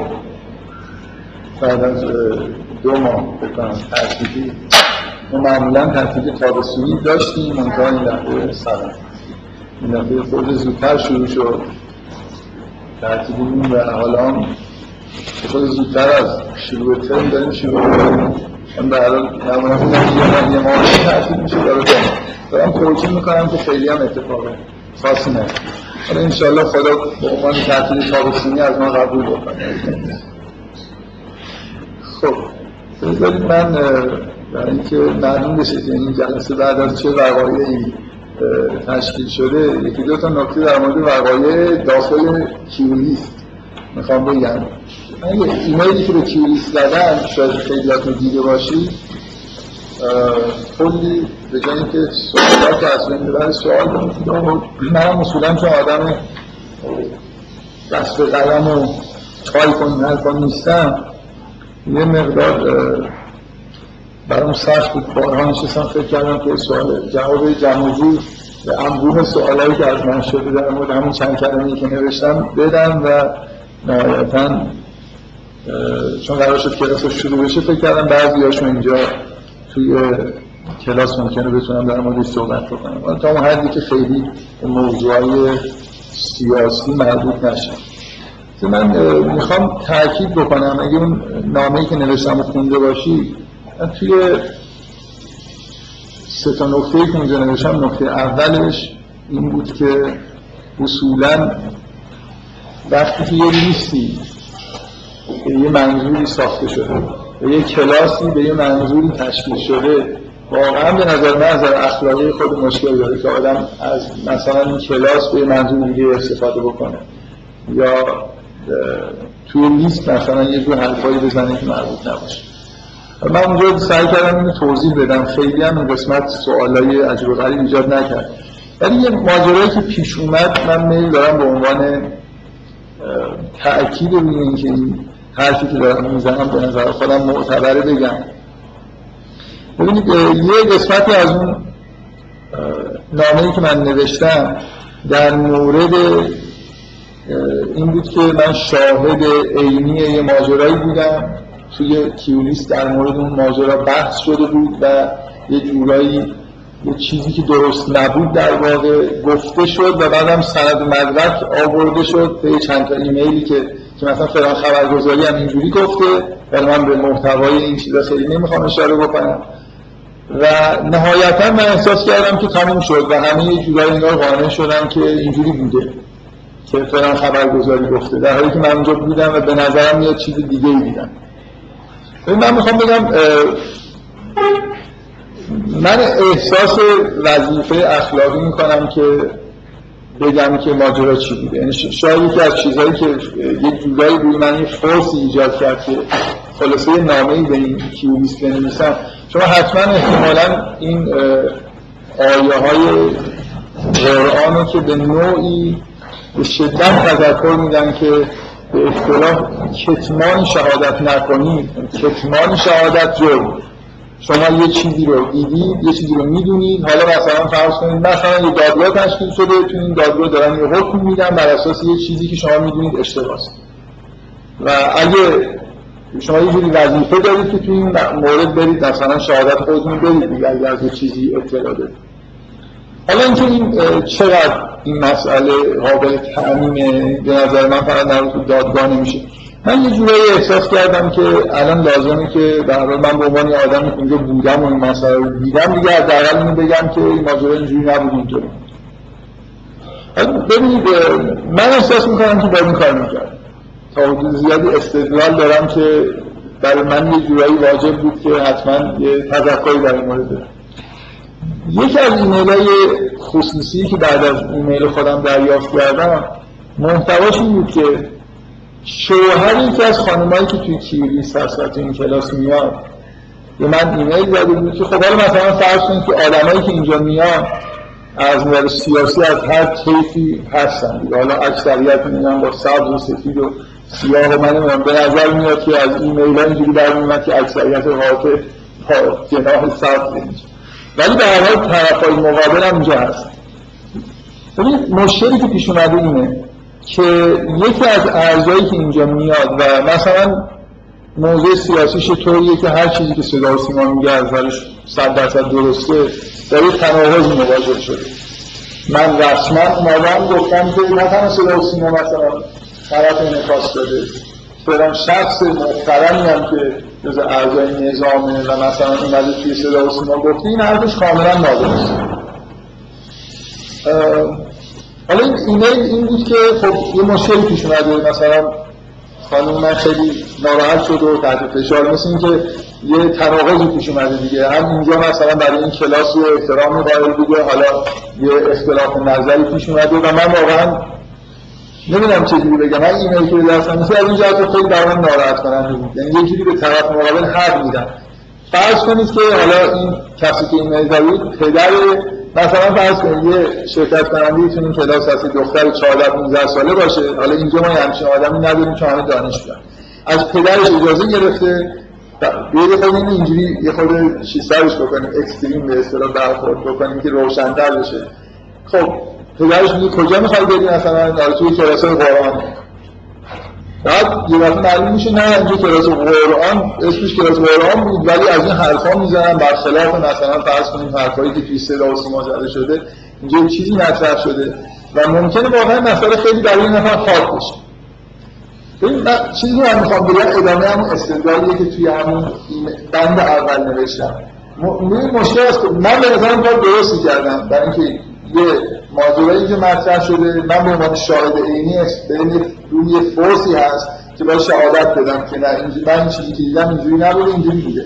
خب بعد از دو ماه بکنم تحصیلی ما معمولا تحصیل تابستونی داشتیم منتها این دفعه سرم این دفعه خود زودتر شروع شد. تحصیلیمون و حالا خود زودتر از شروع ترم داریم شروع کنیم من به حال نمونه یه ماه تحصیل میشه داره دارم. توجیه می‌کنم که خیلی هم اتفاق خاصی نه حالا انشاءالله خدا به عنوان تحصیل تابستونی از ما قبول بکنه. خب بذارید من برای اینکه معلوم بشه که این جلسه بعد از چه وقایعی تشکیل شده یکی دو تا نکته در مورد وقایع داخل کیولیست می‌خوام بگم. من یه ایمیلی که به کیولیست زدم شاید خیلیاتون دیده باشید. کلی به جای اینکه سوالات اصلا برای سوال من اصولا چون آدم دست به قلم و تایپ و حرفا نیستم یه مقدار برام سخت بود. بارها نشستم فکر کردم که سوال جواب جمعجور و انبوه سوالایی که از من شده در مورد همون چند کلمه‌ای که نوشتم بدم و نهایتا چون قرار شد کلاس شروع بشه فکر کردم بعضی هاشون اینجا توی کلاس ممکنه بتونم در موردش صحبت بکنم. تا اون حدی که خیلی موضوعای سیاسی مربوط نشه. من می‌خوام تاکید بکنم اگه اون نامه‌ای که نوشتم و خونده باشی توی سه تا نکته که اونجا نوشتم نکته اولش این بود که اصولا وقتی که یه لیستی یه منظوری ساخته شده و یه کلاسی به یه منظوری تشکیل شده. واقعا به نظر من از اخلاقی خود مشکل داره که آدم از مثلا این کلاس به منظور دیگه استفاده بکنه. یا توی لیست مثلا یه جور حرفایی بزنه که مربوط نباشه. من اونجا سعی کردم اینو توضیح بدم. خیلی هم این قسمت سوالای عجب و غریب ایجاد نکرد. ولی یه ماجرایی که پیش اومد من میل دارم به عنوان تأکید روی اینکه این حرفی که دارم می‌زنم به نظر خودم معتبره بگم. ببینید یه قسمتی از اون نامه‌ای که من نوشتم در مورد این بود که من شاهد عینی یه ماجرایی بودم. توی کیولیست در مورد اون ماجرا بحث شده بود و یه جورایی یه چیزی که درست نبود در واقع گفته شد و بعدم سند مدرک آورده شد به چند تا ایمیلی که که مثلا فلان خبرگزاری هم اینجوری گفته ولی من به محتوای این چیزا خیلی نمی‌خوام اشاره بکنم. و نهایتا من احساس کردم که تموم شد و همه یه جورایی انگار قانع شدم که اینجوری بوده که فلان خبرگزاری گفته. در حالی که من اونجا بودم و به نظرم یه چیز دیگه ای دیدم من می‌خوام بگم من احساس وظیفه اخلاقی می‌کنم که بگم که ماجرا چی بوده. یعنی شاید یکی از چیزهایی که یک جورایی روی من یه فرسی ایجاد کرد که خلاصه نامه به این کیوبیست بنویسم شما حتما احتمالا این آیه های قرآن که به نوعی به شدت تذکر میدن که به اصطلاح کتمان شهادت نکنید. کتمان شهادت جرم. شما یه چیزی رو دیدید یه چیزی رو می‌دونید حالا مثلا فرض کنید مثلا یه دادگاه تشکیل شده تو این دادگاه دارن یه حکم میدن بر اساس یه چیزی که شما می‌دونید اشتباهه و اگه شما یه جوری وظیفه دارید که تو این مورد برید مثلا شهادت خودتون برید دیگه اگه از یه چیزی اطلاع دارید. حالا اینکه این چقدر این مسئله قابل تعمیمه به نظر من فقط در دادگاه نمیشه. من یه جورایی احساس کردم که الان لازمه که در من به عنوان آدمی که اینجا بودم و این مسئله رو دیدم. دیگه از اول اینو بگم که این ماجرا اینجوری نبود اینطوری ببینید من احساس می‌کنم که باید این کار می‌کرد تا حدود زیادی استدلال دارم که برای من یه جورایی واجب بود که حتما یه تذکری در این مورد دارم یکی از ایمیل های خصوصی که بعد از ایمیل خودم دریافت کردم محتواش این بود که شوهر یکی از خانمایی که توی کیولیست هست این کلاس میاد. به من ایمیل زده بود که خب حالا مثلا فرض کنید که آدمایی که اینجا میان از نظر سیاسی از هر کیفی هستن. حالا اکثریت میان با سبز و سفید و سیاه و من به نظر میاد که از ایمیل ها اینجوری در که اکثریت حاطه جناح سبز اینجا. ولی به هر حال طرفای مقابل هم اینجا هست. ببینید مشکلی که پیش اومده اینه که یکی از ارزایی که اینجا میاد و مثلا موضوع سیاسیش طوریه که هر چیزی که صدا و سیما میگه از ورش صد درصد درسته در یک تناقض مواجه شده. من رسما اومدم گفتم که نه تنها صدا و سیما مثلا طرف انعکاس داده فلان شخص محترمی هم که جز اعضای نظامه و مثلا اومده توی صدا و سیما گفته این حرفش کاملا نادرسته. حالا این ایمیل این بود که خب یه مشکلی پیش اومده مثلا خانم من خیلی ناراحت شد و تحت فشار. مثل این که یه تناقضی پیش اومده دیگه. هم اینجا مثلا برای این کلاس یه احترام قائل بوده. حالا یه اختلاف نظری پیش اومده و من واقعا نمی‌دونم چه جوری بگم. من ایمیل که دستم مثل از این جهت خیلی برام ناراحت کننده بود. یعنی یه جوری به طرف مقابل حق میدم فرض کنید که حالا این کسی که ایمیل دارید پدر مثلا فرض کنید یه شرکت کننده تو این کلاس هست دختر 14 15 ساله باشه. حالا اینجا ما همچین آدمی نداریم که همه دانشجو از پدرش اجازه گرفته. یه خود این اینجوری یه خود شیسترش بکنیم اکستریم به اصطلاح برخورد بکنیم که روشن‌تر بشه. خب پدرش میگه کجا می‌خوای بری مثلا؟ توی کلاس قرآن. بعد یه وقت معلوم میشه نه اینجا کلاس قرآن اسمش کلاس قرآن بود ولی از این حرفا می‌زنن برخلاف مثلا فرض کنیم حرفایی که توی صدا و سیما زده شده اینجا چیزی مطرح شده و ممکنه واقعا مسئله خیلی برای این نفر خاک بشه. ببین من چیزی من می‌خوام بگم ادامه همون استدلالیه که توی همون بند اول نوشتم. مشکل است من به نظرم کار درستی کردم برای اینکه یه ماجرایی که مطرح شده من به عنوان شاهد عینی روی فورسی هست که باید شهادت بدم که نه اینجوری من چیزی که دیدم اینجوری نبوده اینجوری بوده.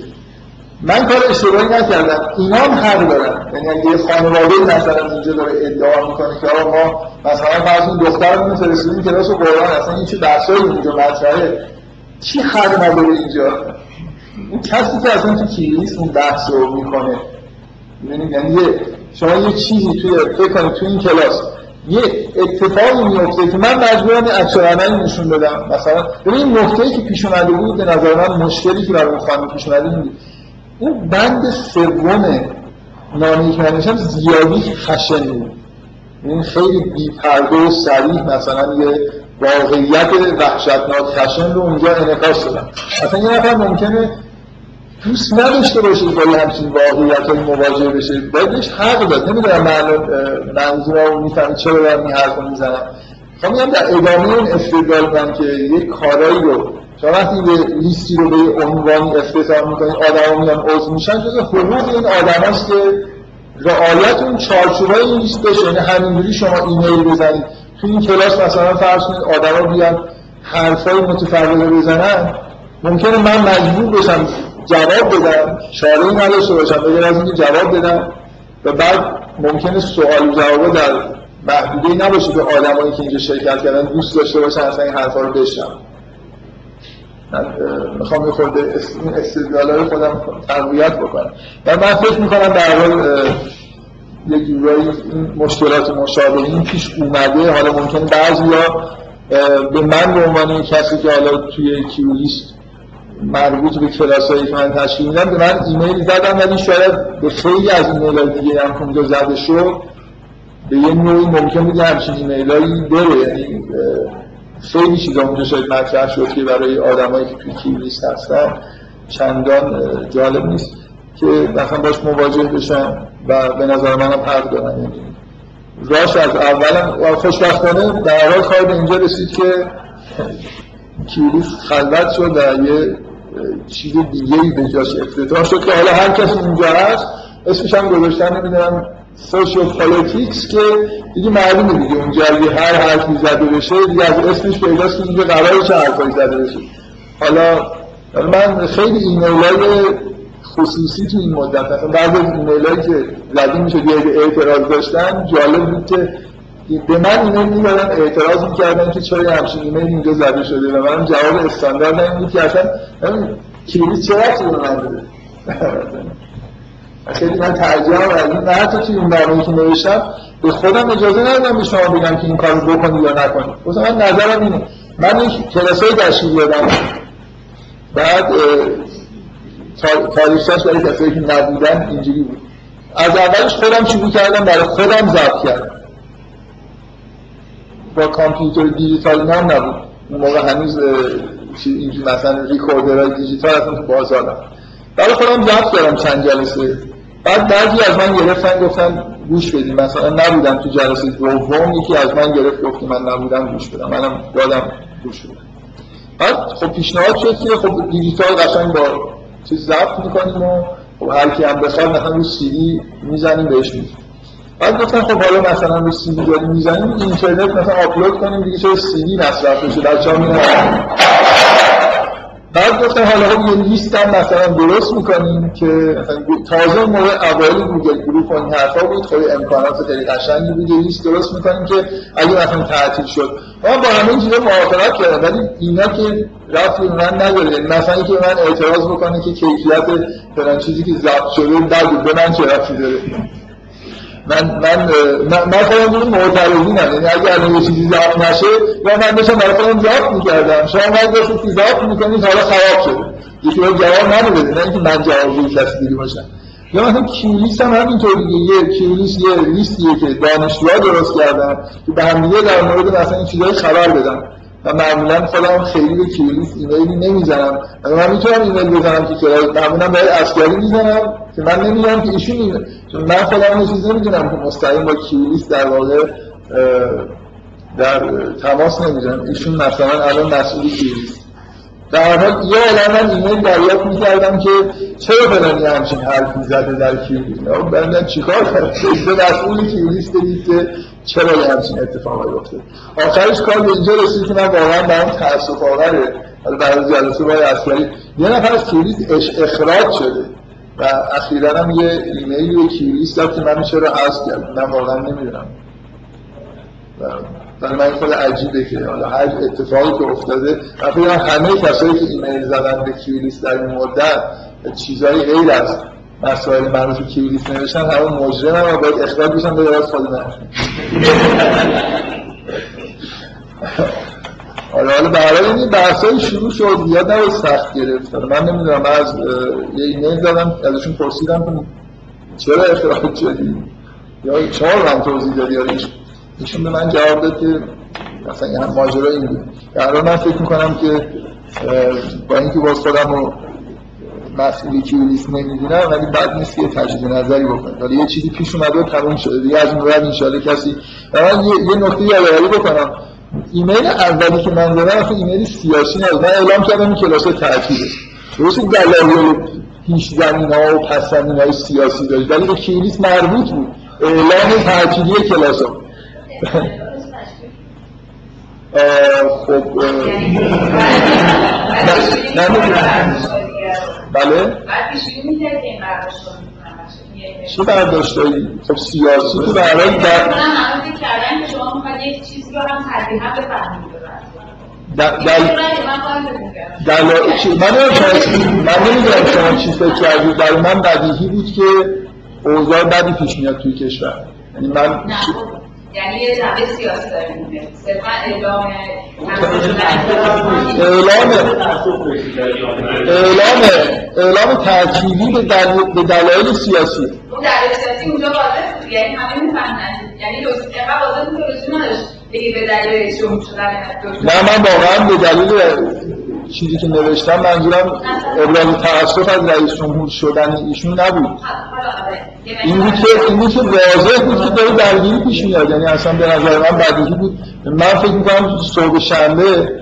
من کار اشتباهی نکردم. اینا هم حق دارن. یعنی اگه یه خانواده مثلا اینجا داره ادعا می‌کنه که آقا ما مثلا فرض این دخترمون فرستادیم کلاس قرآن اصلا این چه درسایی اینجا مطرحه؟ چی حق نداره اینجا؟ اون کسی که اصلا تو کلیس اون بحث رو می‌کنه. یعنی یعنی شما یه چیزی توی فکر کنید توی این کلاس یه اتفاقی میفته که من مجبورم عملی نشون بدم. مثلا ببین نکته‌ای که پیش اومده بود به نظر من مشکلی که برای خانم پیش اومده بود. اون بند سوم نامی که من زیادی خشن بود. این خیلی بیپرده و سریح مثلا یه واقعیت وحشتناک خشن رو اونجا انعکاس دادن اصلا یه نفر ممکنه دوست نداشته باشه با یه همچین واقعیت مواجه بشه باید بهش حق داد. نمی‌دونم منظور رو می‌فهمی چرا دارم این حرف رو می‌زنم. خب میگم در ادامه اون استدلال کنم که یک کارایی رو شما وقتی به لیستی رو به عنوانی اختصار می‌کنید آدم میان عضو میشن جز حقوق این آدم هست که رعایت اون چارچوبای این لیست بشه. یعنی همینجوری شما ایمیل بزنید. تو این کلاس مثلا فرض کنید آدما بیان حرفای متفرقه بزنن. ممکنه من مجبور بشم جواب بدم چاره نداشته باشم بگر از اینکه جواب بدم و بعد ممکنه سوال و جواب در محدوده نباشه که آدمایی که اینجا شرکت کردن دوست داشته باشن اصلا این حرفا رو بشنم من می‌خوام یه خورده این استدلالای خودم تقویت بکنم. و من فکر می‌کنم در حال یه جورایی این مشکلات مشابه این پیش اومده. حالا ممکن بعضیا به من به عنوان کسی که حالا توی Q-list مربوط به کلاس که من تشکیل میدم. به من ایمیل زدم ولی شاید به خیلی از ایمیل های دیگه هم کنجا زده شد. به یه نوعی ممکن بود همچین ایمیل هایی بره. یعنی خیلی چیزا اونجا شاید مطرح شد که برای آدمایی که توی Q-list هستن چندان جالب نیست که مثلا باش مواجه بشن و به نظر من هم حق دارن. یعنی راش از اولم خوشبختانه در اول کار به اینجا رسید که Q-list خلوت شد و یه چیز دیگه ای به جاش افتتاح شد که حالا هر کسی اونجا هست اسمش هم گذاشتن نمی‌دونم social politics که دیگه معلومه دیگه. اونجا اگه هر حرفی زده بشه دیگه از اسمش پیداست که اینجا قرار چه حرفایی زده بشه. حالا من خیلی ایمیل های خصوصی تو این مدت مثلا بعضی از ایمیل هایی که زده میشه یه اعتراض داشتن جالب بود که به من ایمیل می‌دادن اعتراض می‌کردن که چرا همچین ایمیل اینجا زده شده و من جواب استاندارد این بود که اصلا کلیس چه رفتی به من بده خیلی من ترجیح از این حتی توی اون برنامه که نوشتم به خودم اجازه ندادم به شما بگم که این کارو بکنید یا نکنید. مثلا من نظرم اینه. من یک کلاسای تشکیل دادم بعد تاریخش برای کسایی که نبودن اینجوری بود. از اولش خودم شروع کردم برای خودم ضبط کردم. با کامپیوتر دیجیتال نام نبود. اون موقع هنوز اینجوری مثلا ریکوردرهای دیجیتال اصلا تو بازار برای خودم ضبط کردم چند جلسه. بعد بعضی از من گرفتن گفتن گوش بدیم مثلا نبودم تو جلسه دوم یکی از من گرفت گفت من نبودم گوش بدم. منم دادم گوش بدم بعد خب پیشنهاد شد که خب دیجیتال قشنگ با چیز ضبط می‌کنیم و خب هر کی هم بخواد مثلا رو سی دی می‌زنیم بهش میدیم. بعد گفتن خب حالا مثلا رو سی دی داریم می‌زنیم اینترنت مثلا آپلود کنیم دیگه چه سی دی مصرف بشه بچه‌ها میرن بعد گفتن حالا خب یه لیست هم مثلا درست می‌کنیم که مثلا تازه موقع اوایل Google Group و این حرفا بود خیلی امکانات خیلی قشنگی بود یه لیست درست می‌کنیم که اگه مثلا تعطیل شد. ما با همه چیزا موافقت کردم ولی اینا که رفت من نداره. مثلا که من اعتراض بکنه که کیفیت فلان چیزی که ضبط شده بعد به من چه رفتی داره؟ من من من خودم جور معترضینم یعنی اگه الان یه چیزی ضبط نشه یا من داشتم برای خودم ضبط می‌کردم. شما من داشتید که ضبط می‌کنید حالا خراب شده یکی باید جواب منو بده نه اینکه من جواب کسی دیگه باشم. یا مثلا کیولیست هم همینطور دیگه. یه کیولیست یه لیستیه که دانشجوها درست کردن که به هم دیگه در مورد مثلا این چیزای خبر بدن. و معمولا خودم خیلی به کیولیست ایمیلی نمی‌زنم. من می‌تونم ایمیل بزنم که کرای معمولا برای اسکری می‌زنم که من نمی‌دونم که ایشون می‌زنم چون من خودم یه چیز نمی‌دونم که مستقیم با کیولیست در واقع در تماس نمی‌زنم ایشون مثلا الان مسئولی کیولیست در حال یه عالم من ایمیل دریافت می‌کردم که چرا فلانی همچین حرف می‌زده در کیولیست بندن چیکار کرد به مسئول کیولیست دارید که چرا یه همچین اتفاقی افتاد. آخرش کار به اینجا رسید که من واقعا برام تأسف آوره حالا برای جلسه باید اسکری یه نفر از کیولیست اخراج شده و اخیرا هم یه ایمیل به کیولیست داد که من چرا حذف کرد من واقعا نمی‌دونم. برای من خیلی عجیبه که حالا هر اتفاقی که افتاده من همه کسایی که ایمیل زدن به کیولیست در این مدت چیزایی غیر از مسائل مربوط به کیولیست نوشتن همه مجرم هم باید اخراج بشن به راست خود من. حالا حالا برای این بحثای شروع شد یاد نباید سخت گرفت من نمی‌دونم من از یه ایمیل زدم ازشون پرسیدم چرا اخراج شدی؟ یا چهار هم توضیح دادی ایشون به من جواب داد که مثلا یه هم ماجرا این بود در من فکر می‌کنم که با اینکه باز خودم رو مسئولی کیولیست نمی‌دونم ولی بعد نیست که تجدید نظری بکنم. ولی یه چیزی پیش اومده و تموم شده. دیگه از اون بعد انشالله کسی من یه, یه نکته یادآوری بکنم. ایمیل اولی که من دادم اصلا ایمیل سیاسی نبود. من اعلام کردم این کلاس تعطیله درست دلایل پیش زمین ها و پس زمین های سیاسی داشت. ولی به کیولیست مربوط بود. اعلام تعطیلی کلاس خب بله چه برداشتایی؟ خب سیاسی تو برای در در من نمی‌دونم شما چی فکر کردید برای من بدیهی بود که اوضاع بدی پیش میاد توی کشور یعنی من یعنی یه جنبه سیاسی داریم. صرفا اعلام اعلام اعلام تأکیدی به به دلایل سیاسی. اون دلایل سیاسی اونجا واضح بود. یعنی همه می‌فهمن یعنی لزوم اینقدر واضح بود که لزوم نداشت بگی به دلیل شروع شدن نه من واقعا به دلیل چیزی که نوشتم منظورم ابراز تأسف از رئیس جمهور شدن ایشون نبود. این بود که این بود که واضح بود که داره درگیری پیش میاد. یعنی اصلا به نظر من بدیهی بود. من فکر می‌کنم صبح شنبه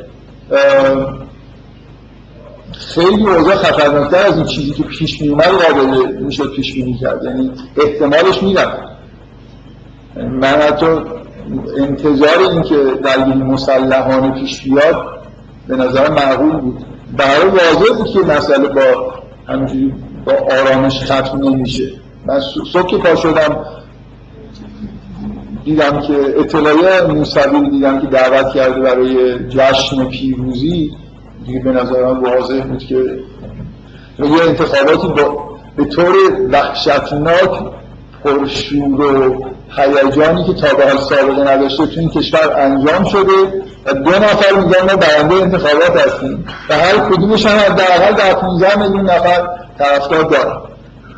خیلی اوضاع خطرناکتر از این چیزی که پیش می اومد قابل می‌شد پیش بینی کرد. یعنی احتمالش می‌رفت من حتی انتظار این که درگیری مسلحانه پیش بیاد به نظر معقول بود. برای واضح بود که مسئله با همینجوری با آرامش ختم نمیشه. من صبح که پا شدم دیدم که اطلاعیه موسوی دیدم که دعوت کرده برای جشن پیروزی. دیگه به نظر من واضح بود که یه انتخاباتی با به طور وحشتناک پرشور و هیجانی که تا به حال سابقه نداشته تو این کشور انجام شده و دو نفر میگن ما برنده انتخابات هستیم. و هر کدومش هم حداقل در 15 میلیون نفر طرفدار دارن.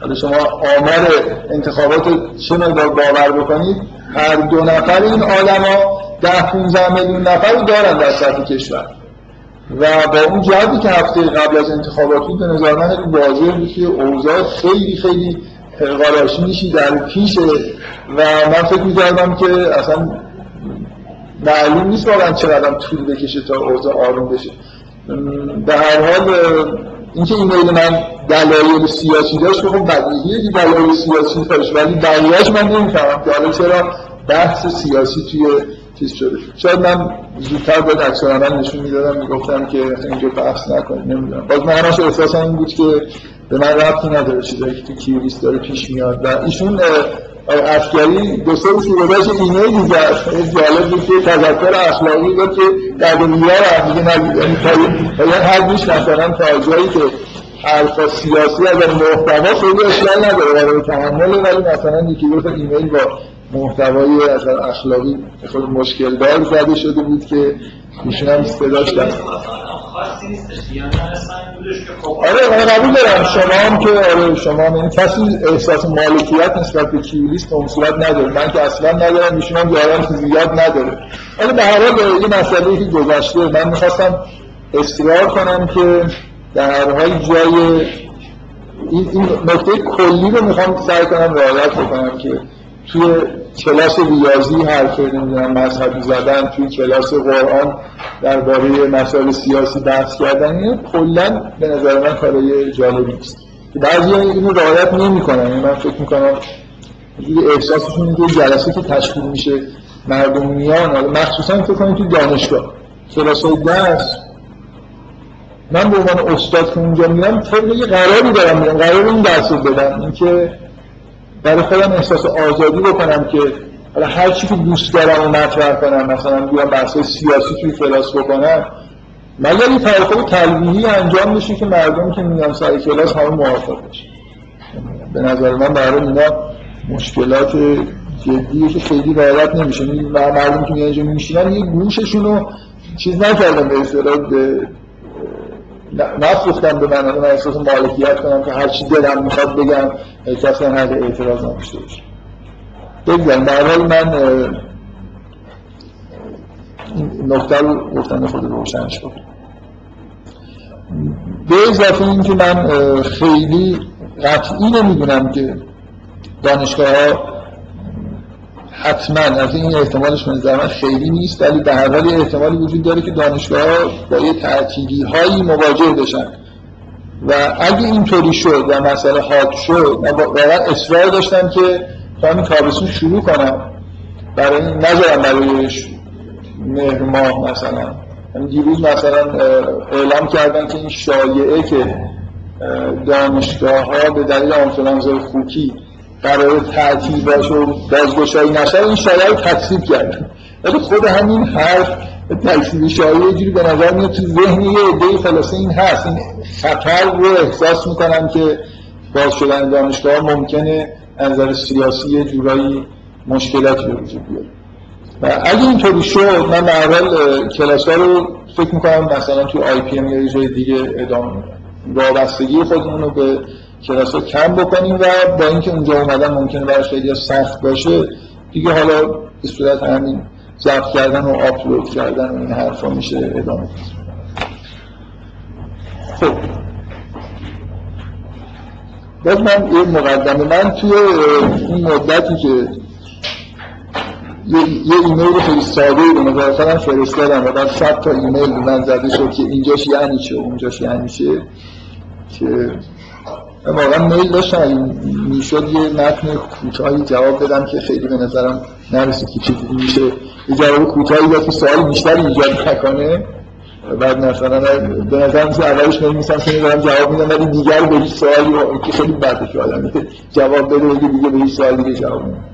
حالا شما آمار انتخابات چه مقدار باور بکنید؟ هر دو نفر این آدما ده 15 میلیون نفر دارن در سطح کشور. و با اون جهتی که هفته قبل از انتخابات بود به نظر من واضح بود که اوضاع خیلی خیلی قراشی در پیشه و من فکر می‌کردم که اصلا معلوم نیست واقعا چقدر طول بکشه تا اوضاع آروم بشه. به هر حال اینکه ایمیل من دلایل سیاسی داشت خب بدیهیه که دلایل سیاسی داشت ولی بقیه‌اش من نمی‌فهمم که حالا چرا بحث سیاسی توی چیز شده. شاید من زودتر باید اکثر من نشون می‌دادم می‌گفتم که اینجا بحث نکنید نمی‌دونم. باز من همش احساسم این بود که به من ربطی نداره چیزایی که تو کیوریست داره پیش میاد. و ایشون افکاری دو سه روز گذشت ایمیلی زد جالب بود که تذکر اخلاقی بود که در دنیا رو دیگه نگید یعنی تا هر بیش مثلا تا جایی که حرفا سیاسی از محتوا خیلی اشکال نداره برای تحمل ولی مثلا یکی دو ایمیل با محتوای از اخلاقی خود مشکل دار زده شده بود که ایشون هم صداش کرد آره من قبول دارم. شما هم که آره شما این کسی احساس مالکیت نسبت به کیولیست به صورت نداره. من که اصلا ندارم ایشون هم که زیاد نداره. ولی به هر حال این مسئله که گذشته من می‌خواستم اصرار کنم که در هر حال جای این, نکته کلی رو می‌خوام سعی کنم رعایت بکنم که توی کلاس ریاضی حرف نمی‌دونم مذهبی زدن توی کلاس قرآن درباره مسائل سیاسی بحث کردن اینو کلا به نظر من کارای جالبی نیست. بعضی اینو رعایت نمی‌کنن یعنی من فکر می‌کنم یه احساسشون اینه جلسه که تشکیل میشه مردم میان مخصوصا فکر کنید تو دانشگاه کلاس های درس. من به عنوان استاد که اونجا میرم طبق یه قراری دارم میرم قرار این درس رو بدم. اینکه برای خودم احساس آزادی بکنم که حالا هر چی که دوست دارم و مطرح کنم مثلا بیام بحث سیاسی توی کلاس بکنم مگر این توافق تلویحی انجام بشه که مردم که میان سر کلاس همه موافق بشه به نظر من برای اینا مشکلات جدیه که خیلی رعایت نمیشه. مردم که میان اینجا میشینن یه گوششون رو چیز نکردن به اصطلاح نفروختم به من اون احساس مالکیت کنم که هر چی دلم می‌خواد بگم کسی هم حق اعتراض نمیشته باشه بگذارم در من این نکته رو گفتن خود روشنش کنم به اضافه این که من خیلی قطعی نمی‌دونم که دانشگاه ها حتما. از این احتمالش من من خیلی نیست ولی به هر حال احتمالی وجود داره که دانشگاه با یه تعطیلی هایی مواجه بشن. و اگه اینطوری شد و مسئله حاد شد من واقعا اصرار داشتم که تا همین تابستون شروع کنم. برای این نذارم برای مهر ماه مثلا. دیروز مثلا اعلام کردن که این شایعه که دانشگاه ها به دلیل آنفلانزای خوکی قرار تعطیل باشه و بازگشایی نشه این شایعه رو تکذیب کردن ولی خود همین حرف تکذیب شایعه جوری به نظر میاد تو ذهن یه عده خلاصه این هست. این خطر رو احساس می‌کنم که باز شدن دانشگاه ممکنه نظر سیاسی یه جورایی مشکلاتی به وجود بیاره. و اگه اینطوری شد من اول کلاس ها رو فکر می‌کنم مثلا تو IPM یا جای دیگه ادامه میدم وابستگی خودمون رو به کلاس رو کم بکنیم و با اینکه اونجا اومدن ممکنه برای خیلی سخت باشه دیگه حالا به صورت همین ضبط کردن و آپلود کردن و این حرفا میشه ادامه خب. باز من یه مقدمه من توی این مدتی که یه, ایمیل خیلی ساده به نظر خودم فرستادم و بعد صد تا ایمیل من زده شد که اینجاش یعنی چه اونجاش یعنی چه که واقعا میل داشتم. می‌شد یه متن کوتاهی جواب بدم که خیلی به نظرم نرسید که چیزی میشه. یه جواب کوتاهی داد که سوال بیشتر ایجاد نکنه. بعد مثلا به نظرم که اولش نمیسم که دارم جواب میدم ولی دیگر به هیچ سوالی که خیلی بده که آدم جواب بده و دیگه به هیچ سوال دیگه جواب میدم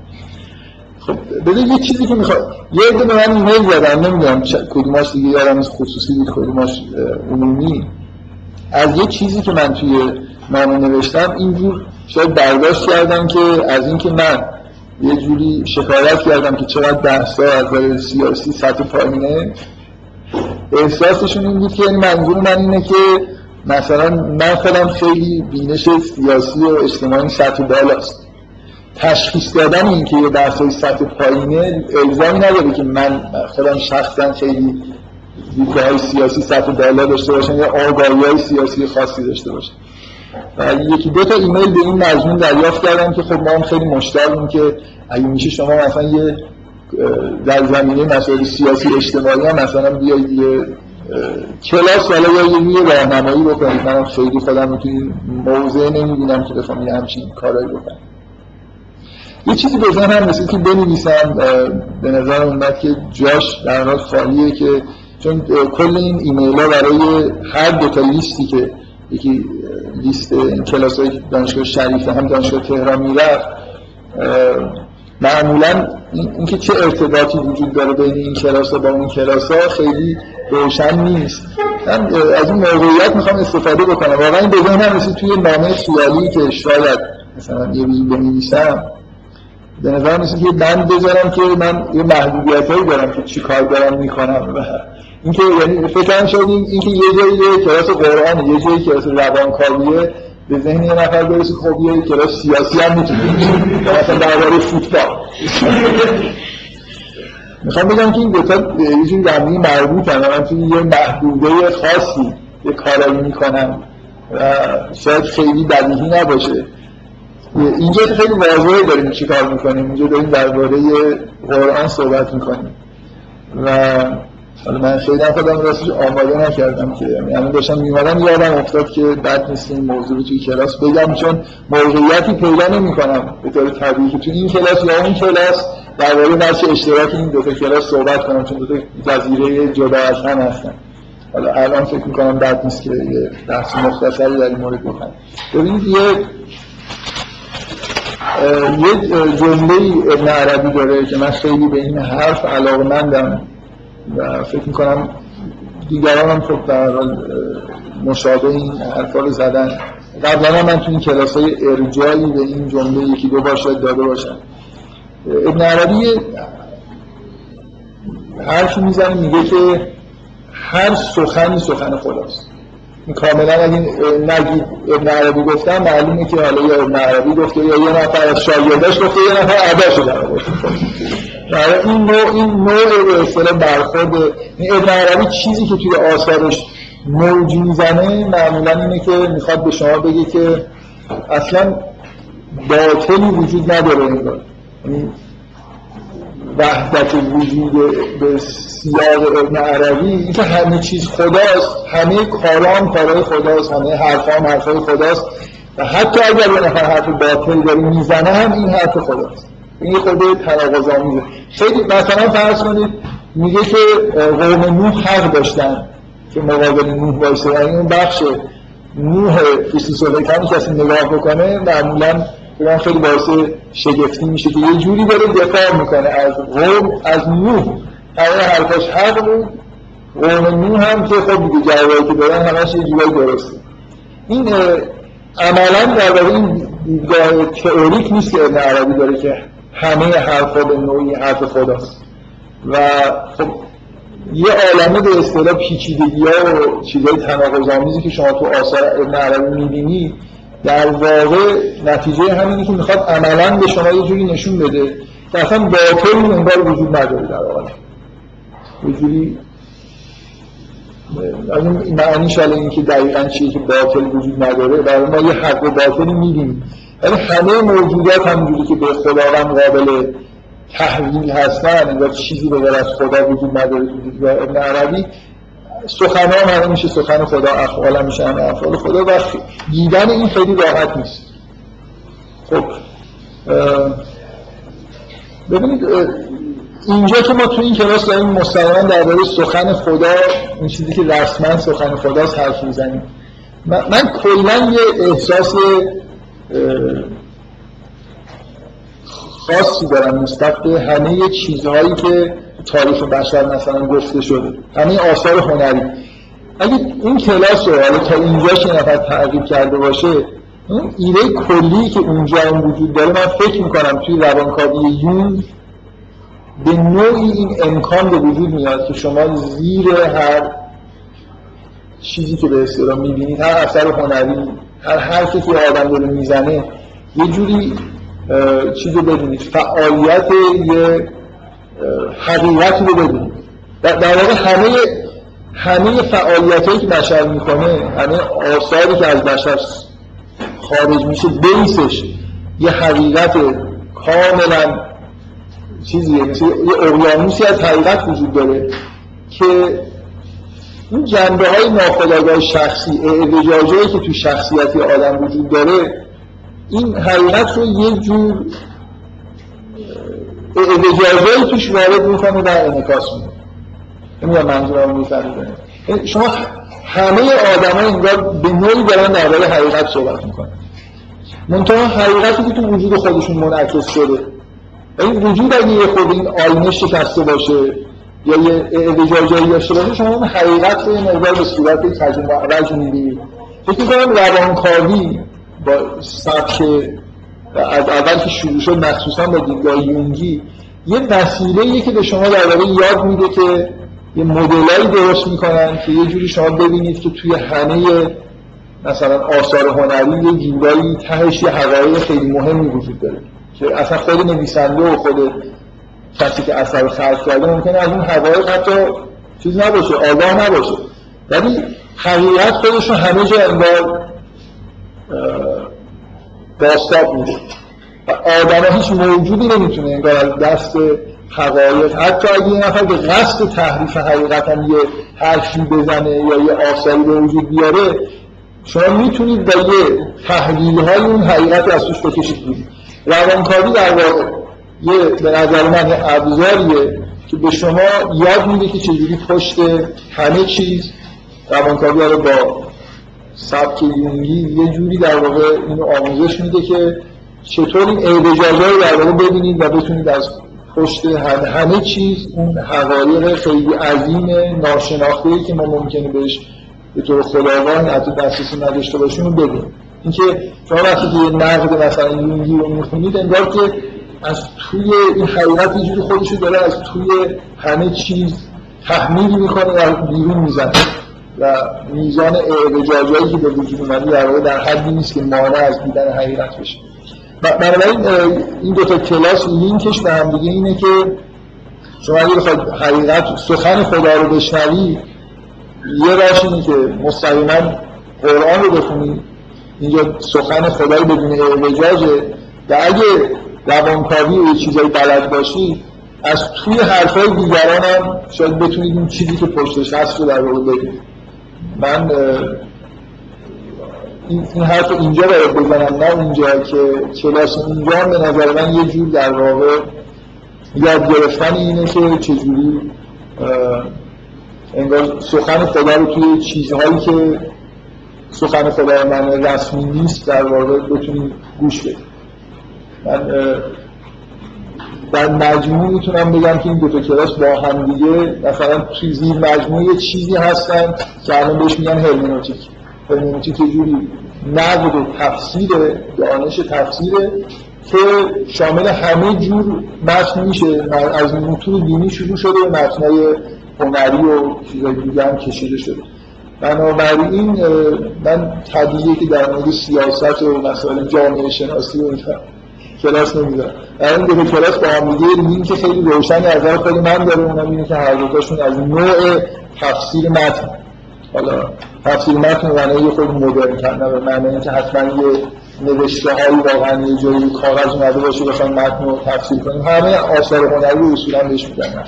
خب بده یه چیزی که می‌خواد یه عده به من ایمیل زدن نمی‌دونم کدوماش دیگه یارم خصوصی بود کدوماش عمومی. از یه چیزی که من توی نامه نوشتم اینجور شاید برداشت کردم که از اینکه من یه جوری شکایت کردم که چقدر بحثا از سیاسی سطح پایینه احساسشون این بود که منظور من اینه که مثلا من خودم خیلی بینش سیاسی و اجتماعی سطح بالاست. تشخیص دادن این که یه بحثای سطح پایینه الزامی نداره که من خودم شخصا خیلی دیدگاه سیاسی سطح بالا داشته باشم یا آگاهی های سیاسی خاصی داشته باشم. یکی دو تا ایمیل به این مضمون دریافت کردم که خب ما هم خیلی مشتاقیم که اگه میشه شما مثلا یه در زمینه مسائل سیاسی اجتماعی هم مثلا بیاید یه کلاس حالا یا یه راهنمایی بکنید. من خیلی خودم رو توی موضع نمی‌بینم که بخوام یه همچین کارایی بکنم. یه چیزی به ذهنم رسید که بنویسم به نظر اومد که جاش در حال خالیه که چون کل این ایمیل ها برای هر دو تا لیستی که یکی لیست کلاس های دانشگاه شریف هم دانشگاه تهران می‌رفت. معمولا اینکه چه ارتباطی وجود داره بین این کلاس ها با اون کلاس ها خیلی روشن نیست. من از این موقعیت می‌خوام استفاده بکنم. واقعا این ذهنم رسید توی نامه خیالی که شاید مثلا یه روزی بنویسم. به نظر میسید که بند بذارم که من یه محدودیت هایی دارم که چی کار دارم می‌کنم و اینکه یعنی فکر شد اینکه یه جایی یه کلاس قرآن یه جایی کلاس روانکاویه به ذهن یه نفر برسه خب یه کلاس سیاسی هم می‌تونه مثلا درباره فوتبال. می‌خوام بگم که این دوتا یه جوری در مربوطن من توی یه محدوده خاصی یه کارایی می‌کنم و شاید خیلی بدیهی نباشه. اینجا خیلی واضحه داریم چی کار می‌کنیم. اینجا داریم درباره قرآن صحبت می‌کنیم. و حالا من خیلی خودم راستش آماده نکردم که یعنی داشتم میمادم یادم افتاد که بد نیست این موضوع رو توی کلاس بگم چون موقعیتی پیدا نمی کنم به طور طبیعی که توی این کلاس یا اون کلاس درباره بحث اشتراک این دو تا کلاس صحبت کنم چون دو تا جزیره جدا از هم هستن. حالا الان فکر می‌کنم بد نیست که یه بحث مختصری در این مورد بکنم. ببینید یه یه جمله ابن عربی داره که من خیلی به این حرف علاقمندم و فکر می‌کنم دیگران هم خب در مشابه این حرفا رو زدن. قبلا من تو این کلاس های ارجایی به این جمله یکی دو بار شاید داده باشم. ابن عربی حرفی می‌زنه میگه که هر سخنی سخن خداست. کاملا اگه نگید ابن عربی گفتم معلومه که حالا یا ابن عربی گفته یا یه نفر از شاگرداش گفته یه نفر در برای این نوع این نوع به اصطلاح برخورد این ابن عربی چیزی که توی آثارش موج می‌زنه معمولا اینه که می‌خواد به شما بگه که اصلا باطلی وجود نداره. یعنی وحدت وجود به سیاق ابن عربی اینکه همه چیز خداست همه کارام کارهای خداست همه حرفام حرفای خداست. و حتی اگر یه نفر حرف باطل داره می‌زنه هم این حرف خداست. این خود تناقض آمیزه خیلی مثلا فرض کنید میگه که قوم نوح حق داشتن که مقابل نوح وایسه. یعنی اون بخش نوح فیسوس کمی کسی نگاه بکنه معمولا من خیلی باعث شگفتی میشه که یه جوری داره دفاع می‌کنه. از قوم از نوح. همه حرفاش حق بود. قوم نوح هم که خب دیگه جوابایی که دارن همش یه جوری درسته. این عملا در این دیدگاه تئوریک نیست که ابن عربی داره که همه حرفا به نوعی حرف خداست. و خب یه عالمه به اصطلاح پیچیدگی ها و چیزهای تناقض آمیزی که شما تو آثار ابن عربی می‌بینی در واقع نتیجه همینی که می‌خواد عملا به شما یه جوری نشون بده که اصلا باطل انگار وجود نداره در عالم یه جوری از این معنیش حالا این که دقیقا چیه که باطل وجود نداره برای ما یه حق باطلی می‌بینیم. ولی همه موجودات همونجوری که به خداوند قابل تحویل هستن انگار چیزی به از خدا وجود نداره ابن عربی سخن هم میشه سخن خدا افعال میشه همه افعال خدا. و دیدن این خیلی راحت نیست. خب ببینید اینجا که ما تو این کلاس داریم مستقیما درباره سخن خدا این چیزی که رسما سخن خداست حرف می‌زنیم. من, من کلا یه احساس خاصی دارم نسبت به همه چیزهایی که تاریخ بشر مثلا گفته شده. همه آثار هنری. اگه این کلاس رو حالا تا اینجاش نفر تعقیب کرده باشه اون ایده کلی که اونجا هم وجود داره من فکر می‌کنم توی روانکاوی یون به نوعی این امکان به وجود میاد که شما زیر هر چیزی که به اصطلاح می‌بینید هر اثر هنری هر حرفی که آدم داره می‌زنه یه جوری چیزی ببینید فعالیت یه حقیقتی رو ببینید در واقع همه همه فعالیت که بشر می‌کنه همه آثاری که از بشر خارج میشه بیسش یه حقیقت کاملا چیزیه مثل یه اقیانوسی از حقیقت وجود داره که این جنبه های ناخودآگاه شخصی اعوجاجایی که تو شخصیتی آدم وجود داره این حقیقت رو یه جور اعوجاجایی توش وارد می‌کنه و انعکاس میده. نمی‌دونم منظورم می‌فهمید شما همه آدم ها انگار به نوعی دارن درباره حقیقت صحبت می‌کنن. منتها حقیقتی که تو وجود خودشون منعکس شده. این وجود اگه یه خود این آینه شکسته باشه یا یه اعوجاجایی داشته باشه شما اون حقیقت رو یه مقدار به صورت تجربه عوض می‌دید فکر می‌کنم روانکاوی با سبک از اول که شروع شد مخصوصا با دیدگاه یونگی یه وسیله که به شما در یاد میده که یه مدلایی درست می‌کنن که یه جوری شما ببینید که توی همه مثلا آثار هنری یه جورایی تهش یه حقایق خیلی مهمی وجود داره که اصلا خود نویسنده و خود کسی که اثر خلق کرده ممکنه از اون حقایق حتی چیز نباشه آگاه نباشه. ولی حقیقت خودش رو همه جا انگار باستاب میده و آدم هیچ موجودی نمی‌تونه انگار از دست حقایق حتی اگه یه نفر به قصد تحریف حقیقت یه حرفی بزنه یا یه آثاری به وجود بیاره شما می‌تونید با یه تحلیل های اون حقیقت از توش بکشید بیرون. روانکاوی در واقع یه به نظر من ابزاریه که به شما یاد میده که چجوری پشت همه چیز روانکاوی رو با سبک یونگی یه جوری در واقع اینو آموزش میده که چطور این اعوجاج‌ها رو در واقع ببینید و بتونید از پشت همه چیز اون حقایق خیلی عظیم ناشناخته که ما ممکنه بهش به طور خداوند حتی دسترسی نداشته باشیم رو ببینیم. اینکه شما وقتی که یه نقد مثلا یونگی رو می‌خونید انگار که از توی این حقیقت یه جوری داره از توی همه چیز تحمیل می‌کنه و بیرون می‌زنه. و میزان اعوجاجایی که به وجود اومده در واقع در حدی نیست که مانع از دیدن حقیقت بشه. بنابراین این دو تا کلاس لینکش به هم دیگه اینه که شما اگه بخواید حقیقت سخن خدا رو بشنوی یه راش اینه که مستقیما قرآن رو بخونید اینجا سخن خدای بدون اعوجاجه. و اگه روانکاوی و چیزایی بلد باشی از توی حرفای دیگران هم شاید بتونید این چیزی که پشتش هست رو در واقع بگید من این حرف اینجا باید بزنم نه اونجا که کلاس اونجا به نظر من یه جور در واقع یاد گرفتن اینه که چجوری انگار سخن خدا رو توی چیزهایی که سخن خدا من رسمی نیست در واقع بتونیم گوش بدیم. من در مجموع می‌تونم بگم که این دو تا کلاس با هم دیگه مثلا مجموعه چیزی هستن که الان بهش میگن هرمنوتیک. هرمنوتیک یه جوری نقد تفسیر دانش تفسیره که شامل همه جور متن میشه. از متون دینی شروع شده و متنای هنری و چیزای دیگه هم کشیده شده. بنابراین من طبیعیه که در مورد سیاست و مسائل جامعه شناسی و کلاس نمیدارم در این دو کلاس با هم دیگه لینک خیلی روشنی از نظر خود من داره اونم اینه که هر دوتاشون از نوع تفسیر متن. حالا تفسیر متن معنی خود مدرن کردن به معنی اینکه حتما یه نوشته هایی واقعا یه جایی کاغذ اومده باشه بخوایم متن رو تفسیر کنیم همه آثار هنری اصولا بهش میگن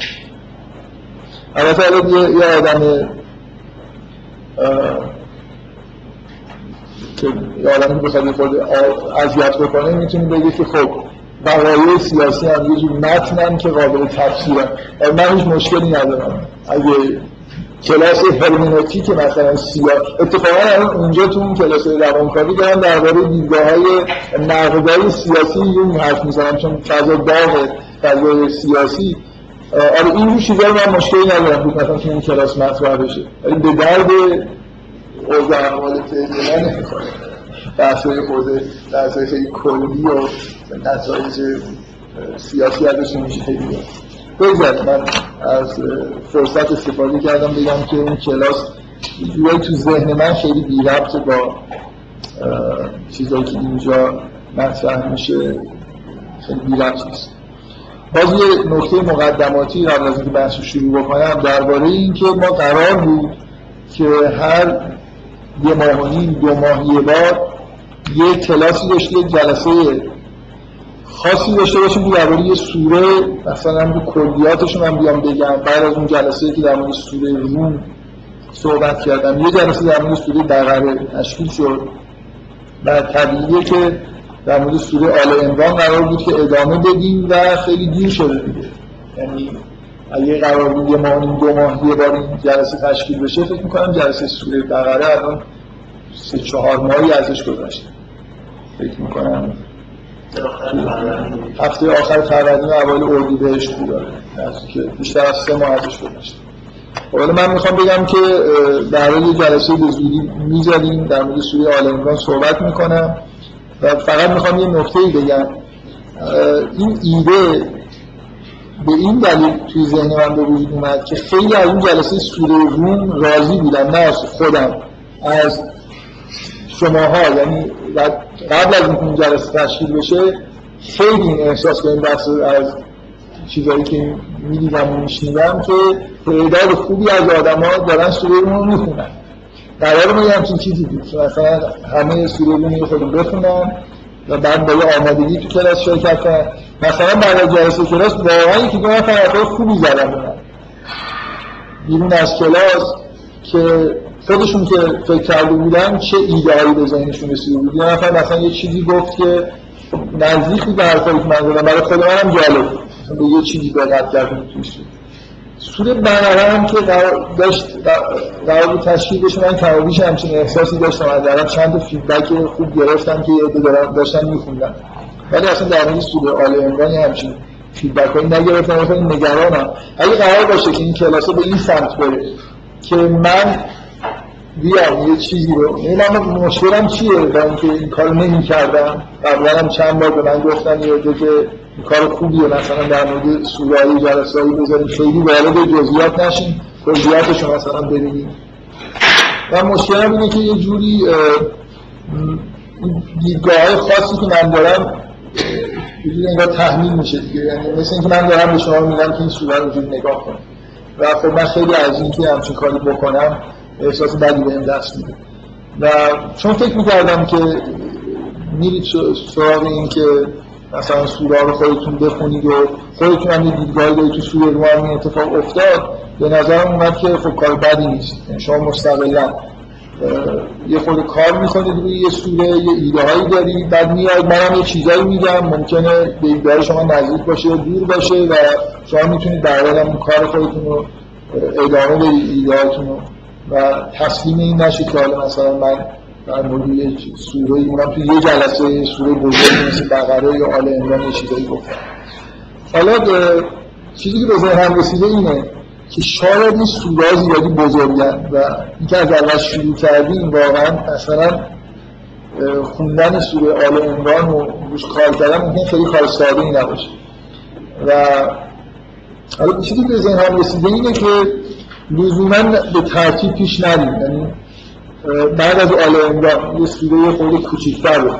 البته یه آدم که یه آدمی بخواد خود اذیت بکنه می‌تونی بگی که خب وقایع سیاسی هم یه جور که قابل تفسیرن. من هیچ مشکلی ندارم. اگه کلاس هرمنوتیک مثلا سیا اتفاقا اونجا تو اون کلاس روانکاوی دارم درباره دیدگاه های نقدای سیاسی یون حرف می‌زنم چون فضا داغ فضای سیاسی. آره این رو چیزا من مشکلی ندارم. بود مثلا تو این کلاس مطرح بشه. ولی به درد اوضاع احوال فعلی من نمی‌خوره بحثای خود بحثای خیلی کلی و نتایج سیاسی ازش میشه خیلی بگذارید من از فرصت استفاده کردم بگم که این کلاس جورایی تو ذهن من خیلی بی ربط با چیزایی که اینجا مطرح میشه. خیلی بی ربط نیست. باز یه نکته مقدماتی قبل از اینکه بحث شروع بکنم درباره این که ما قرار بود که هر یه ماه و نیم دو ماه یه بار یه کلاسی داشته جلسه خاصی داشته باشیم که درباره یه سوره مثلا هم کلیاتشون هم بیام بگم بعد از اون جلسه که در مورد سوره روم صحبت کردم یه جلسه در مورد سوره بقره تشکیل شد. و طبیعیه که در مورد سوره آل عمران قرار بود که ادامه بدیم و خیلی دیر شده دیگه. یعنی اگه قرار یه ماه دو ماه یه بار این جلسه تشکیل بشه فکر می‌کنم جلسه سوره بقره الان سه چهار ماهی ازش گذشته. فکر می‌کنم. هفته آخر فروردین و اوایل اردیبهشت بود. که بیشتر از سه ماه ازش گذشته. حالا من می‌خوام بگم که در حال جلسه به زودی در مورد سوره آل عمران صحبت می‌کنم. و فقط می‌خوام یه نکته بگم. این ایده به این دلیل توی ذهن من به وجود اومد که خیلی از اون جلسه سوره روم راضی بودن نه از خودم از شماها. یعنی قبل از اینکه این جلسه تشکیل بشه خیلی این احساس کنیم بحث از چیزایی که می‌دیدم و میشنیدم که تعداد خوبی از آدما دارن سوره رو می‌خونن. قرار ما یه همچین چیزی بود که مثلا همه سوره رو خود بخونن و بعد با یه آمادگی تو کلاس شرکت کنن مثلا بعد از جلسه کلاس واقعا که دو نفر خوبی زدن. بیرون از کلاس که خودشون که فکر کرده بودن چه ایدهایی به ذهنشون رسیده بود. یه نفر مثلا یه چیزی گفت که نزدیک بود به حرفایی که من زدم برای خود منم جالب به یه چیزی دقت کردم توش. سوره بقره هم که داشت قرار بود تشکیل بشه من کمابیش همچین احساسی داشتم. از چند فیدبک خوب گرفتم که یه داشتن میخوندم ولی اصلا در مورد سوره آل عمران همچین فیدبک هایی نگرفتم خیلی نگرانم. اگه قرار باشه که این کلاسه به این سمت بره که من بیام یه چیزی رو این من مشکلم چیه؟ با اینکه این کار نمی کردم قبلا هم چند بار به من گفتن یه که کار خوبیه مثلا در مورد سورایی جلسایی بذاریم. خیلی وارد جزئیات نشیم جزئیاتشو مثلا ببینیم و مشکلم اینه که یه جوری دیدگاه خاصی که من دارم جوری انگار تحمیل میشه دیگه. یعنی مثل اینکه من دارم به شما میگم که این سوره رو نگاه کنم و خب من خیلی از اینکه همچین کاری بکنم احساس بدی به دست میده. و چون فکر می‌کردم که میرید سراغ این که مثلا سوره رو خودتون بخونید و خودتون هم دیدگاهی دارید تو سوره رو هم اتفاق افتاد به نظرم اومد که خب کار بدی نیست. یعنی شما مستقلا یه خود کار می‌کنید روی یه سوره یه ایده هایی دارید بعد میاد منم یه چیزایی میگم. ممکنه به ایده شما نزدیک باشه دور باشه و شما می‌تونید در هم کار خودتون رو ادامه بدید ایده رو. و تسلیم این نشید که حالا مثلا من در مورد یه سوره اونم تو یه جلسه سوره بزرگی مثل بقره یا آل عمران یه چیزایی گفتم حالا چیزی که به ذهنم رسیده اینه که شاید این سوره زیادی بزرگن و اینکه از اول شروع کردیم واقعا مثلا خوندن سوره آل عمران و روش کار کردن ممکن خیلی کار ساده ای نباشه. و حالا چیزی که به رسیده اینه که لزوما به ترتیب پیش نریم. یعنی بعد از آل عمران یه سوره خود کوچیک‌تر رو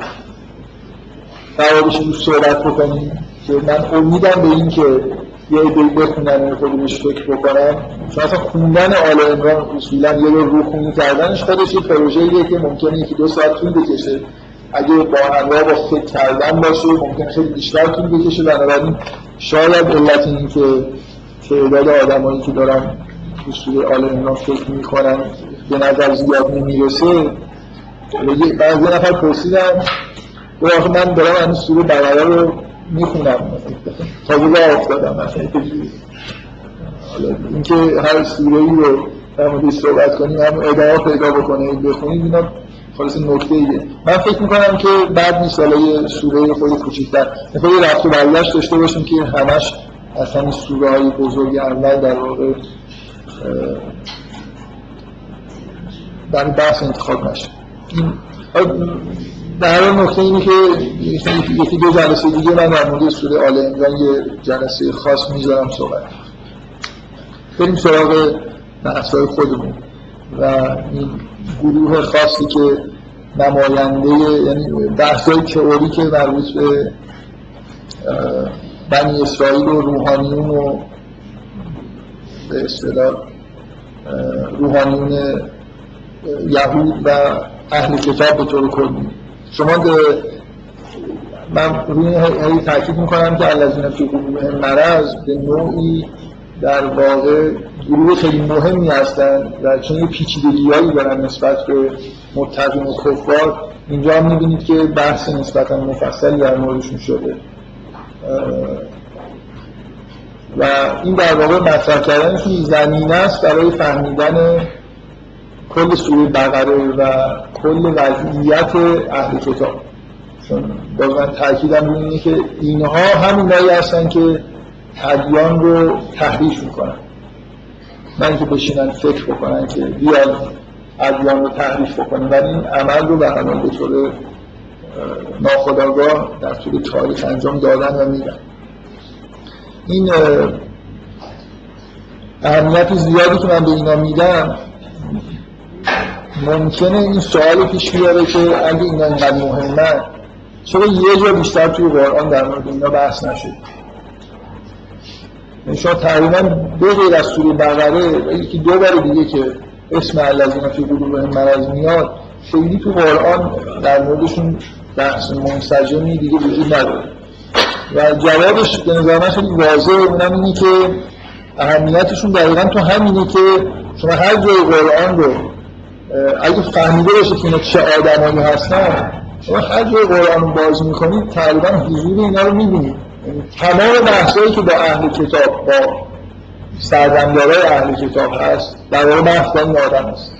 رو صحبت بکنیم که من امیدم به این که یه عده‌ای بخونن و خودش فکر بکنن. چون اصلا خوندن آل عمران اصولا یه رو خونی کردنش خودش یه پروژه‌ایه که ممکنه یکی دو ساعت طول بکشه. اگه با همراه با فکر کردن باشه ممکن خیلی بیشتر طول بکشه. بنابراین شاید علت این که تعداد آدمایی که دارن سوره آل عمران فکر می‌کنن به نظر زیاد نمی‌رسه. بعضی نفر پرسیدن و من دارم این سوره بقره رو می‌خونم. تازه راه افتادم مثلا اینکه هر سوره ای رو در مورد صحبت کنیم هم ادعا پیدا بکنه بخونیم اینا خالص نکته ایه. من فکر می‌کنم که بعد نیست یه سوره خود کوچیک‌تر. خود رفت و برگشت داشته باشیم که همش اصلا سوره های بزرگ اول در واقع برای بحث انتخاب نشه. در نکته اینه که یکی دو جلسه دیگه من در مورد سوره آل عمران یه جلسه خاص می‌ذارم صحبت بریم سراغ بحثای خودمون. و این گروه خاصی که نماینده یعنی بحثای تئوری که مربوط به بنی اسرائیل و روحانیون و به اصطلاح روحانیون یهود و اهل کتاب به طور کلی. شما به من روی هی تاکید می‌کنم که الذین فی قلوبهم مرض به نوعی در واقع گروه خیلی مهمی هستن و چون یه پیچیدگیهایی دارن نسبت به متقین و کفار. اینجا هم می‌بینید که بحث نسبتا مفصلی در موردشون شده. و این در واقع مطرح کردنشون زمینه است برای فهمیدن کل سوره بقره و کل وضعیت اهل کتاب. باز من تاکیدم اینه که اینها همونایی هستن که ادیان رو تحریف می‌کنن. من که بشینن فکر بکنن که بیاد ادیان رو تحریف بکنن ولی این عمل رو به به طور ناخداگاه در طول تاریخ انجام دادن و میدن. این اهمیت زیادی که من به اینا میدم ممکنه این سوال پیش بیاره که اگه اینا اینقدر مهمه چرا یه جا بیشتر توی قرآن در مورد اینا بحث نشد؟ یعنی شما تقریبا دو غیر از سوره بقره یکی دو بار دیگه که اسم الذین فی قلوبهم مرض میاد خیلی تو قرآن در موردشون بحث منسجمی دیگه وجود نداره. و جوابش به نظر من خیلی واضحه. اونم اینه که اهمیتشون دقیقا تو همینه که شما هر جای قرآن رو اگه فهمیده باشه که اینا چه آدمایی هستن شما هر جای قرآن رو باز می‌کنید تقریبا حضور اینا رو می‌بینید یعنی تمام بحثایی که با اهل کتاب با سرزمدارای اهل کتاب هست در واقع بحث این آدم هست.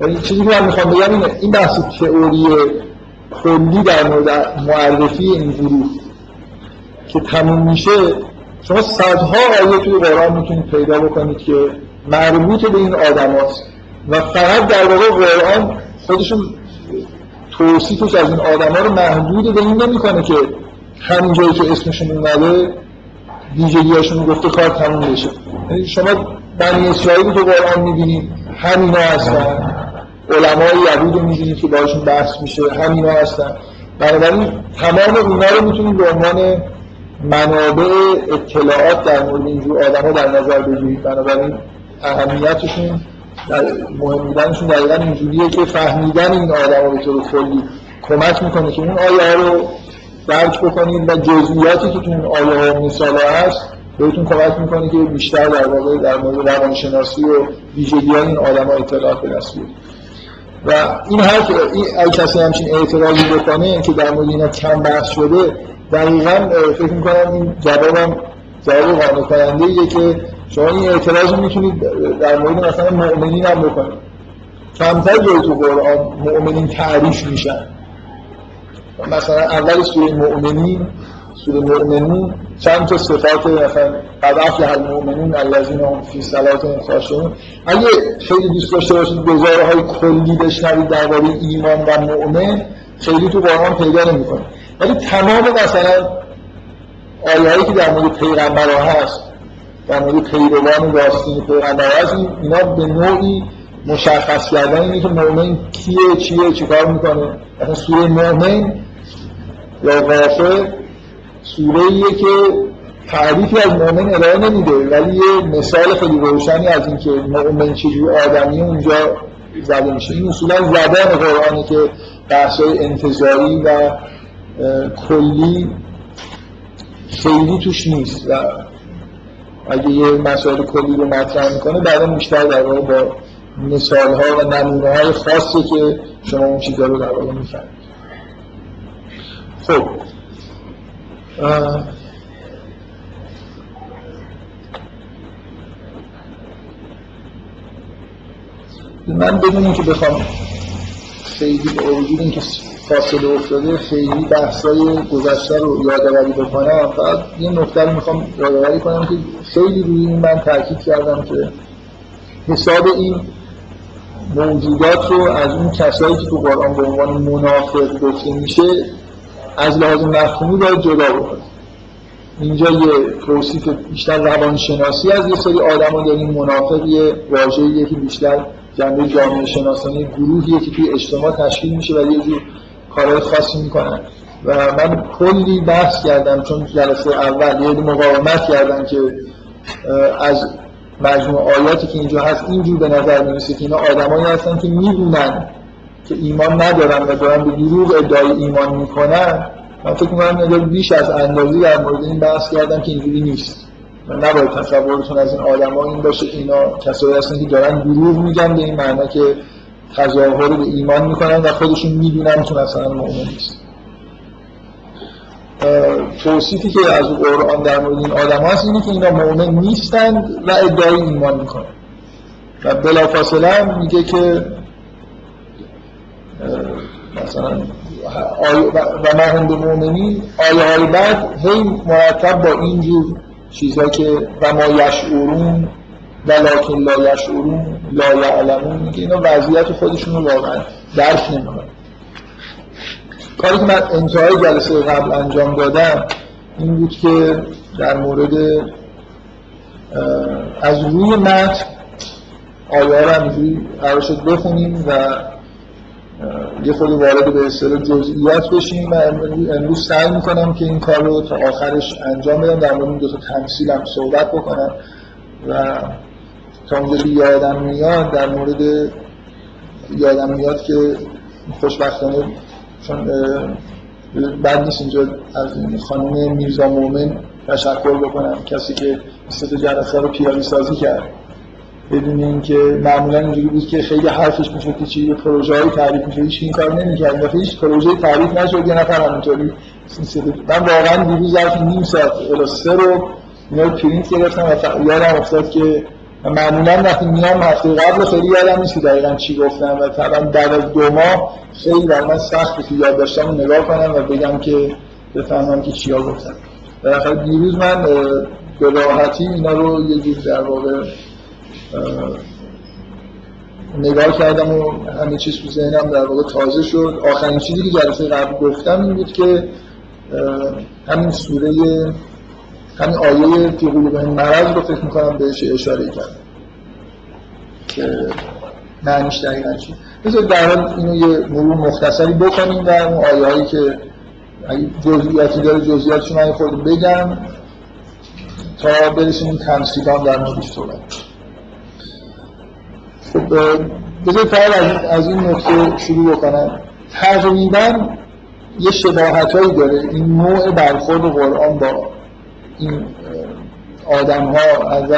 یعنی چیزی که من می‌خوام بگم اینه این بحث تئوری کلی در مورد معرفی این گروه که تموم میشه شما صدها آیه توی قرآن می‌تونید پیدا بکنید که مربوط به این آدم هست و فقط در واقع قرآن خودشون توصیفش از این آدم ها رو محدود به این نمی‌کنه که همین جایی که اسمشون اومده ویژگیاشون رو گفته کار تموم بشه یعنی شما بنی اسرائیل تو قرآن می‌بینید همینا هستن. علمای یهود رو می‌بینید که باشون بحث میشه همینا هستن. بنابراین تمام اونا رو می‌تونید به عنوان منابع اطلاعات در مورد اینجور آدم ها در نظر بگیرید بنابراین اهمیتشون در مهم بودنشون دقیقا اینجوریه که فهمیدن این آدم ها به طور کلی کمک می‌کنه که اون آیه رو درک بکنید و جزئیاتی که تو اون آیه ها مثال هست بهتون کمک می‌کنه که بیشتر در واقع در مورد روانشناسی و ویژگی این آدم ها اطلاعات به دست و این هر این کسی همچین اعتراضی بکنه که در مورد اینا کم بحث شده دقیقا فکر می‌کنم این جوابم جواب قانع کننده که شما این اعتراض می‌تونید در مورد مثلا مؤمنین هم بکنید. کمتر جایی تو قرآن مؤمنین تعریف میشن. مثلا اول سوره مؤمنین سوره مؤمنون چند تا صفات مثلا قد افلح المؤمنون الذین هم فی صلاتهم خاشعون. اگه خیلی دوست داشته باشید گزاره های کلی بشنوید درباره ایمان و مؤمن خیلی تو قرآن پیدا نمی‌کنه. ولی تمام مثلا آیه‌ای که در مورد پیغمبرها هست در مورد پیروان راستین پیغمبر هست اینا به نوعی مشخص کردن اینه که مؤمن کیه چیه چیکار می‌کنه. مثلا سوره مؤمن یا غافر سوره ایه که تعریفی از مؤمن ارائه نمیده ولی یه مثال خیلی روشنی از اینکه مؤمن چجور آدمی اونجا زده میشه. این اصولا زبان قرآنی که بحثای انتظاری و کلی خیلی توش نیست و اگه یه مسائل کلی رو مطرح می‌کنه بعدا بیشتر در با مثال ها و نمونه های خاصی که شما اون چیزا رو در واقع خب. من بدون اینکه بخوام خیلی با وجود اینکه فاصله افتاده خیلی بحثای گذشته رو یادآوری بکنم. فقط یه نکته رو می‌خوام یادآوری کنم که خیلی روی این من تاکید کردم که حساب این موجودات رو از اون کسایی که تو قرآن به عنوان منافق گفته میشه از لحاظ مفهومی باید جدا بکنیم اینجا یه توصیف بیشتر روانشناسی از یه سری آدم داریم منافق یه واژه‌ایه که بیشتر جنبه جامعه شناسانی گروهیه که توی اجتماع تشکیل میشه و یه جور کارهای خاصی می‌کنن. و من کلی بحث کردم چون جلسه اول یه مقاومت کردم که از مجموع آیاتی که اینجا هست اینجور به نظر می‌رسه که اینا آدمایی هستن که می‌دونن که ایمان ندارن و دارن به دروغ ادعای ایمان می‌کنن. من فکر می‌کنم بیش از اندازی در مورد این بحث کردم که اینجوری نیست. من نباید تصورتون از این آدم این باشه اینا کسایی هستن که دارن دروغ میگن به این معنا که تظاهر به ایمان می‌کنن و خودشون می‌دونن که مثلا مؤمن نیست. توصیفی که از قرآن در مورد این آدم هست اینه که اینا مؤمن نیستند و ادعای ایمان می‌کنن. و بلافاصله میگه که مثلا و ما هم به مؤمنین آیه های بعد هی مرتب با اینجور چیزا که و ما یشعرون ولکن لا یشعرون لا یعلمون میگه اینا وضعیت خودشون رو واقعا درک نمی‌کنن. کاری که من انتهای جلسه قبل انجام دادم این بود که در مورد از روی متن آیه رو همینجوری قرار شد بخونیم و یه خود وارد به اصطلاح جزئیات بشیم و امروز سعی می‌کنم که این کار رو تا آخرش انجام بدم. در مورد دو تا تمثیلم صحبت بکنم و تا اونجا یادم میاد در مورد یادم میاد که خوشبختانه چون بعد نیست اینجا از خانم میرزا مومن تشکر بکنم کسی که مثل جلسه رو پیاده سازی کرد. بدون اینکه معمولا اینجوری بود که خیلی حرفش می‌شد که چی پروژه های تعریف میشه هیچ این کار نمی‌کرد و هیچ پروژه تعریف نشد یه نفر همینطوری من واقعا دیروز ظرف نیم ساعت الی سه رو اینا پرینت گرفتم و یادم افتاد که معمولا وقتی میام هفته قبل خیلی یادم نیست دقیقا چی گفتم و طبعا بعد از دو ماه خیلی بر من سخت که یاد داشتم نگاه کنم و بگم که بفهمم که چیا گفتم. در دیروز من به راحتی اینا رو یه جور در واقع نگاه کردم و همه چیز تو ذهنم در واقع تازه شد. آخرین چیزی که جلسه قبل گفتم این بود که همین سوره همین آیه فی قلوب مرض رو فکر می‌کنم بهش اشاره کردم که معنیش دقیقا چی؟ بذار در حال اینو یه مرور مختصری بکنیم در اون آیه هایی که اگه جزئیاتی داره جزئیاتشون من خود بگم تا برسیم این تمثیلان در موردش صحبت خب بذارید از این نکته شروع بکنم. تقریبا یه شباهت هایی داره این نوع برخورد قرآن با این آدم ها از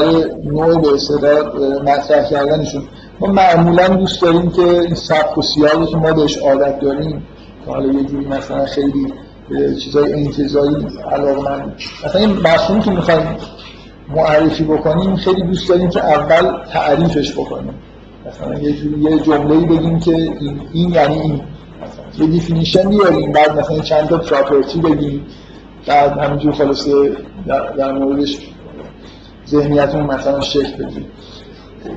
نوع به اصطلاح مطرح کردنشون. ما معمولا دوست داریم که این سبک و سیاهی که ما بهش عادت داریم حالا یه جوری مثلا خیلی چیزای انتزاعی علاقه من مثلا این مفهومی که می‌خوایم معرفی بکنیم خیلی دوست داریم که اول تعریفش بکنیم. مثلا یه جوری یه جمله‌ای بگیم که این, این یعنی این. مثلا یه definition بیاریم بعد مثلا چند تا property بگیم. بعد همینجور خلاصه در, در موردش ذهنیتون مثلا شکل بدیم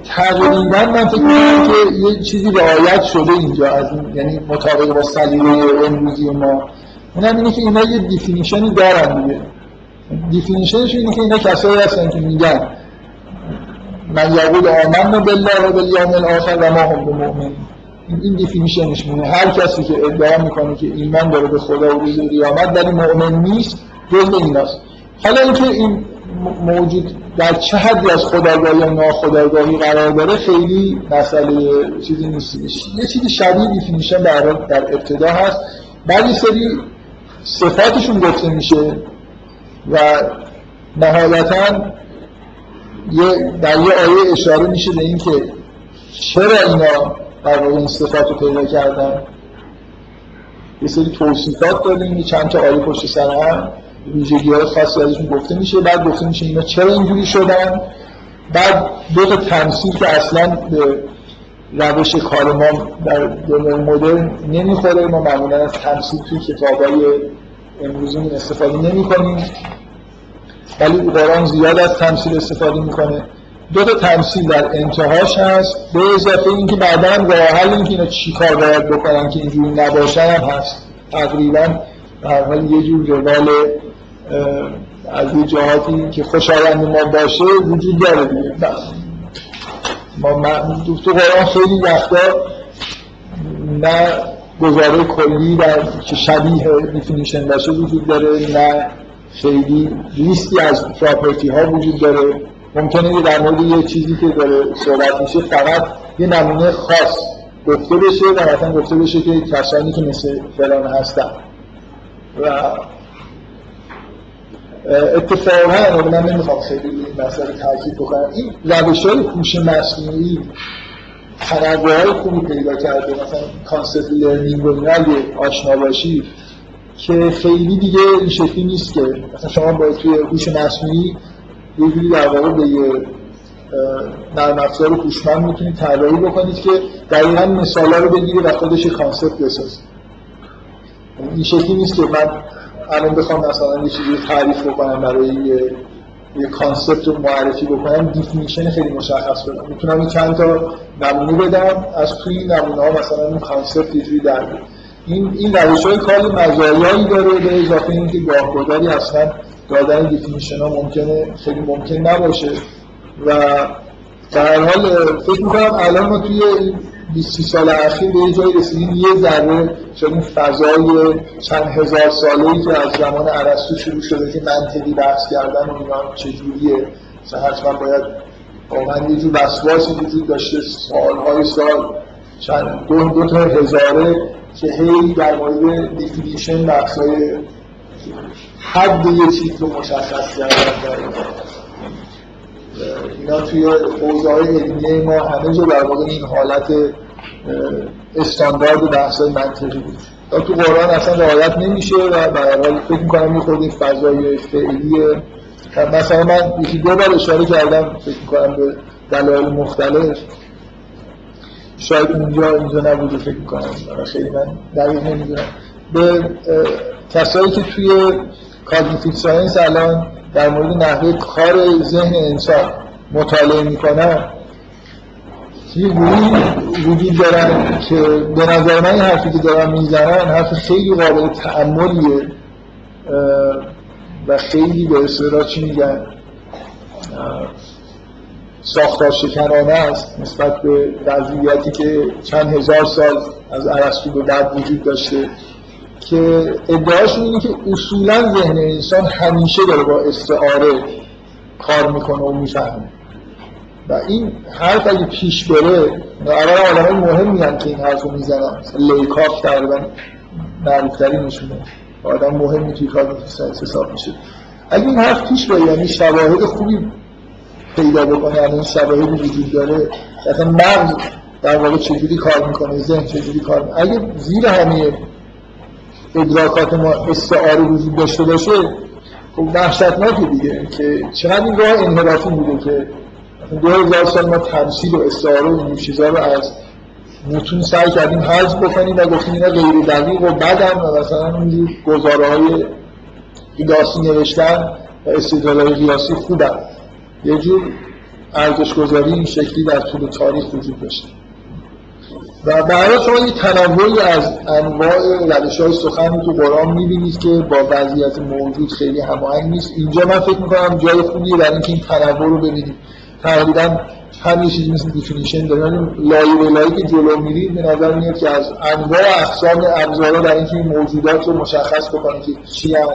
تقریبا من فکر می‌کنم که یه چیزی رعایت شده اینجا از این یعنی مطابق با سلیقه امروزی ما. اونم اینه که اینا یه definition ی دارن دیگه. definition ش اینه که اینا کسایی هستن که میگن من یقول آمنا بالله و بالیوم الاخر و ما هم بمؤمنین این definition شونه هر کسی که ادعا می‌کنه که ایمان داره به خدا و روز قیامت ولی مؤمن نیست جزء ایناست. حالا اینکه این موجود در چه حدی از خودآگاهی یا ناخودآگاهی قرار داره خیلی مسئله چیزی نیست. یه چیزی شبیه دیفینیشن در در ابتدا هست. بعد یه سری صفاتشون گفته میشه و نهایتا یه در یه آیه اشاره میشه به اینکه چرا اینا در واقع این صفات رو پیدا کردن. یه سری توصیفات داریم یه چند تا آیه پشت سر هم. ویژگی های خاصی ازشون گفته میشه. بعد گفته میشه اینا چرا اینجوری شدن؟ بعد دو تا تمثیل که اصلا به روش کار ما در دنیای مدرن نمی‌خوره. ما معمولا از تمثیل توی کتابای امروزی استفاده نمی کنیم ولی قرآن زیاد از تمثیل استفاده می‌کنه. دو تا تمثیل در انتهاش هست. به اضافه اینکه بعدا راه حل اینکه اینا چیکار باید بکنن که اینجوری نباشن هم هست. تقریبا در حال یه جور روال از یه جهاتی که خوشایند ما باشه وجود داره دیگه. ما تو قرآن خیلی وقتا نه گزاره کلی در که شبیه دیفینیشن باشه وجود داره نه خیلی لیستی از پراپرتی ها وجود داره. ممکنه در مورد یه چیزی که داره صحبت میشه فقط یه نمونه خاص گفته بشه و مثلا گفته بشه که کسانی که مثل فلان هستن. و اتفاقا من نمی‌خوام خیلی این مسئله تاکید بکنم. این روش های هوش مصنوعی تنوع های خوبی پیدا کرده مثلا concept learning و آشنا باشی که خیلی دیگه این شکلی نیست که مثلا شما باید توی هوش مصنوعی یه جوری در واقع به یه نرم افزار هوشمند می‌تونید طراحی بکنید که دقیقا مثالا رو بگیره و خودش concept بسازه. این شکلی نیست که من الان بخوام مثلا یه چیزی تعریف بکنم برای یه یه concept رو معرفی بکنم definition خیلی مشخص بدم می‌تونم چند تا نمونه بدم از توی نمونه ها مثلا اون concept یه در این این روش های کار مزایایی داره به اضافه اینکه گاهگداری اصلا دادن definition ها ممکنه خیلی ممکن نباشه. و در حال فکر می‌کنم الان ما توی 20 سال اخیر به یه جایی رسیدیم. یه ذره شاید این فضای چند هزار ساله ای که از زمان عرستو شروع شده که منطقی بحث کردن و اینا چجوریه. مثلا حتما باید واقعا یه جور وسواسی وجود داشته. سالهای سال چند دو, دو تا هزاره که هی در مورد دیفینیشن بحثای حد یه چیز رو مشخص کردن اینا توی حوزه علمی ما همه جا در واقع این حالت استاندارد بحث منطقی بود. تو قرآن اصلا رعایت نمیشه و به حال فکر می‌کنم یه خود فضای فعلیه. مثلا من یکی دو بار اشاره کردم فکر می‌کنم به دلایل مختلف. شاید اونجا اینجا نبوده فکر می‌کنم خیلی من دقیق نمی‌دونم. به کسایی که توی cognitive science الان در مورد نحوه کار ذهن انسان مطالعه می‌کنن یه وجود دارن که به نظر من این حرفی که دارن می‌زنن حرف خیلی قابل تأملیه و خیلی به اصطلاح چی میگن؟ ساختار شکنانه است نسبت به وضعیتی که چند هزار سال از ارسطو به بعد وجود داشته. که ادعاشون اینه که اصولا ذهن انسان همیشه داره با استعاره کار می‌کنه و می‌فهمه. و این حرف اگه پیش بره اولا آدم مهم میگن که این حرف رو می‌زنن لیکاف تقریبا نشونه. آدم مهم توی کار حساب میشه. اگه این حرف پیش بره یعنی شواهد خوبی پیدا بکنه یعنی این شواهدی وجود داره مثلا مغز در واقع چجوری کار می‌کنه ذهن چجوری کار می‌کنه. اگه زیر همه ادراکات ما استعاره وجود داشته باشه خب وحشتناکه دیگه که چقدر این راه انحرافی بوده که دو هزار سال ما تمثیل و استعاره و این چیزا رو از متون سعی کردیم حذف بکنیم و گفتیم اینا غیر دقیق و بدن و مثلا این گزاره های قیاسی نوشتن و استدلال های قیاسی خوبن. یه جور ارزش گذاری این شکلی در طول تاریخ وجود داشته. و برای شما یه تنوعی از انواع روش های سخن تو قرآن می‌بینید که با وضعیت موجود خیلی هماهنگ نیست. اینجا من فکر می‌کنم جای خوبیه برای اینکه این تنوع رو ببینید تقریبا هم یه چیزی مثل definition داریم یعنی لایه به لایه که جلو میرید به نظر میاد که از انواع اقسام ابزارا در اینکه این موجودات رو مشخص بکنید که چی هم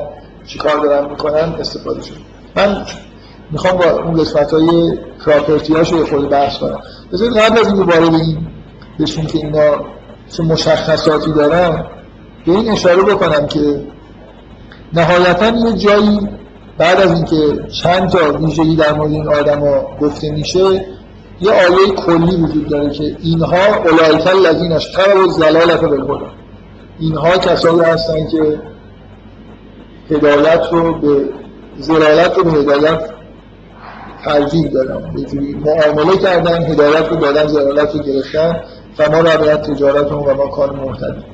چی کار دارن می‌کنن استفاده شد. من می‌خوام با اون قسمت های پراپرتی هاشو خود بحث کنم. بذارید قبل از اینکه وارد این بشون که اینا چه مشخصاتی دارن به این اشاره بکنم که نهایتا یه جایی بعد از اینکه چند تا ویژگی در مورد این آدما گفته میشه یه آیه کلی وجود داره که اینها اولایک الذین اشتروا الضلالة بالهدى اینها کسایی هستن که هدایت رو به زلالت رو به هدایت ترجیح دادن. یه جوری معامله کردن هدایت رو دادن زلالت رو گرفتن. و ما روایت تجارت و ما کار محتدیم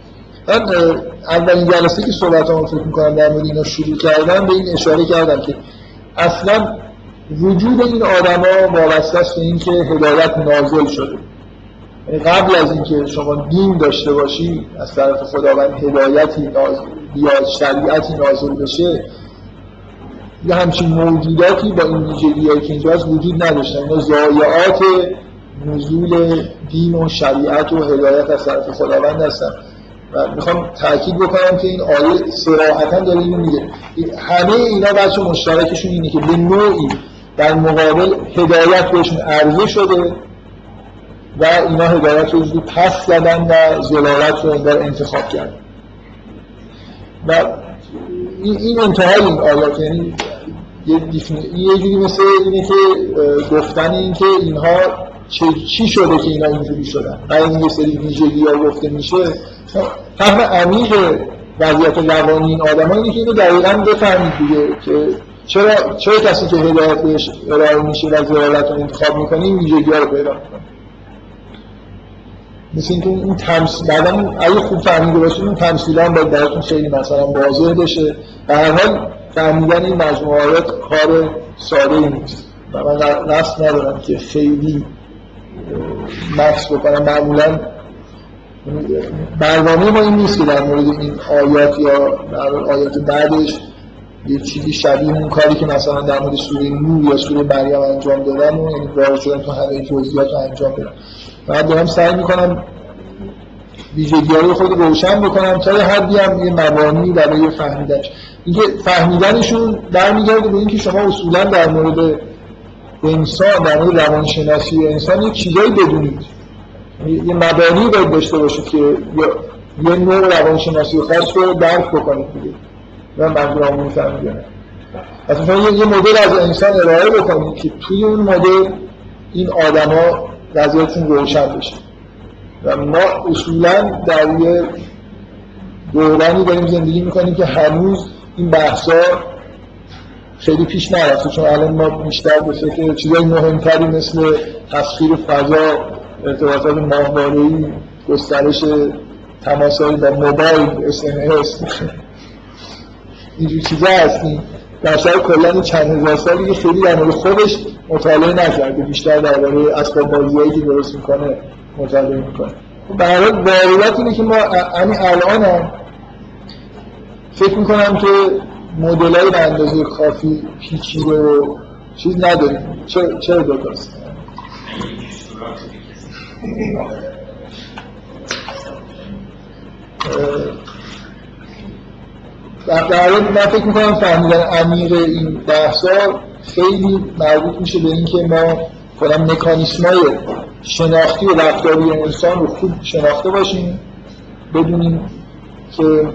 من اولین جلسه که صحبت هم فکر می‌کنم در مورد اینا شروع کردم به این اشاره کردم که اصلا وجود این آدما وابسته است به اینکه هدایت نازل شده. یعنی قبل از اینکه شما دین داشته باشی از طرف خداوند هدایتی نازل یا شریعتی نازل بشه یه همچین موجوداتی با این ویژگی‌هایی که اینجا وجود نداشتن. اینا ضایعات نزول دین و شریعت و هدایت از طرف خداوند هستن و می‌خوام تاکید بکنم که این آیه صراحتا داره اینو میگه. همه اینا بچه مشترکشون اینه که به نوعی در مقابل هدایت بهشون عرضه شده و اینا هدایت رو پس زدن و زلالت رو در انتخاب کردن. و این انتهای این آیات یعنی یه جوری مثل اینه که گفتن این که اینها چی شده که اینا اینجوری شدن؟ بعد یه سری ویژگی ها گفته میشه فهم عمیق وضعیت روانی این آدم اینه که اینو دقیقا بفهمید دیگه که چرا چرا کسی که هدایت بهش ارائه میشه و زلالت رو انتخاب می‌کنه این ویژگی ها رو پیدا می‌کنه. مثل اینکه این تمثیل بعدا اگه خوب فهمیده باشید این تمثیل هم باید براتون خیلی مثلا واضح بشه. و هر حال فهمیدن این مجموعات کار ساده ای نیست. و من قصد ندارم که خیلی مکس بکنم. معمولا برنامه ما این نیست که در مورد این آیات یا در آیات بعدش یه چیزی شبیه اون کاری که مثلا در مورد سوره نور یا سوره مریم انجام دادن و یعنی وارد شدن تو همه جزئیات انجام بدن من دارم سعی می‌کنم ویژگی رو خود روشن بکنم تا یه حدی هم یه مبانی برای فهمیدنش. اینکه فهمیدنشون برمیگرده به اینکه شما اصولا در مورد انسان در مورد روانشناسی انسان یه چیزایی بدونید. یه مبانی باید داشته باشید که یه نوع روانشناسی خاص رو درک بکنید دیگه. من منظورم میفهمیدم اصلا یه مدل از انسان ارائه بکنید که توی اون مدل این آدما وضعیتشون روشن بشه. و ما اصولا در یه دورانی داریم زندگی می‌کنیم که هنوز این بحثا خیلی پیش نرفته چون الان ما بیشتر به فکر چیزای مهمتری مثل تسخیر فضا ارتباطات ماهواره‌ای گسترش تماسایی با موبایل اس اینجور چیزا هستیم در سر کلا چند هزار سالی که خیلی در مورد خودش مطالعه نکرده بیشتر درباره اسباب بازیایی که درست می‌کنه مطالعه می‌کنه. حال واقعیت اینه که ما همین الان فکر می‌کنم که مدل های به اندازه کافی پیچیده و چیز نداریم. چرا دو داست در حال من فکر می‌کنم فهمیدن عمیق این بحثا خیلی مربوط میشه به اینکه ما کنم مکانیسمای شناختی و رفتاری انسان رو خوب شناخته باشیم بدونیم که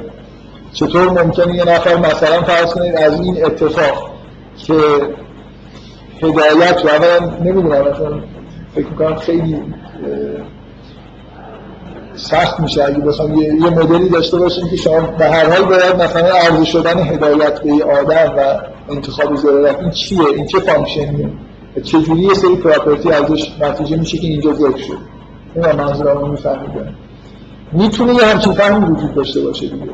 چطور ممکنه یه نفر مثلا فرض کنید از این اتفاق که هدایت رو اولا نمی‌دونم مثلا فکر می‌کنم خیلی سخت میشه اگه بخوام یه, یه مدلی داشته باشیم که شما به هر حال باید مثلا عرضه شدن هدایت به آدم و انتخاب ضرورت این چیه؟ این چه function یه؟ چجوری یه سری property ازش نتیجه میشه که اینجا ذکر شد؟ این منظورم میفهمیدم می‌تونه یه همچین فهمی وجود داشته باشه دیگه.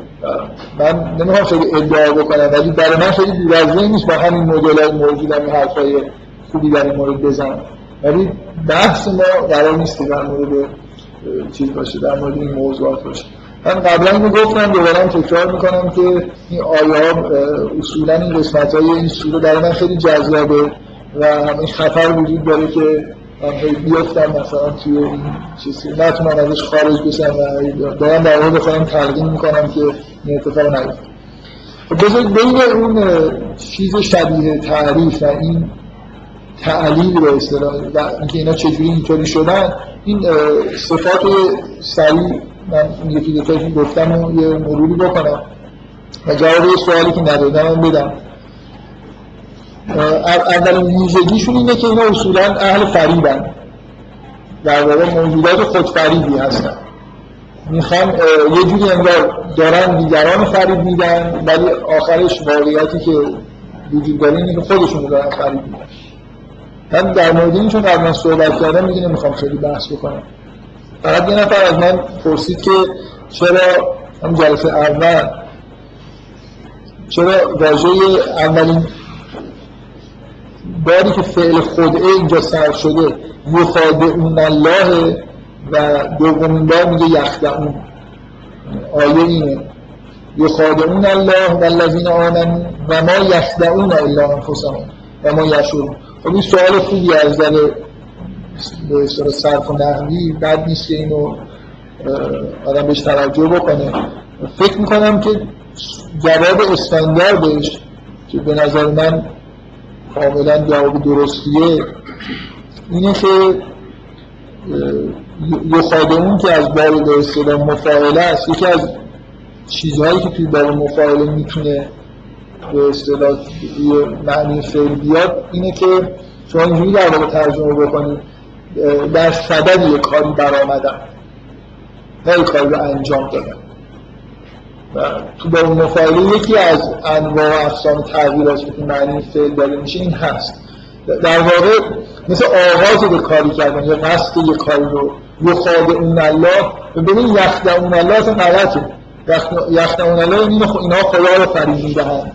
من نمی‌خوام خیلی ادعا بکنم ولی برای من خیلی دور از نیست با همین مدل های موجود همین حرفای خوبی در این مورد بزنم. ولی بحث ما قرار نیست در مورد چیز باشه در مورد این موضوعات باشه. من قبلا اینو گفتم دوباره تکرار می‌کنم که این آیه ها اصولا این قسمت های این سوره در من خیلی جذابه و این خطر وجود داره که من هی بیفتم مثلا توی این چیزی. نتونم ازش خارج بشم و دارم در مورد خودم تلقین می‌کنم که این اتفاق نیفته. خب بذارید بین اون چیز شبیه تعریف و این تعلیل به اصطلاح و اینکه اینا چجوری اینطوری شدن این صفات سریع من یکی دو گفتم و یه مروری بکنم. و جواب سوالی که ندادم بدم. اولین ویژگیشون اینه که اینا اصولا اهل فریبن. در واقع موجودات خودفریبی هستن. می‌خوان یه جوری انگار دارن دیگران فریب میدن ولی آخرش واقعیتی که وجود داره اینه که خودشون دارن فریب میدن. من در مورد این چون قبلا صحبت کردم میگه نمی‌خوام خیلی بحث بکنم. فقط یه نفر از من پرسید که چرا هم جلسه اول چرا واژه اولین باری که فعل خودعه اینجا صرف شده یخادعون الله و دومین بار میگه یخدعون. آیه اینه یخادعون الله و الذین آمنوا و ما یخدعون الا انفسهم و ما یشعرون. خب این سوال خوبی از نظر به صرف و نحوی بد نیست که اینو آدم بهش توجه بکنه. فکر می‌کنم که جواب استانداردش که به نظر من کاملا جواب درستیه. اینه که یخادمون که از باب به اصطلاح مفاعله است یکی از چیزهایی که توی باب مفاعله می‌تونه به اصطلاح معنی فعل بیاد اینه که شما اینجوری در واقع ترجمه بکنید در صدد یک کاری برآمدن نه کاری رو انجام دادن. و تو با اون مفاعله یکی از انواع اقسام تغییرات که معنی فعل داده میشه این هست. در واقع مثل آغاز به کاری کردن یا قصد یک کاری رو یخاد اون الله و ببین اون الله اصلا غلطه. اون الله این اینا خدا رو فریب می‌دهند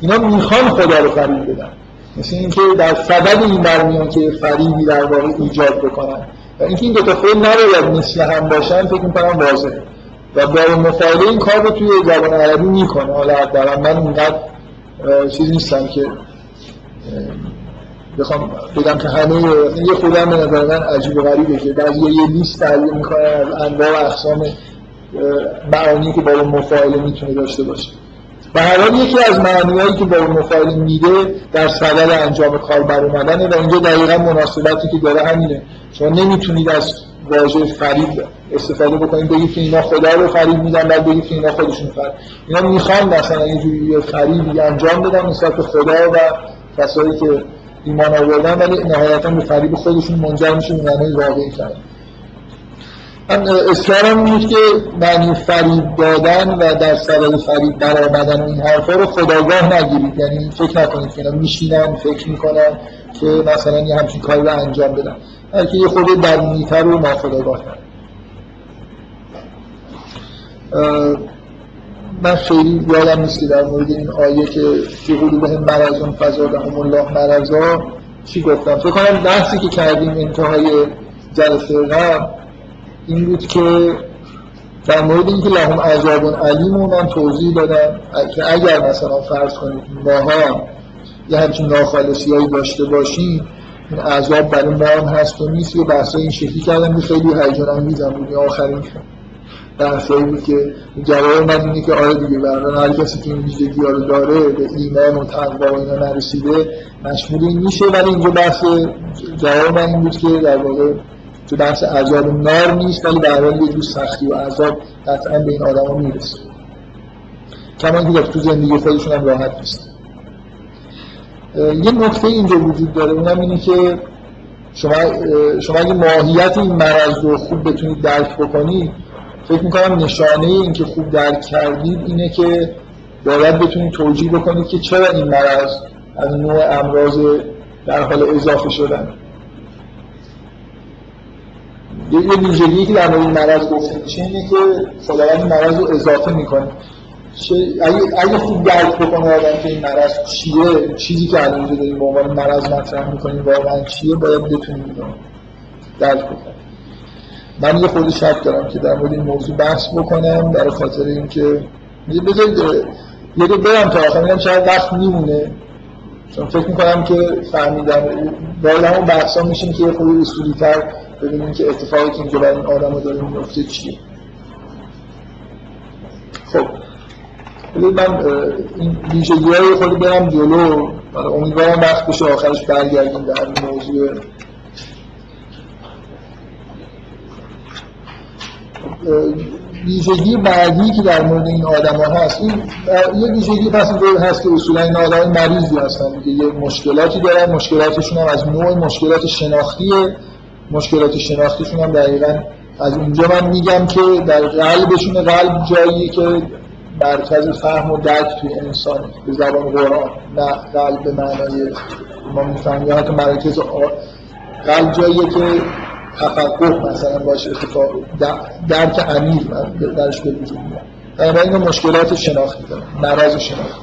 اینا می‌خوان خدا رو فریب بدن. مثل اینکه در صدد این برمیان که فریبی در واقع ایجاد بکنن. و اینکه این دو تا فعل نباید مثل هم باشن فکر می‌کنم واضحه. و با مفاعله این کار رو توی زبان عربی می‌کنه. حالا در من اینقدر چیز نیستم که بخوام بگم که همه یه خودم به نظر من عجیب و غریبه که بعضی یه لیست تحلیل می‌کنن از انواع و اقسام معانی که با مفاعله می‌تونه داشته باشه. و هر یکی از معنیهایی که با مفاعله میده در صدد انجام کار بر اومدنه و اینجا دقیقا مناسبتی که داره همینه. شما نمی‌تونید از واژه فریب استفاده بکنید بگید که اینا خدا رو فریب میدن بعد بگید که اینا خودشون فریب اینا می‌خوان مثلا یه جوری انجام بدن نسبت به خدا و کسایی که ایمان آوردن ولی نهایتا به فریب خودشون منجر میشه به معنی واقعی کردن. من اصرارم این که معنی فریب دادن و در سبب فریب برآمدن این حرفا رو خداگاه نگیرید. یعنی فکر نکنید که اینا میشینن فکر می‌کنن که مثلا یه همچین کاری رو انجام بدن. بلکه یه خود درونیتر و ناخداگاه من خیلی یادم نیست که در مورد این آیه که فی قلوبهم مرضون فزادهم الله مرضا چی گفتم؟ فکر کنم بحثی که کردیم انتهای جلسه قبل این بود که در مورد اینکه لهم عذاب علیم و من توضیح دادم که اگر مثلا فرض کنید ماها یه همچین ناخالصی داشته باشیم این عذاب برای ما هم هست و نیست. یه بحثای این شکلی کردم که خیلی هیجان انگیزم بود. آخرین بحثایی بود که جواب من اینه که آره دیگه برای هر کسی که این ویژگی رو داره به ایمان و تقوا و اینا نرسیده مشمول این میشه. ولی اینجا بحث جواب من این بود که در واقع تو بحث عذاب نار نیست ولی در حال یه جور سختی و عذاب قطعا به این آدم ها می‌رسه. کما اینکه تو زندگی خودشون هم راحت نیست. یه نکته اینجا وجود داره اونم اینه که شما شما اگه ماهیت این مرض رو خوب بتونید درک بکنید فکر می‌کنم نشانه این که خوب درک کردید اینه که باید بتونید توجیه بکنید که چرا این مرض از نوع امراض در حال اضافه شدن. یه ویژگی که در این مرض گفته میشه اینه که خداوند مرض رو اضافه می‌کنه. اگه, اگه خوب درک بکنه آدم که این مرض چیه چیزی که الان داریم به عنوان مرض مطرح می‌کنیم واقعا چیه باید بتونیم درک بکنیم. من یه خودی شک دارم که در مورد این موضوع بحث بکنم برای خاطر اینکه بذارید یه دو برم تا آخر. میگم شاید وقت میمونه. چون فکر می‌کنم که فهمیدم. باید همون بحثا میشیم که یه خودی اصولی تر ببینیم که اتفاقی که اینجا برای این آدم رو داره میفته چیه خب من این ویژگی های خودی برم جلو. امیدوارم وقت بشه آخرش برگردیم در این موضوع. ویژگی بعدی که در مورد این آدم هست این یه ویژگی پس هست که اصولا این آدم مریضی هستن. دیگه یه مشکلاتی دارن. مشکلاتشون هم از نوع مشکلات شناختیه. مشکلات شناختیشون هم دقیقا از اونجا من میگم که در قلبشون قلب جایی که مرکز فهم و درک توی انسان به زبان قرآن نه قلب به معنای ما می‌فهمیم. حتی مرکز قلب جاییه که تفقه مثلا باشه اتفاق درک عمیق درش به وجود میاد. بنابراین مشکلات شناختی داره مرض شناختی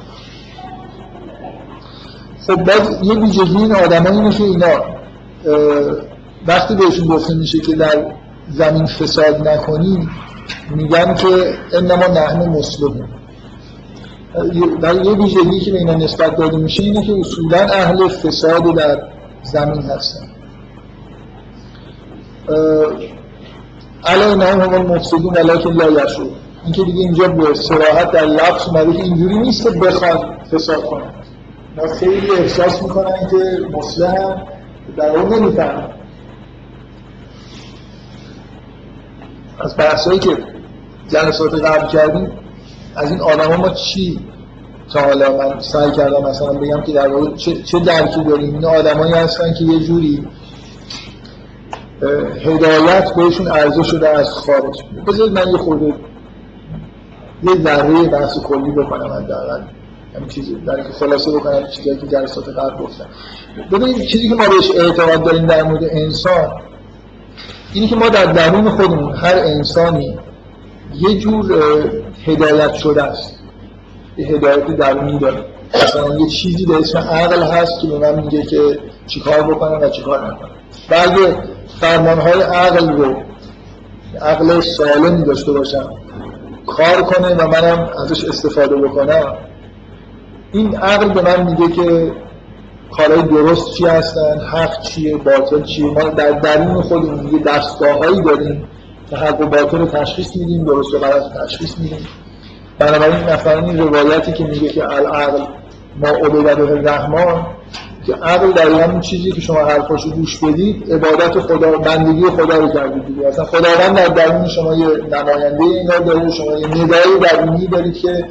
خب باز یه ویژگی این آدم اینه که اینا وقتی بهشون گفته میشه که در زمین فساد نکنید میگن که انما نحن مسلمون. ولی یه ویژگی که به اینا نسبت داده میشه اینه که اصولا اهل فساد در زمین هستن. علینا هم المفسدون ولکن لا یشعرون این که دیگه اینجا به صراحت در لفظ اومده که اینجوری نیست که بخواد فساد کنن. ما خیلی احساس می‌کنن که مسلم در اون نمی‌فهمن از بحثایی که جلسات قبل کردیم از این آدم ما چی؟ تا حالا من سعی کردم مثلا بگم که در واقع چه, چه درکی داریم؟ این آدمایی هستن که یه جوری هدایت بهشون عرضه شده از خارج. بذارید من یه خورده یه ذره بحث کلی بکنم حداقل. همین چیزی در که خلاصه بکنم چیزی که جلسات قبل گفتم. ببینید چیزی که ما بهش اعتقاد داریم در مورد انسان اینی که ما در درون خودمون هر انسانی یه جور هدایت شده است. یه هدایت درونی داره مثلا یه چیزی به اسم عقل هست که به من میگه که چیکار بکنم و چیکار نکنم. و اگه فرمانهای عقل رو عقل سالمی داشته باشم کار کنه و منم ازش استفاده بکنم این عقل به من میگه که کارهای درست چی هستن؟ حق چیه؟ باطل چیه؟ ما در درون خودمون دیگه دستگاه داریم که حق و باطل رو تشخیص میدیم درست و غلط تشخیص میدیم. بنابراین مثلا این روایتی که میگه که العقل ما عبادت الرحمن که عقل در اون چیزی که شما حرفاشو گوش بدید عبادت خدا بندگی خدا رو کردید دیگه. اصلا خداوند در درون شما یه نماینده اینا داره شما یه ندایی درونی دارید که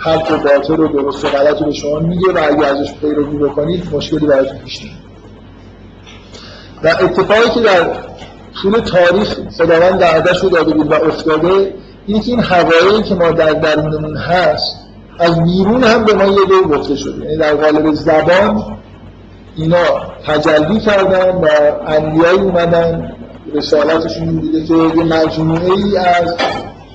حق و باطل و درست و غلط رو به شما میگه و اگه ازش پیروی بکنید مشکلی براتون پیش و اتفاقی که در طول تاریخ خداوند دعدش رو داده بود و افتاده اینه که این حقایقی که ما در درونمون هست از بیرون هم به ما یه دور گفته شده. یعنی در قالب زبان اینا تجلی کردن و انبیایی اومدن رسالتشون بوده که یه مجموعه ای از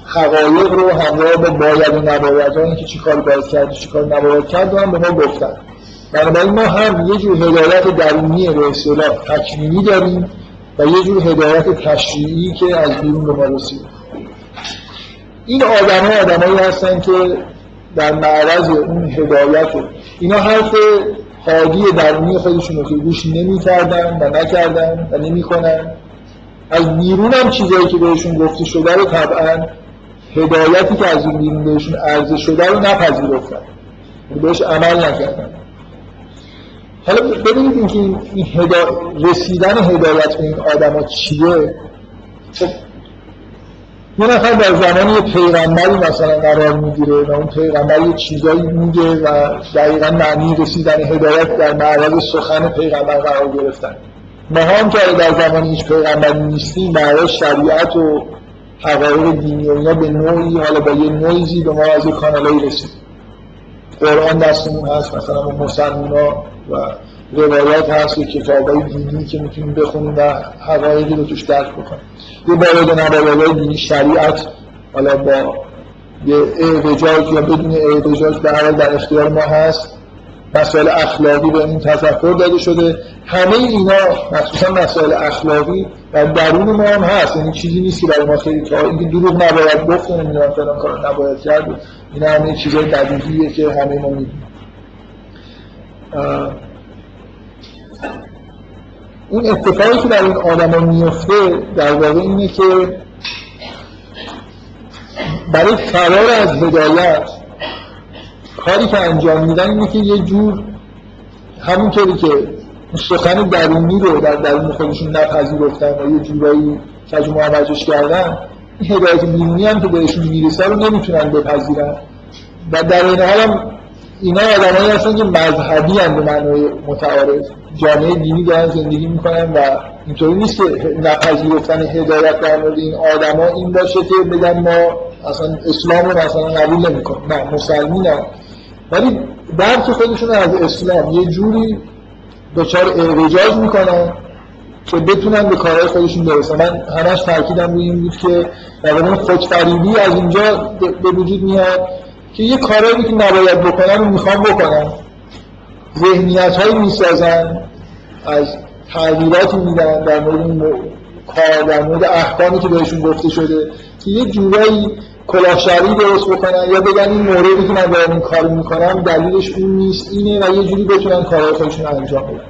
حقایق رو همراه با باید و نباید که چی کار باید کرد چی کار نباید کرد و هم به ما گفتن. بنابراین ما هم یه جور هدایت درونی به اصطلاح تکمیلی داریم و یه جور هدایت تشریعی که از بیرون به ما رسید. این آدم ها آدم هستن که در معرض اون هدایت اینا حرف حادی درونی خودشون رو که گوش نمی کردن و نکردن و نمی کنن از بیرون هم چیزایی که بهشون گفته شده رو طبعا هدایتی که از این بهشون عرضه شده رو نپذیرفتن. یعنی بهش عمل نکردن. حالا ببینید اینکه این هدا... رسیدن هدایت به این آدم ها چیه؟ خب یه نفر در زمان یه پیغمبری مثلا قرار می‌گیره و اون پیغمبر یه چیزایی میگه و دقیقا معنی رسیدن هدایت در معرض سخن پیغمبر قرار گرفتن. ما هم که در زمان هیچ پیغمبری نیستیم برای شریعت و حقایق دینی و اینا به نوعی حالا با یه نویزی به ما از کانالایی رسید. قرآن دستمون هست مثلا با مسلمان و روایات هست و کتابای دینی که می‌تونیم بخونیم و حقایقی رو توش درک بکنیم. یه باید نبایدهای دینی شریعت حالا با یه اعوجاج یا بدون اعوجاج به در اختیار ما هست. مسائل اخلاقی به این تذکر داده شده. همه اینا مخصوصا مسائل اخلاقی در درون ما هم هست. یعنی چیزی نیست که برای ما خیلی تا اینکه دروغ نباید گفت نمی‌دونم فلان کار نباید کرد. این همه چیزای بدیهیه که همه ما می‌دونیم. اون اتفاقی که در این آدم میفته در واقع اینه که برای فرار از هدایت کاری که انجام میدن اینه که یه جور همونطوری که سخن درونی رو در درون خودشون نپذیرفتن و یه جورایی کج معوجش کردن این هدایت بیرونی هم که بهشون می‌رسه رو نمی‌تونن بپذیرن و در این حال هم اینا آدمایی هستن که مذهبی هم به معنای متعارف جامعه دینی دارن زندگی می‌کنن و اینطوری نیست که نپذیرفتن هدایت در مورد این آدما این باشه که بگن ما اصلا اسلام رو مثلا قبول نمی‌کنیم نه مسلمین هم. ولی درک خودشون از اسلام یه جوری دچار اعوجاج می‌کنن که بتونن به کارهای خودشون برسن. من همش تاکیدم روی این بود که در خودفریبی از اینجا به وجود میاد که یه کارهایی که نباید بکنن و می‌خوام بکنن. ذهنیت هایی می‌سازن از تغییراتی میدن در مورد کار در مورد احکامی که بهشون گفته شده که یه جورایی کلاهشری درست بکنن یا بگن این موردی که من دارم این کار می‌کنم دلیلش اون نیست اینه و یه جوری بتونن کارهای خودشون انجام بدن.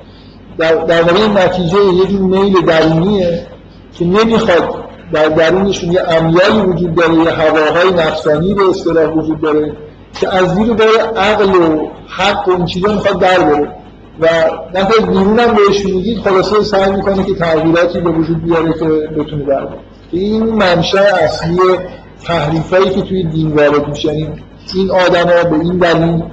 در, در نتیجه یه جور میل درونیه که نمی‌خواد در درونشون یه امیالی وجود داره یه هواهای نفسانی به اصطلاح وجود داره که از زیر بار عقل و حق و این چیزا می‌خواد در بره. و نفع بیرون هم بهش میگید خلاصه سعی می‌کنه که تغییراتی به وجود بیاره که بتونه در این منشأ اصلی تحریفایی که توی دین وارد میشه یعنی این آدما به این دلیل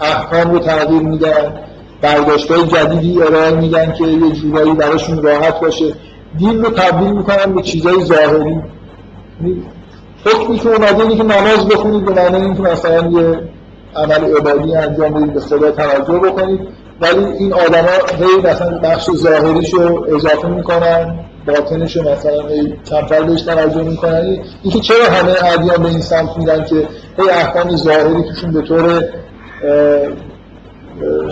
احکام رو تغییر میدن برداشتهای جدیدی ارائه میدن که یه جورایی براشون راحت باشه. دین رو تبدیل می‌کنن به چیزای ظاهری. حکمی که اومده اینه که نماز بخونید به معنی اینکه مثلا یه عمل عبادی انجام بدید به خدا توجه بکنید. ولی این آدما هی مثلا بخش ظاهریش رو اضافه می‌کنن باطنش رو مثلا کمتر بهش توجه می‌کنن. اینکه چرا همه ادیان به این سمت میدن که هی احکام ظاهری توشون به طور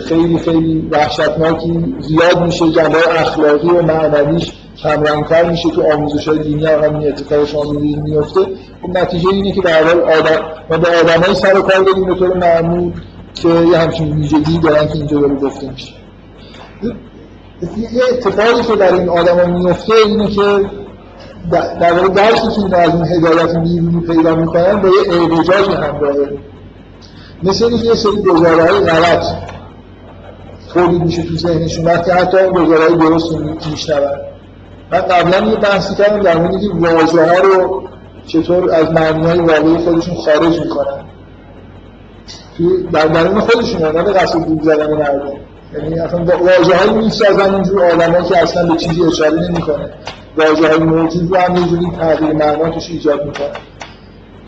خیلی خیلی وحشتناکی زیاد میشه جنبه اخلاقی و معنویش کمرنگتر میشه تو آموزش های دینی هم همین اتفاق شما میفته خب نتیجه اینه که در حال آدم ما به آدمایی سر کار داریم به طور معمول. که یه همچین ویژگی دارن که اینجا داره گفته میشه. یه اتفاقی که در این آدم میفته اینه که در واقع درسی که اینا از این هدایت بیرونی پیدا می‌کنن با یه اعوجاج همراهه مثل اینکه یه سری گزاره های غلط تولید میشه تو ذهنشون وقتی حتی اون گزاره های درست میشنون. من قبلا یه بحثی کردم در مورد اینکه واژه ها رو چطور از معنی های واقعی خودشون خارج می‌کنن. در درون خودشون نه به قصد دور زدن مردم یعنی اصلا واژه هایی می‌سازن اینجور آدم که اصلا به چیزی اشاره نمی‌کنه واژه های موجود رو هم یه تغییر معنا توش ایجاد می‌کنه.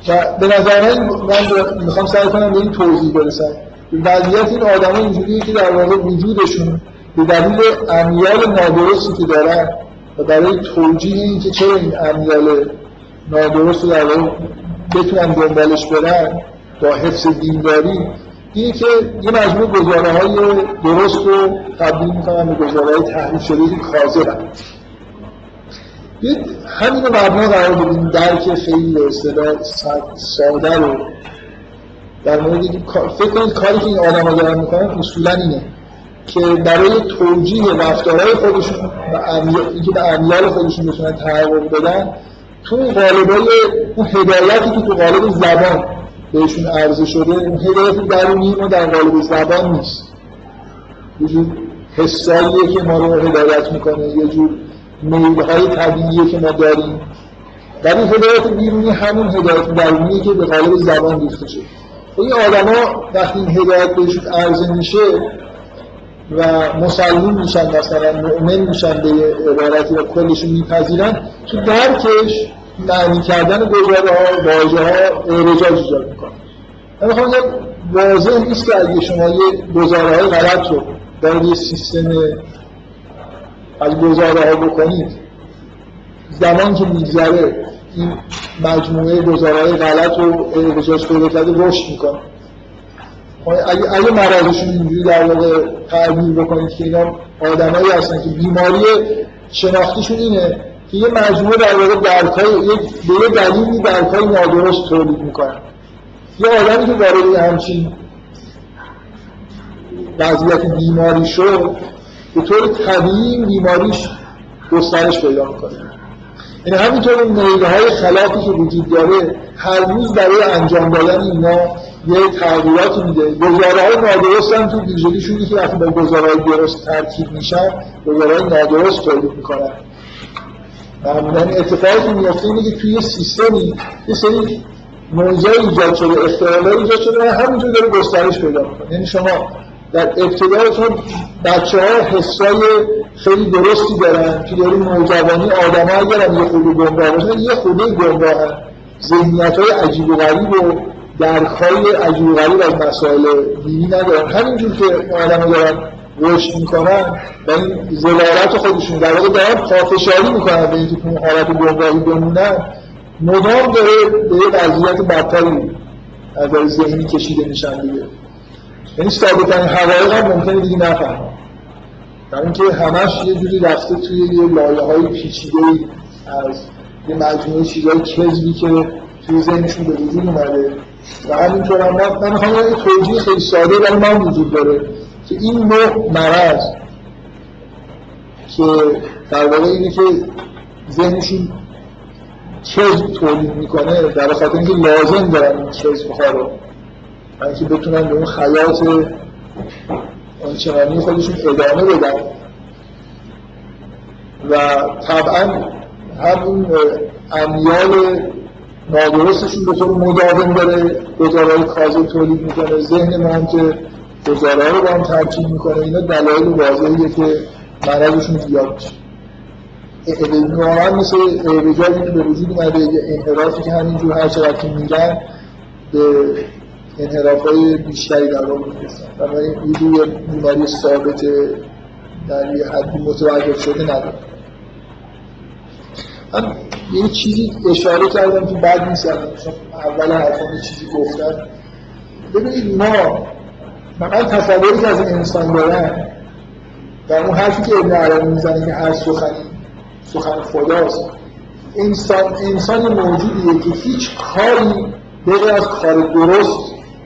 و به نظر من من می‌خوام سعی کنم به این توضیح برسم. وضعیت این آدم ها اینجوریه که در واقع وجودشون به دلیل امیال نادرستی که دارن و برای توجیه این که چرا این امیال نادرست رو در واقع بتونن دنبالش برن با حفظ دینداری اینه که یه مجموع گزاره های درست رو تبدیل می‌کنن به گزاره های تحریف شده که کاذبن همین رو مبنا قرار بدیم درک خیلی اصطلاح ساده رو در مورد فکر کنید کاری که این آدم ها دارن می‌کنن اصولا اینه که برای توجیه رفتارهای خودشون و اینکه به امیال خودشون بتونن تحقق بدن تو قالبای اون هدایتی که تو قالب زبان بهشون عرضه شده اون هدایت درونی ما در قالب زبان نیست. یه جور حساییه که ما رو هدایت می‌کنه یه جور میلهای طبیعیه که ما داریم. ولی هدایت بیرونی همون هدایت درونیه که به قالب زبان ریخته شده. این آدما وقتی این هدایت بهشون عرضه میشه و مسلمون میشن مثلا مؤمن میشن به عبارتی و کلشون میپذیرن تو درکش معنی کردن گزاره ها واژه ها اعرجاج ایجاد می‌کنه. من می‌خوام واضح نیست که اگه شما یه گزاره های غلط رو در یه سیستم از گزاره ها بکنید زمان که میگذره این مجموعه گزاره های غلط رو اعرجاج پیدا کرده رشد می‌کنه. خب اگه, اگه مرازشون اینجوری در واقع تعبیر بکنید که اینا آدمایی هستن که بیماری شناختیشون اینه که یه مجموعه در واقع درکای به یه دلیلی درکای نادرست تولید می‌کنن. یه آدمی که وارد همچین وضعیت بیماری شد به طور طبیعی بیماریش گسترش پیدا می‌کنه. یعنی همینطور این میله های خلافی که وجود داره هر روز برای انجام دادن اینا یه تغییرات میده. گزاره های نادرست هم تو ویژگیشونی که وقتی با گزاره های درست ترکیب میشن گزاره های نادرست تولید می‌کنن. معمولا اتفاقی که میفته اینه که توی سیستمی یه سری موضوع ایجاد شده اختلالات ایجاد شده و همینجور داره گسترش پیدا می‌کنه. یعنی شما در ابتدایتون بچه ها حسای خیلی درستی دارن که داری نوجوانی آدم ها اگر یه خودی گمراه باشن یه خودی گمراه ذهنیت های عجیب و غریب و درکهای عجیب و غریب از مسائل دینی ندارن. همینجور که آدم ها دارن رشد می‌کنن و این زلالت خودشون در واقع دارن پافشاری می‌کنن به اینکه تو حالت گمراهی بمونن. مدام داره به یه وضعیت بدتری از ذهنی کشیده میشن دیگه. یعنی ساده ترین هم ممکنه دیگه نفهمن. در اینکه همش یه جوری رفته توی یه لایه های پیچیده از یه مجموعه چیزهای کذبی که توی ذهنشون به وجود اومده. و همینطور هم من می‌خوام یه توجیه خیلی ساده ولی من وجود داره. که این نوع مرض که در واقع اینه که ذهنشون کذب تولید می‌کنه در خاطر اینکه لازم دارن این کذب ها رو که بتونن به اون خیاط آنچنانی خودشون ادامه بدن. و طبعا همون امیال نادرستشون به طور مداوم داره گزارهای کاذب تولید می‌کنه. ذهن ما هم که گزاره رو با هم ترکیب می‌کنه. اینا دلایل واضحیه که مرضشون زیاد میشه. واقعا مثل اعوجاجی که به وجود اومده یه انحرافی که همینجور هر چقدر که میگن به انحراف های بیشتری در رو می‌رسن. بنابراین یه جور بیماری ثابت در یه حدی متوقف شده نداره. من یه چیزی اشاره کردم که بعد نیست چون اول حرفان یه چیزی گفتم ببینید ما من تصوری که از انسان دارم در اون حرفی که ابن عربی می‌زنه که هر سخنی سخن خداست. انسان انسان موجودیه که هیچ کاری بغیر از کار درست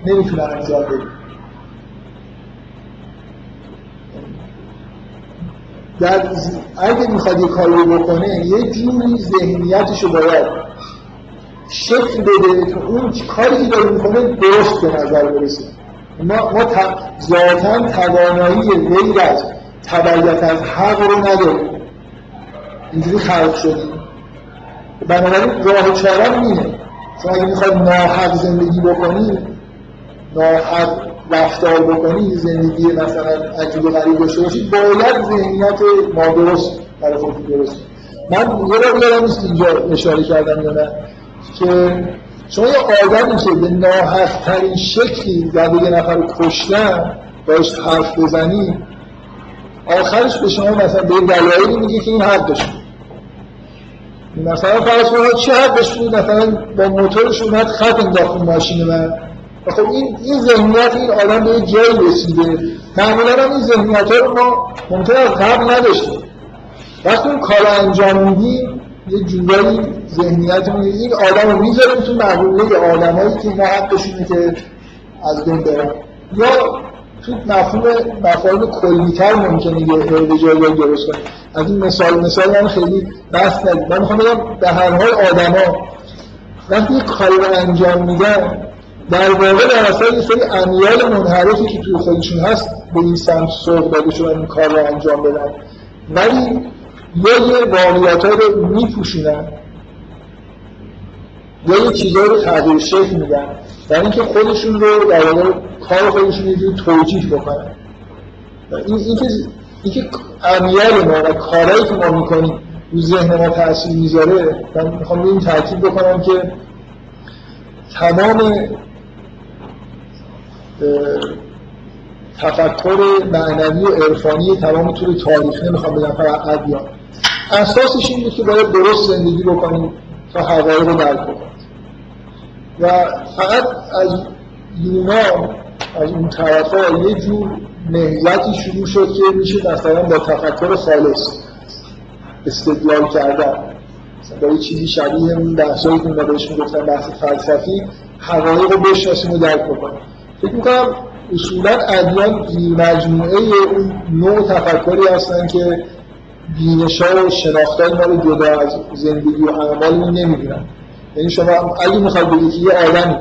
نمی‌تونه انجام بده. در اگه می‌خواد یه کاری بکنه یه جوری ذهنیتش رو باید شکل بده که اون کاری که داره می‌کنه درست به نظر برسه. ما, ما ذاتا توانایی غیر از تبعیت از حق رو نداریم. اینجوری خلق شدیم. بنابراین راه چارم اینه. شما اگه می‌خواد ناحق زندگی بکنی ناحق رفتار بکنی زندگی مثلا عجیب و غریب داشته باشید باید ذهنیت نادرست برای خود درست. من یه یادم نیست اینجا اشاره کردم یا نه که شما یه آدمی که به ناحق ترین شکلی در یه نفر رو کشتن باش حرف بزنی آخرش به شما مثلا به دلایلی میگه که این حق داشت مثلا فرض کنید چه حقش بود؟ مثلا با موتورش اومد خط انداخت ماشین من. خب این این ذهنیت این آدم به جایی رسیده. معمولا هم این ذهنیت ها رو ما ممکن از قبل نداشتیم. وقتی اون کار انجام میدیم یه جورایی ذهنیت این آدم رو می‌ذاریم تو مقوله آدمایی که نه حقشونه که از بین برن. یا تو مفهوم مفاهیم کلیتر ممکنه یه ارتجاعی درست کنه. از این مثال مثال من خیلی بحث ندید من می‌خوام بگم به هر حال آدما وقتی یه کاری رو انجام میدن در واقع در اصل یه سری امیال منحرفی که توی خودشون هست به این سمت سوق داده شدن این کار رو انجام بدن. ولی یا یه واقعیت رو میپوشونن. یا یه چیزایی رو تغییر شکل میدن. برای اینکه خودشون رو در واقع کار خودشون رو توجیح بکنن. این اینکه اینکه امیال ما و کارهایی که ما می‌کنیم رو ذهن ما تاثیر می‌ذاره من می‌خوام این تاکید بکنم که تمام تفکر معنوی و عرفانی تمام طول تاریخ نمی‌خوام بگم فقط ادیان. اساسش این بود که باید درست زندگی بکنیم تا حقایق رو درک بکنیم و فقط از یونان از اون طرف یه جور نهزتی شروع شد که میشه مثلا با تفکر خالص استدلال کردن. با یه چیزی شبیه اون بحثایی که ما بهش می‌گفتن بحث فلسفی حقایق رو بشناسیم و درک بکنیم. فکر می‌کنم اصولا ادیان مجموعه اون نوع تفکری هستن که بینش و شناختای ما رو جدا از زندگی و اعمال نمی‌دونن. یعنی شما اگه می‌خواد بگید که یه آدمی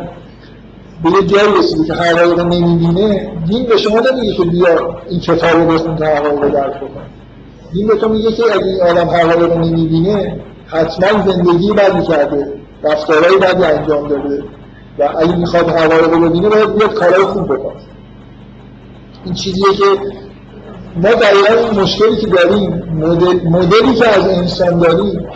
به یه جایی رسیده که حقایق رو نمی‌بینه دین به شما نمیگه که بیا این کتاب رو بخون تا حقایق رو درک بکن دین به تو میگه که اگه این آدم حقایق رو نمی‌بینه حتما زندگی بدی کرده رفتارهای بدی انجام داده. و اگه می‌خواد حقایق رو ببینه باید بیاد کارهای خوب بکن این چیزیه که ما دقیقا مشکلی که داریم مدل، مدلی که از انسان داریم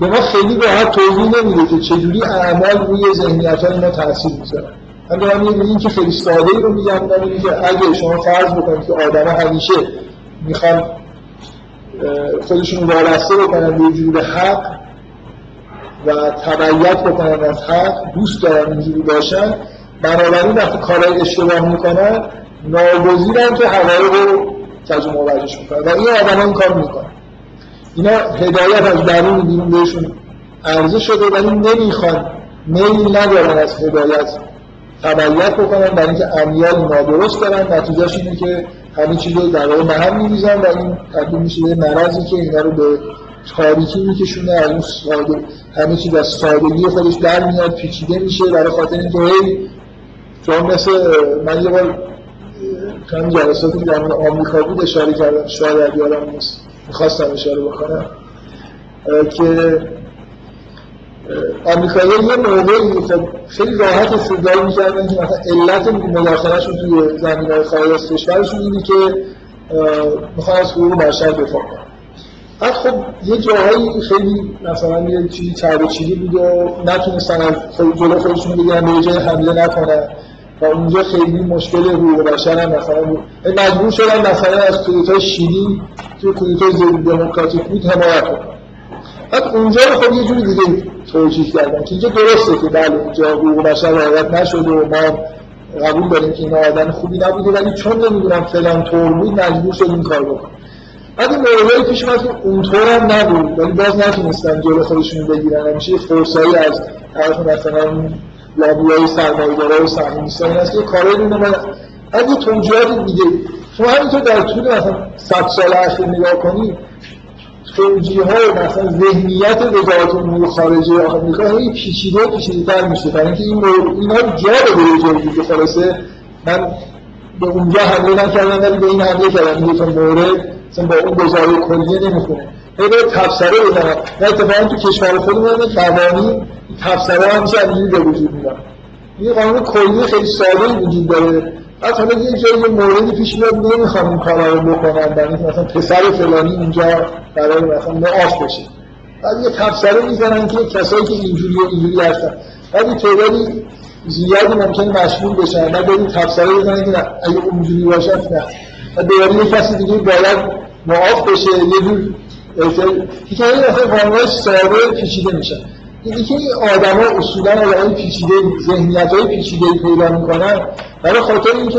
به ما خیلی راحت توضیح نمیده که چجوری اعمال روی ذهنیت های ما تاثیر می‌ذاره. من دارم یه که خیلی ساده رو میگم اینه که اگه شما فرض بکنید که آدم همیشه می‌خوان خودشون وابسته بکنن به جور حق و تبعیت بکنن از حق دوست دارن اینجوری باشن بنابراین وقتی کارهای اشتباه می‌کنن ناگزیرن که حقایق رو تجمع وجهش می‌کنن و این آدم این کار می‌کنن اینا هدایت از درون بیرون بهشون عرضه شده ولی نمی‌خوان میل ندارن از هدایت تبعیت بکنن برای اینکه امیال نادرست دارن. نتیجهش اینه که همین چیز رو در واقع هم میریزن و این تبدیل میشه به مرضی که اینا رو به تاریکی میکشونه. از اون ساده همه چیز از سادگی خودش در میاد پیچیده میشه. برای خاطر اینکه هی چون مثل من یه بار چند جلساتی در مورد آمریکا بود اشاره کردم شاید یادم نیست. می‌خواستم اشاره بکنم. که آمریکایی یه موقعی خب خیلی راحت استدلال می‌کردن که مثلا علت مداخلهشون توی زمین خارج از کشورشون اینه که می‌خوان از حقوق بشر دفاع کنن. بعد خب یه جاهایی خیلی مثلا یه چیزی چرب چیزی بود و نتونستن از خود جلو خودشون بگیرن به جای حمله نکنن. اونجا خیلی مشکل حقوق بشر هم مثلا بود. مجبور شدن مثلا از کودتای شیلی توی کودتای ضد دموکراتیک بود حمایت کنن بعد اونجا رو خب یه جوری دیگه توجیه کردن که اینجا درسته که بله اینجا حقوق بشر رعایت نشده و ما قبول داریم که این آدم خوبی نبوده ولی چون نمی‌دونم فلان طور بود مجبور شد این کار بکنه بعد این موردی پیش اومد که اونطور هم نبود ولی باز نتونستن جلو خودشون بگیرن. همیشه یه فرصایی از طرف مثلا لابیای سرمایه‌دارا و سهمیستان این است که کارایی رو بعد یه توجیهات دیگه شما همینطور در طول مثلا 100 سال اخیر نگاه کنید توجیه های مثلا ذهنیت وزارت امور خارجه آمریکا هی پیچیده و پیچیده تر میشه. برای اینکه این مورد اینا رو جا یه جایی دیگه. خلاصه من به اونجا حمله نکردم ولی به این حمله کردم. یه مورد مثلا با اون گزاره کلیه نمی‌خونه هی به تفسره بزنم و اتفاقا تو کشور خودمون قوانین تفسره هم اینجوری به وجود میاد. یه قانون کلی خیلی ساده وجود داره. بعد حالا یه جایی موردی پیش میاد نمی‌خوام این کارا رو بکنم برای مثلا پسر فلانی اینجا برای مثلا معاف بشه. بعد یه تفسره می‌زنن که کسایی که اینجوری و اینجوری هستن. بعد یه تعدادی زیادی ممکنه مشمول بشن. بعد این تفسره بزنن که اگه اونجوری باشه نه. و دوباره یه کسی دیگه باید معاف بشه یه جور این مثلا قانونش ساده پیچیده میشن اینی که آدم ها اصولا آدم پیچیده ذهنیت های پیچیده پیدا می‌کنن برای خاطر اینکه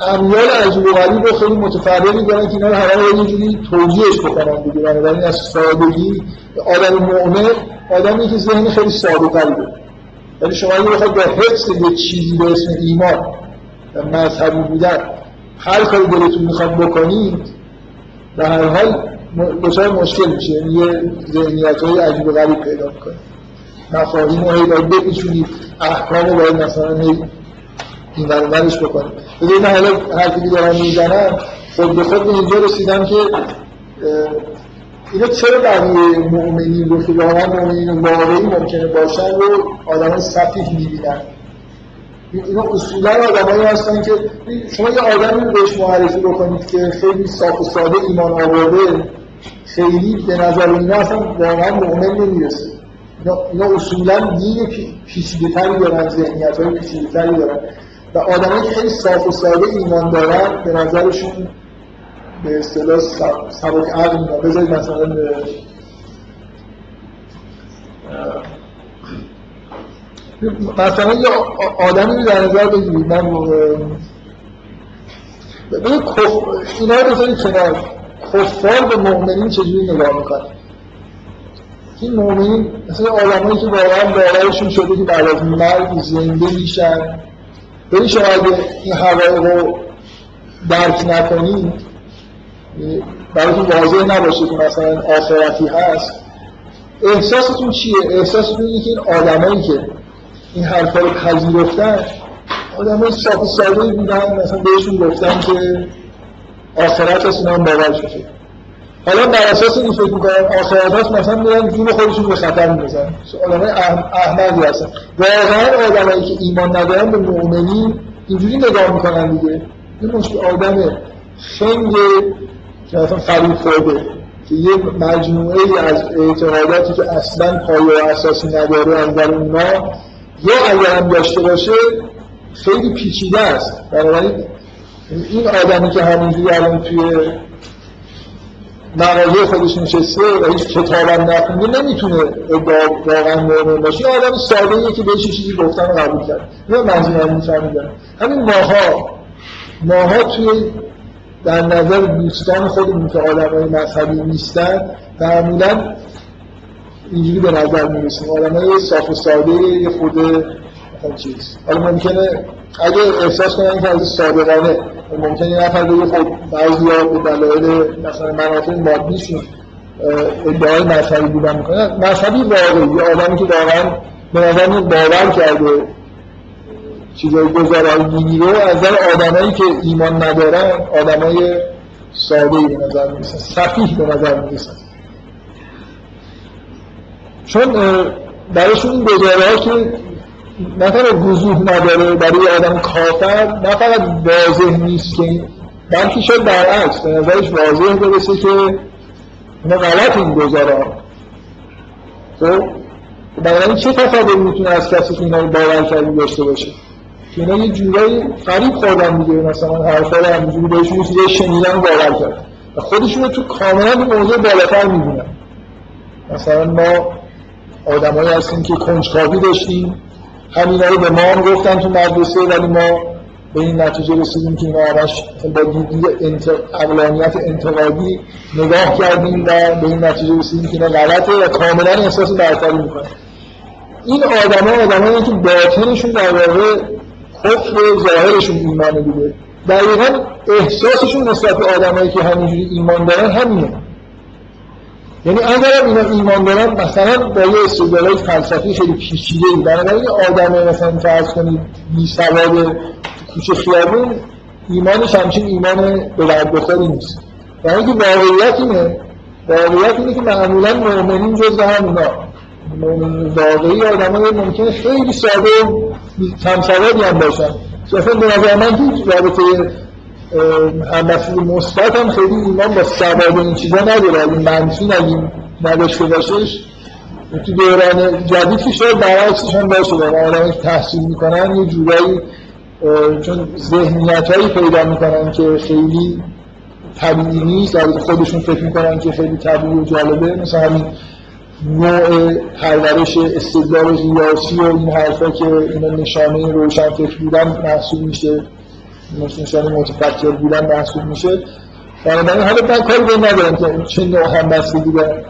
امیال عجیب و غریب و خیلی متفرقی دارن که اینا رو همه یه جوری توجیهش بکنن دیگه. بنابراین از سادگی آدم مؤمن آدمی که ذهن خیلی ساده تری یعنی شما اگه بخواید با حفظ یه چیزی به اسم ایمان و مذهبی بودن هر کاری دلتون می‌خواد بکنید در هر حال دچار مشکل میشه. یعنی یه ذهنیت های عجیب و غریب پیدا می‌کنید مفاهیم رو هی باید بپیچونید احکام رو باید مثلا این ورش بکنید بذارید من حالا حرفی که دارم می‌زنم خود به خود به اینجا رسیدم که اینا چرا بقیه مؤمنین رو که واقعا مؤمنین واقعی ممکنه باشن رو آدم سفیح می‌بینن؟ اینا اصولا آدمایی هستن که شما یه آدمی رو بهش معرفی بکنید که خیلی صاف و ساده ایمان آورده خیلی به نظر اینا اصلا واقعا مؤمن نمی‌رسه اینا اصولا دین پیچیده تری دارن ذهنیت های پیچیده تری دارن. و آدمایی که خیلی صاف و ساده ایمان دارن به نظرشون به اصطلاح سبک عقل اینا بذارید مثلا مثلا یه آدمی رو در نظر بگیرید. من ببینید اینا رو بذارید کنار. کفار به مؤمنین چجوری نگاه می‌کنن این مؤمنین مثلا آدمایی که واقعا باورشون شده که بعد از مرگ زنده میشن. ببین شما اگه این حقایق رو درک نکنید براتون واضح نباشه که مثلا آخرتی هست. احساستون چیه؟ احساستون اینه که این آدمایی که این حرفا رو پذیرفتن آدم های صاف ساده بودن مثلا بهشون گفتن که آخرت هست اینا باور شده حالا بر اساس این فکر می‌کنم آخرت هست مثلا میرن جون خودشون به خطر میزن آدم احمدی هستن. واقعا آدمایی که ایمان ندارن به مؤمنین اینجوری نگاه می‌کنن دیگه. این مشکل آدم خنگ که مثلا فریب خورده که یه مجموعه از اعتقاداتی که اصلا پایه و اساسی نداره از در اونا یا اگر هم داشته باشه خیلی پیچیده است. بنابراین این آدمی که همینجوری الان توی مغازه خودش نشسته و هیچ کتاب هم نخونده نمی‌تونه واقعا مؤمن باشه. یه آدم ساده که بهش چیزی گفتن و قبول کرد. نه منظور هم میفهمیدن همین ماها ماها توی در نظر دوستان خودمون که آدم های مذهبی نیستن معمولا اینجوری به نظر می‌رسیم. آدم های صاف و ساده یه خود چیز. حالا ممکنه اگه احساس کنن که از صادقانه ممکنه یه نفر بگه خب بعضی ها به دلایل مثلا منافع مادیشون ادعای مذهبی بودن می‌کنن. مذهبی واقعی یه آدمی که واقعا به نظر باور کرده چیزای گذارای دینی رو از نظر آدمایی که ایمان ندارن آدمای ساده به نظر می‌رسن صفیح به نظر می‌رسن. چون برایشون این که نه فقط وضوح نداره برای آدم کافر نه فقط واضح نیست که بلکه شاید برعکس به نظرش واضح برسه که اینا غلط این گزاره خب؟ بنابراین چه تصوری می‌تونه از کسی که اینا رو باور کردی داشته باشه؟ که اینا یه جورایی فریب خوردن دیگه مثلا حرفا رو همینجوری بهشون یه شنیدن باور کرد. و خودشون رو تو کاملا این موضوع بالاتر می‌بینن. مثلا ما آدمایی هستیم که کنجکاوی داشتیم. همینا رو به ما هم گفتن تو مدرسه ولی ما به این نتیجه رسیدیم که اینا همش با دیدی انت... اقلانیت انتقادی نگاه کردیم و به این نتیجه رسیدیم که اینا غلطه و کاملا احساس برتری می‌کنن. این آدم ها آدم که باطنشون در واقع کفر ظاهرشون ایمانه دیگه. دقیقا احساسشون نسبت به آدمایی که همینجوری ایمان دارن همینه. یعنی اگر اینا ایمان دارن مثلا با یه استدلالای فلسفی خیلی پیچیده ای بنابراین آدم مثلا فرض کنید بی سواد کوچه خیابون ایمانش همچین ایمان به درد بخوری نیست. در اینکه واقعیت اینه واقعیت اینه که معمولا مؤمنین جز همونا. مؤمنین واقعی آدم های ممکنه خیلی ساده و کم سوادی هم باشن. مثلا به نظر من هیچ رابطه مسئول مثبت هم خیلی ایمان با سواد این چیزا نداره. اگه منفی نگیم نداشته باشش تو دوران جدید که شاید برعکسش هم باشه. دارن آدم تحصیل می‌کنن یه جورایی چون ذهنیت هایی پیدا می‌کنن که خیلی طبیعی نیست. خودشون فکر می‌کنن که خیلی طبیعی و جالبه. مثلا همین نوع پرورش استدلال ریاسی و این حرفا که اینا نشانه روشن فکر بودن محسوب میشه. نشانه متفکر بودن محسوب میشه. بنابراین حالا من کاری به ندارم که چه نوع هم بستگی دارم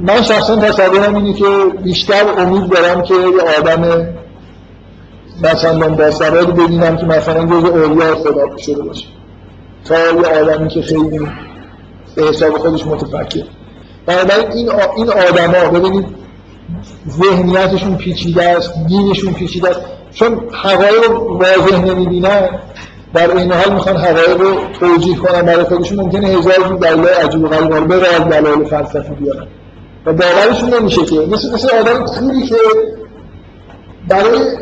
من شخصا تصورم اینه که بیشتر امید دارم که یه آدم مثلا با سوادی ببینم که مثلا جز اولیاء خدا شده باشه. تا یه آدمی که خیلی به حساب خودش متفکر. بنابراین این این آدما ببینید ذهنیتشون پیچیده است دینشون پیچیده است. چون حقایق واضح نمی‌بینن. در این حال می‌خوان حقایق رو توجیه کنن. برای خودشون ممکنه هزار دلیل عجیب و غریب رو به دلایل فلسفی بیارن. و باورشون نمیشه که مثل مثل آدم کوری که برای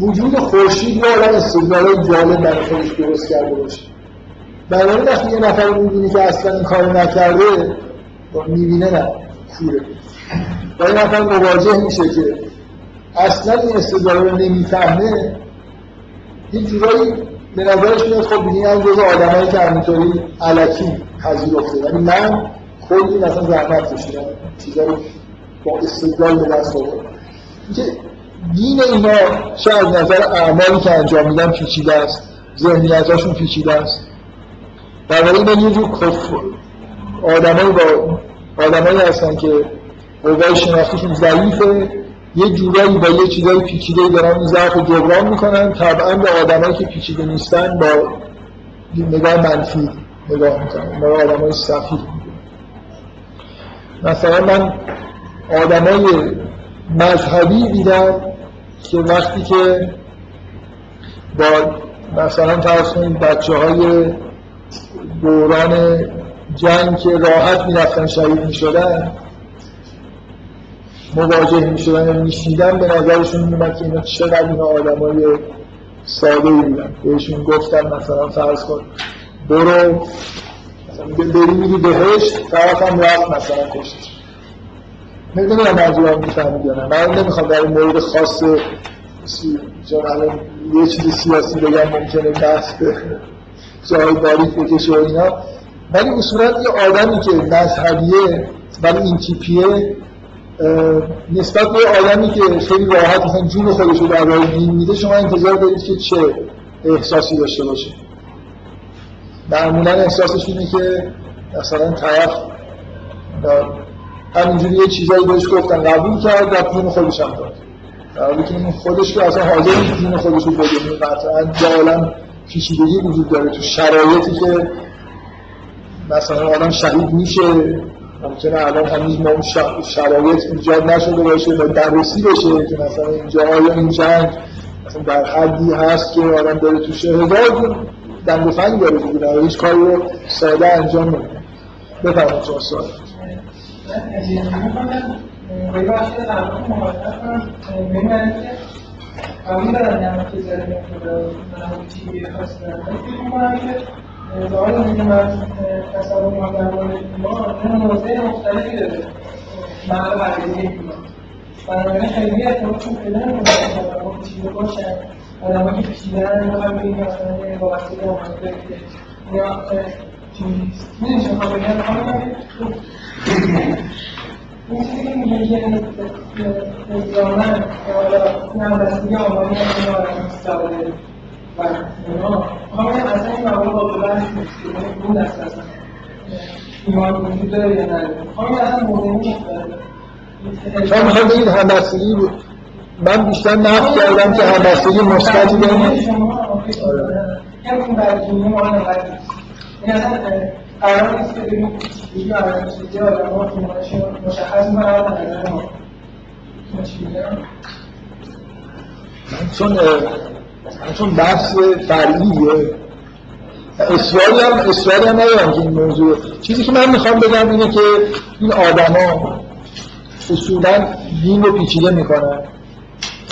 وجود خورشید یه آدم استدلال جالب برای خودش درست کرده باشه. بنابراین وقتی یه نفر می‌بینی که اصلا این کارو نکرده می‌بینه نه کوره و این نفر مواجه میشه که اصلا این استدلال رو نمی‌فهمه. یه جورایی به نظرش میاد خب بینی از جز آدمایی که همینطوری علکی پذیرفته. ولی من کلی مثلا زحمت کشیدم. چیزا رو با استدلال به دست که دین اینا شاید نظر اعمالی که انجام میدن پیچیده است. ذهنیتاشون پیچیده است. در واقع یه جور کفر آدمایی با آدمایی هستن که قوای شناختیشون ضعیفه. یه جورایی با یه چیزای پیچیده دارن این ضعف جبران می‌کنن. طبعا به آدمایی که پیچیده نیستن با نگاه منفی نگاه می‌کنن. با آدمای صفی مثلا من آدمای مذهبی دیدم که وقتی که با مثلا فرض کنید بچه های دوران جنگ که راحت می‌رفتن شهید می‌شدن مواجه می‌شدن و میشیدن به نظرشون میومد که اینا چقدر اینا آدمای ساده ای بودن. بهشون گفتن مثلا فرض کن برو بری میری بهشت طرف هم رفت مثلا کشت. نمی‌دونم منظورم می‌فهمید یا نه. من نمی‌خوام در این مورد خاص یه چیز سیاسی بگم ممکنه بحث به جای باریک بکشه و اینا. ولی اصولا یه آدمی که مذهبیه ولی این تیپیه نسبت به آدمی که خیلی راحت مثلا جون خودش رو در راه دین میده شما انتظار دارید که چه احساسی داشته باشه؟ معمولا احساسش اینه که مثلا طرف همینجوری یه چیزایی بهش گفتن قبول کرد و جون خودش هم داد. در که خودش که اصلا حاضر نیست جون خودش رو بده قطعا جالا پیچیدگی وجود داره تو شرایطی که مثلا آدم شهید میشه. ممکنه الان هنوز ما شرایط ایجاد نشده باشه و دررسی بشه که مثلا اینجا آیا این جنگ مثلا در حدی هست که آدم داره تو هزار دنگ و فنگ داره دیگه هیچ کاری رو ساده انجام نمیده. بفرمایید چون سوال. قبول دارم یعنی که که ظاهر میگه من تصور ما در مورد ایمان این موضع مختلفی داره. محل مرکزی ایمان بنابراین خیلی اعتماد چون پیدا نمی‌کنم که آدم پیچیده باشن آدم ها که پیچیدن می‌خوام بگیم مثلا یه وابستگی آمده یا می‌دونی چه می‌خوام بگم این چیزی که میگه که الزامن که حالا این همبستگی آمانی هم این آدم و اونا اصلا این بحث نیست که اون دست اصلا ایمان وجود داره یا می‌خوام بگم اصلا مختلفه شما می‌خوام بگید همبستگی من بیشتر نفت کردم که همبستگی مثبتی بین شما برجونی ما این اصلا قرار نیست که بگیم یکی آدم چیزی آدم ها مشخص می‌کنه آدم نظر ما. چی میگم؟ چون چون بحث فرعیه. اصراری هم اصراری هم ندارم که این موضوع. چیزی که من می‌خوام بگم اینه که این آدما اصولا دین رو پیچیده می‌کنن.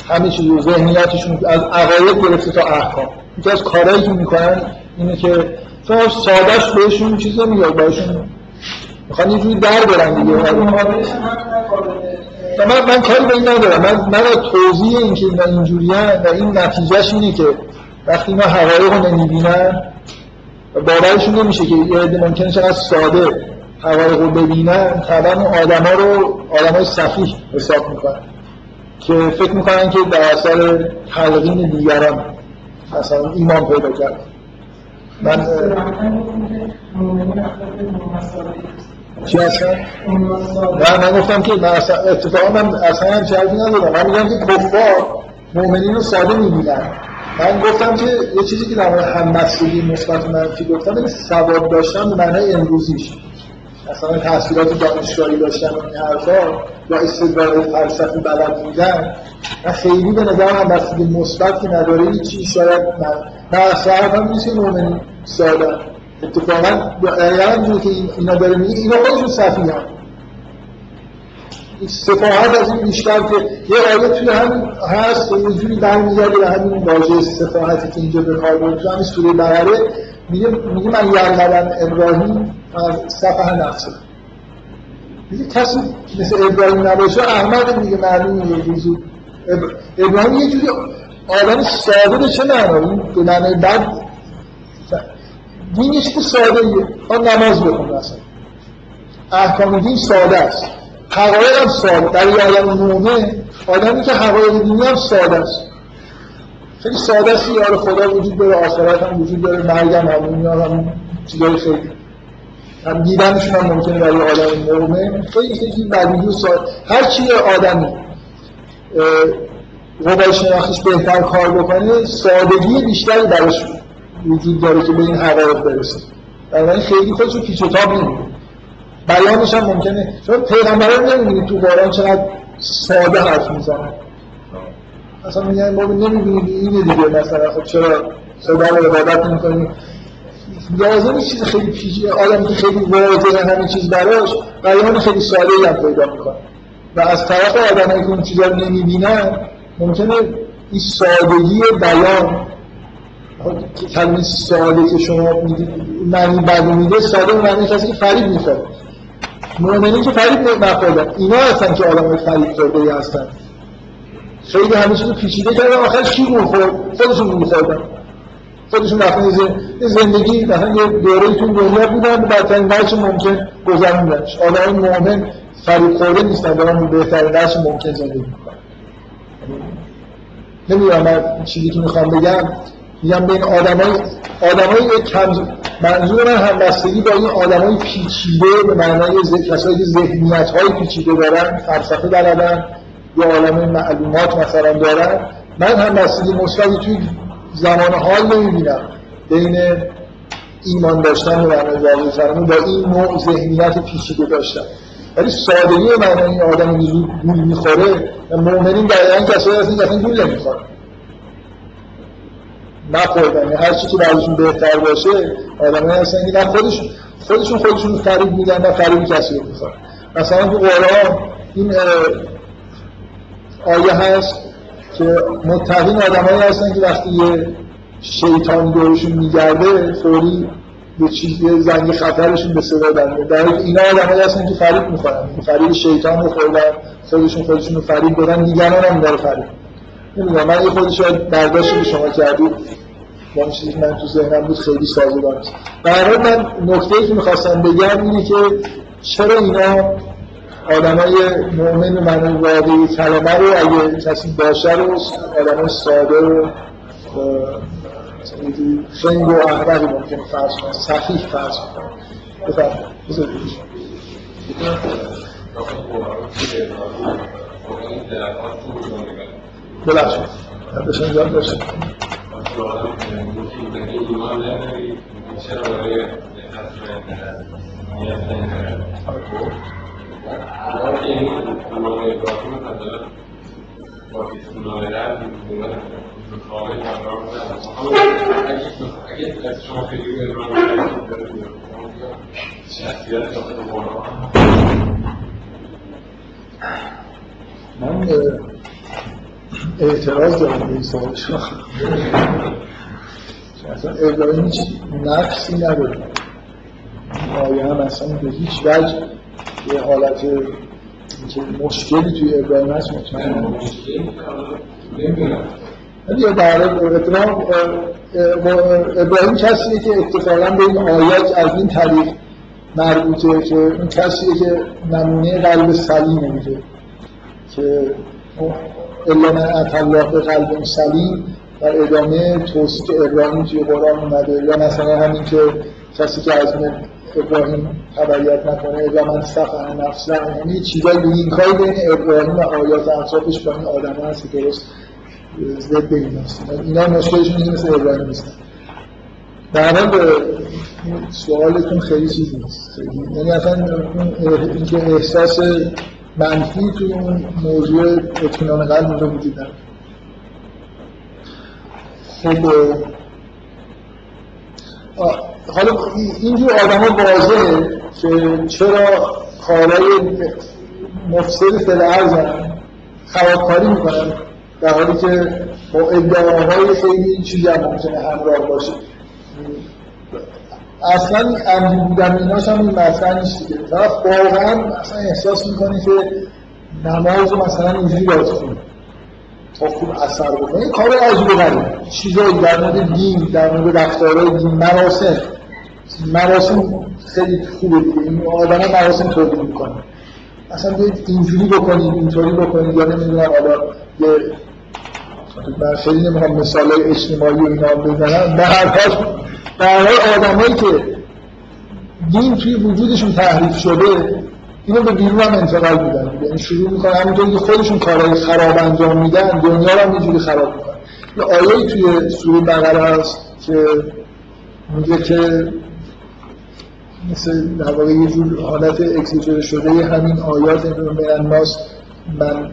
همه چیز ذهنیتشون از عقاید گرفته تا احکام. یکی از کارهایی که می‌کنن اینه که شما سادش بهشون چیز نمیاد بهشون می‌خوان یه جوری در برن دیگه. نقابله من, من کاری به این ندارم. من, من توضیح این که اینا اینجوری و این نتیجهش اینه که وقتی اینا حقایق رو نمی‌بینن باورشون نمیشه که یه عده ممکنه چقدر ساده حقایق رو ببینن طبعا اون آدما رو آدمای صفیح حساب می‌کنن که فکر می‌کنن که در اثر تلقین دیگران مثلا ایمان پیدا کرد. من چی هستن؟ نه من گفتم که من اصلا اتفاقا من اصلا هم چیزی ندارم من میگم که کفار مؤمنین رو ساده می‌بینن. من گفتم که یه چیزی که در مورد همبستگی مثبت منفی گفتم این سواد داشتن به معنای امروزیش. مثلا تحصیلات دانشگاهی داشتن و این حرفا یا استدلال فلسفی بلد بودن. من خیلی به نظر همبستگی مثبت که نداره هیچی شاید من من اصلا حرفم نیست که مؤمنین ساده. اتفاقا همونجوری که اینا داره میگه اینا خودشون صفی هم سفاحت از این بیشتر که یه آیه توی هم هست که یه جوری برمیگرده به همین واژه سفاحتی که اینجا به کار برد همین سوره بقره میگه میگه من یعلم ابراهیم از صفحه نفسه میگه کسی مثل ابراهیم نباشه احمد میگه معلومه یه روزی. ابراهیم یه جوری آدم به چه معنی به معنی بد دین یه چیز ساده ایه آن نماز بخون مثلا احکام دین ساده است. حقایق هم ساده. در یه آدم مومن آدمی که حقایق دینی هم ساده است. خیلی ساده است. یار خدا وجود داره آخرت هم وجود داره مرگ هم همون هم چیزای خیلی. هم دیدنشون هم ممکنه برای آدم مومن. خیلی خیلی بدیهی و ساده هر چی آدمی قوای شناختیش بهتر کار بکنه سادگی بیشتری براش وجود داره که به این حقایق برسه. بنابراین خیلی خودش رو پیچ و تاب نمیده بیانش هم ممکنه. چون پیغمبران نمی‌بینید تو قرآن چقدر ساده حرف می‌زنن. اصلا میگن ما نمی‌بینید اینه دیگه مثلا. خب چرا صدا رو عبادت می‌کنیم لازم چیز خیلی پیچیده آدمی که خیلی واضحه همین چیز براش بیان خیلی ساده هم پیدا می‌کنه. و از طرف آدمایی که اون چیزا رو نمی‌بینن ممکنه این سادگی بیان کلمه ساده که شما معنی بد میده ساده معنی کسی که فریب می‌خواد مؤمنین که فریب نخوردن اینا هستن که آدم فریب خورده هستن. خیلی همه چیز پیچیده کردن. آخر چی خورد؟ خودشون میخوردن. خودشون رفتن زندگی مثلا یه دوره تو دنیا بودن بدترین درس ممکن گذروندنش آدم مؤمن فریب خورده نیستن دارن بهترین درس ممکن زندگی می‌کنن. نمی‌دونم من چیزی که می‌خوام بگم. میگم بین آدمای آدمای کم منظور من همبستگی با این آدمای پیچیده به معنای کسایی که ذهنیت های پیچیده دارن فلسفه بلدن یا عالم معلومات مثلا دارن من همبستگی مثبتی توی زمان حال نمی‌بینم. بین ایمان داشتن به معنای واقعی فرمون با این نوع ذهنیت پیچیده داشتن. ولی سادگی معنی این آدم گول می‌خوره مؤمنین دقیقا کسایی هستن که اصلا گول نمی‌خورن. نخوردن. یعنی هر چی که بعدشون بهتر باشه آدم هستن که نه خودشون خودشون خودشون فریب میدن نه فریب کسی رو می‌خورن مثلا تو قرآن این آیه هست که متقین آدمایی هستن که وقتی یه شیطان دورشون میگرده فوری به چیز زنگ خطرشون به صدا در میاد. در اینا آدمایی هستن که فریب می‌خورن. فریب شیطان رو خوردن خودشون خودشون رو فریب دادن دیگران هم داره فریب نمی‌دونم من یه خودش برداشت به شما کردید با اون چیزی که من تو ذهنم بود خیلی سازگار نیست. در من نکته که می‌خواستم بگم اینه که چرا اینا آدمای مؤمن من واقعی کلمه رو اگه کسی باشه رو آدمای ساده و خنگ و احمقی ممکن فرض کنن صحیح فرض کنن بفرمایید. ببخشید. بشن جان باشید من اعتراض دارم به این سوال. شما اصلا ابراهیم هیچ نقصی نداره. آیه هم اصلا به هیچ وجه یه حالت که مشکلی توی ابراهیم هست مطمئن ولی در ابراهیم کسیه که اتفاقا به این آیات از این طریق مربوطه که اون کسیه که نمونه قلب سلیمه میگه که الا من الله به قلب سلیم در ادامه توصیف ابراهیم توی قرآن اومده. یا مثلا همین که کسی که از ابراهیم تبعیت نکنه الا من سفه نفسه یعنی چیزای لینکای بین ابراهیم و آیات اطرافش با این آدم هست که درست ضد این هست. اینا مشکلشون اینه مثل ابراهیم نیستن. در حال سوالتون خیلی چیز نیست. یعنی اصلا اینکه احساس منفی توی اون موضوع اطمینان قلب اونجا وجود داره خب حالا اینجور آدم ها واضحه که چرا کارهای مفسد فل ارزن خرابکاری می‌کنن در حالی که با ادعاهای خیلی چیزی هم ممکنه همراه باشه. اصلا عمدی بودن ایناش هم مطرح نیست دیگه. طرف واقعا اصلا احساس می‌کنه که نماز مثلا اینجوری باید خونه تا خوب اثر بکنه. کار عجیب غریب چیزایی در مورد دین در مورد رفتارهای دین مراسم. مراسم خیلی خوبه دیگه. این آدم مراسم تولید می‌کنه. اصلا باید اینجوری بکنید اینطوری بکنید یا نمی‌دونم حالا یه من خیلی نمی‌خوام مثال اجتماعی اینا بزنم. به هر حال در آدمایی که دین توی وجودشون تحریف شده اینو به بیرون هم انتقال میدن. یعنی شروع می‌کنن همونطوری که خودشون کارهای خراب انجام میدن دنیا رو هم اینجوری خراب می‌کنن. یه آیه توی سوره بقره هست که میگه که مثل در واقع یه جور حالت اکسیجر شده همین آیات من الناس من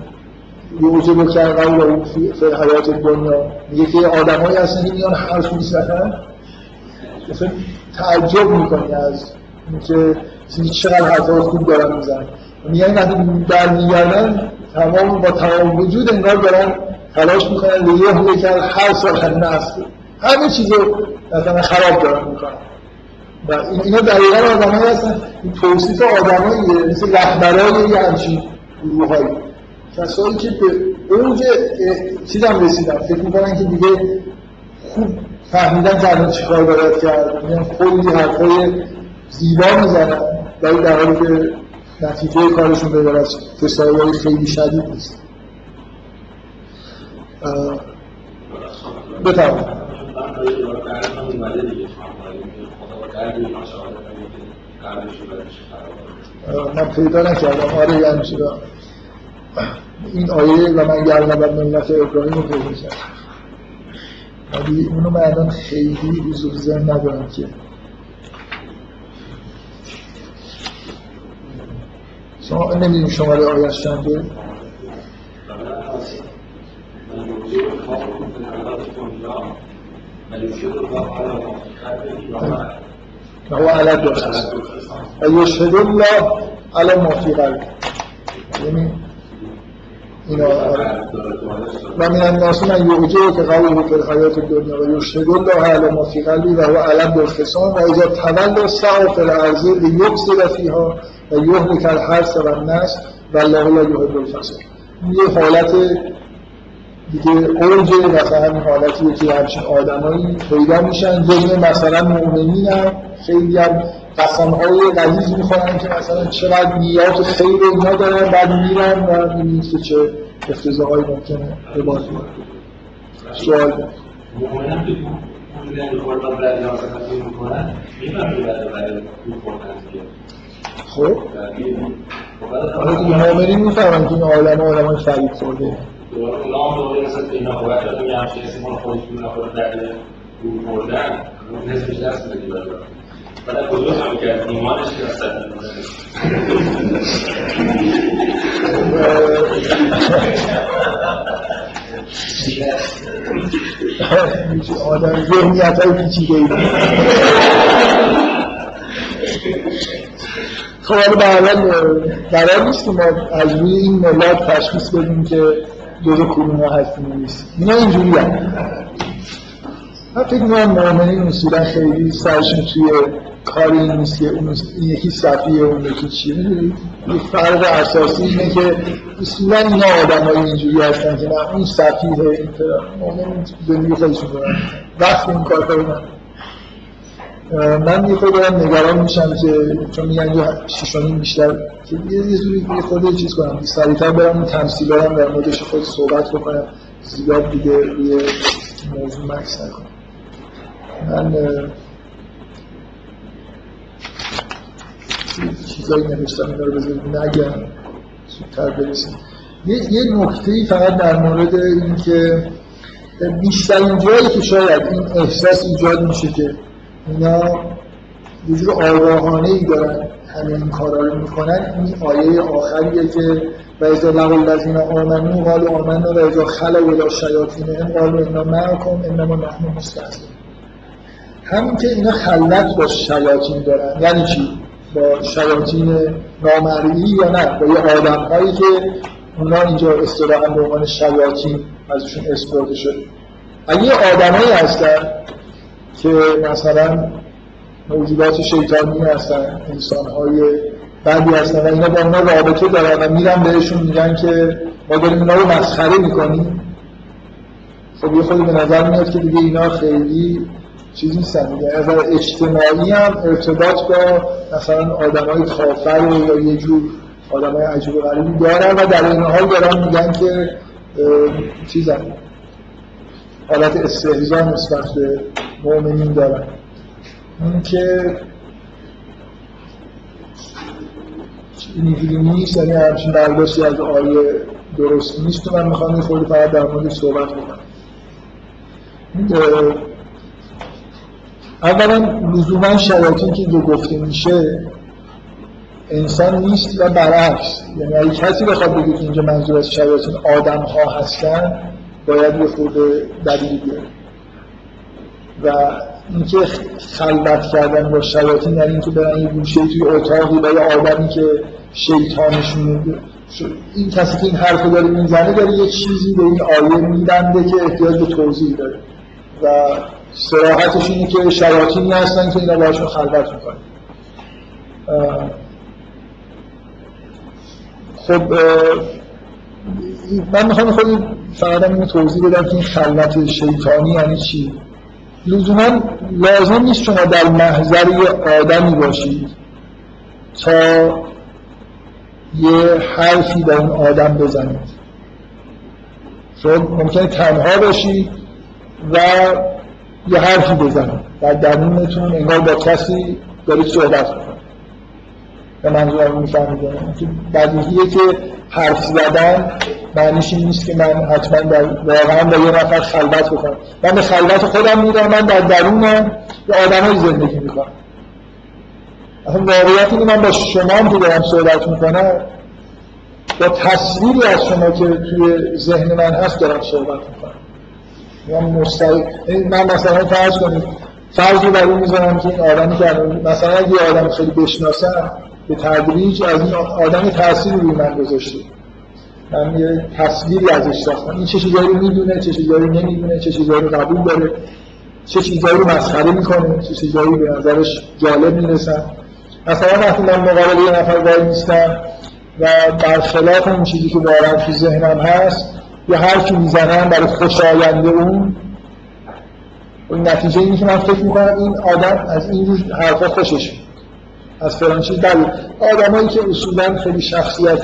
یوجه بکر قول و فی حیات دنیا. میگه که آدمایی هستن که میان حرف می‌زنن مثلا تعجب می‌کنی از اینکه چقدر حرفای خوب دارن می‌زنن. میگن وقتی در میگردن تمام با تمام وجود انگار دارن تلاش می‌کنن لیه یکر هر سال اصل. همه چیز رو مثلا خراب دارن می‌کنن. و اینا دقیقا آدم های هستن. این توصیف آدم هاییه مثل رهبرای یه همچین گروه هایی کسایی که به چیز هم رسیدن. فکر می‌کنن که دیگه خوب فهمیدن الان چیکار باید کرد. میگن کلی حرفای زیبا می‌زنن. ولی در حالی که نتیجه کارشون به از تسایای خیلی شدید نیست. بفرمایید. من پیدا نکردم. آره یعنی این آیه و من گردم بر ملت ابراهیم رو پیدا کردم ولی اونو من الان خیلی حضور ذهن ندارم که. شما نمی‌دونیم شماره آیش چنده؟ هو على دست و یشهد الله علی ما فی قلب یعنی اینا و من الناس من یعجه که قوله فی الحیات الدنیا و یشهد الله على ما فی قلبی و هو علم بالخصام و اذا تولى سعى فی الارض لیفسد فیها و یهلک الحرث و النسل و الله لا یحب الفساد. یه حالت دیگه اوج مثلا همین حالتیه که همچین آدمایی پیدا میشن. ذهن مثلا مؤمنین هم خیلی هم قسم های غلیظ می‌خورن که مثلا چقدر نیات خیر اینا دارن بعد میرن و می‌بینید که چه افتضاحایی ممکنه به باز سوال خوردن دیگه. خب. مؤمنین می‌فهمن که این آدم آدم های فرید خورده. دوباره بعد کجا هم کرد. ایمانش اصلا آدم ذهنیت های پیچیده ای خب حالا قرار نیست که ما از روی این ملت تشخیص بدیم که جزء کدوم ها هستیم و نیستیم. اینا اینجوری هم من فکر می‌کنم مؤمنین اصولا خیلی سرشون توی کار این نیست که اون این یکی صفیه اون یکی چیه. یه فرق اساسی اینه که اصولا اینا آدم های اینجوری هستن که نه اون صفیه این مؤمن زندگی خودشون دارن. وقت این کار کنن من یه خود دارم نگران میشم که چون میگن یه شیشانیم بیشتر یه یه زوری یه خود یه چیز کنم. سریعتر برم اون تمثیل دارم در موردش خود صحبت بکنم. زیاد دیگه روی موضوع مکس نکنم. من چیزایی نوشتم اینا رو بذارید نگم زودتر برسیم. یه, یه نکته فقط در مورد این که بیشترین جایی که شاید این احساس ایجاد میشه که اینا یه جور آگاهانه ای دارن همه این کارا رو می‌کنن این آیه آخریه که و اذا لقوا الذین آمنوا قالوا آمنا و اذا خلوا الی شیاطینهم قالوا انا معکم انما نحن مستهزئون همین که اینا خلوت با شیاطین دارن یعنی چی؟ با شیاطین نامرئی یا نه با یه آدم هایی که اونا اینجا اصطلاحا به عنوان شیاطین ازشون استفاده شده اگه آدمایی هستن که مثلا موجودات شیطانی هستن انسان های بدی هستن و اینا با اونا رابطه دارن و میرن بهشون میگن که ما داریم اینا رو مسخره می‌کنیم خب یه خودی به نظر میاد که دیگه اینا خیلی چیز نیستن دیگه از اجتماعی هم ارتباط با مثلا آدم های کافر یا یه جور آدم های عجیب و غریبی دارن و در این حال دارن میگن که چیزن حالت استهزا نسبت به مؤمنین دارن. این که اینجوری نیست یعنی همچین برداشتی از آیه درست نیست. و من می‌خوام یه خورده فقط در مورد صحبت بکنم. اولا لزوما شیاطین که اینجا گفته میشه انسان نیست و برعکس. یعنی اگه کسی بخواد بگه که اینجا منظور از شیاطین آدم ها هستن باید یه خورده دلیل بیاره. و اینکه خلوت کردن با شیاطین یعنی اینکه برن یه گوشه توی اتاقی با یه آدمی که شیطانشون این کسی که این حرف داره می‌زنه داره یه چیزی به این آیه میبنده که احتیاج به توضیح داره. و صراحتش اینه که شیاطینی هستن که اینا باشون خلوت می‌کنن. خب من می‌خوام خود فقط اینو توضیح بدم که این خلوت شیطانی یعنی چی. لزوما لازم نیست شما در محضر یه آدمی باشید تا یه حرفی به اون آدم بزنید. شما ممکنه تنها باشید و یه حرفی بزنید و درونتون انگار با کسی دارید صحبت می‌کنید به منظورم میفهمیدم که بدیهیه که حرف زدن معنیش این نیست که من حتما در واقعا با یه نفر خلوت بکنم. من به خلوت خودم میرم من در درونم یه آدمایی زندگی می‌کنم اصلا واقعیت اینه من با شما هم که دارم صحبت می‌کنم با تصویری از شما که توی ذهن من هست دارم صحبت می‌کنم. من مستقیم. من مثلا فرض کنید فرض رو بر این می‌زنم که این آدمی که مثلا اگه آدم خیلی بشناسم به تدریج از این آدم تأثیری روی من گذاشته. من یه تصویری ازش ساختم. این چه چیزایی رو می‌دونه چه چیزایی رو نمی‌دونه چه چیزایی رو قبول داره چه چیزایی رو مسخره می‌کنه چه چیزایی به نظرش جالب می‌رسن. مثلا وقتی من مقابل یه نفر وای نیستم و برخلاف اون چیزی که واقعا تو ذهنم هست یه حرفی می‌زنم برای خوشاینده اون این نتیجه اینه که من فکر می‌کنم این آدم از این حرفا خوشش از فلان چیز بله آدمایی که اصولا خیلی شخصیت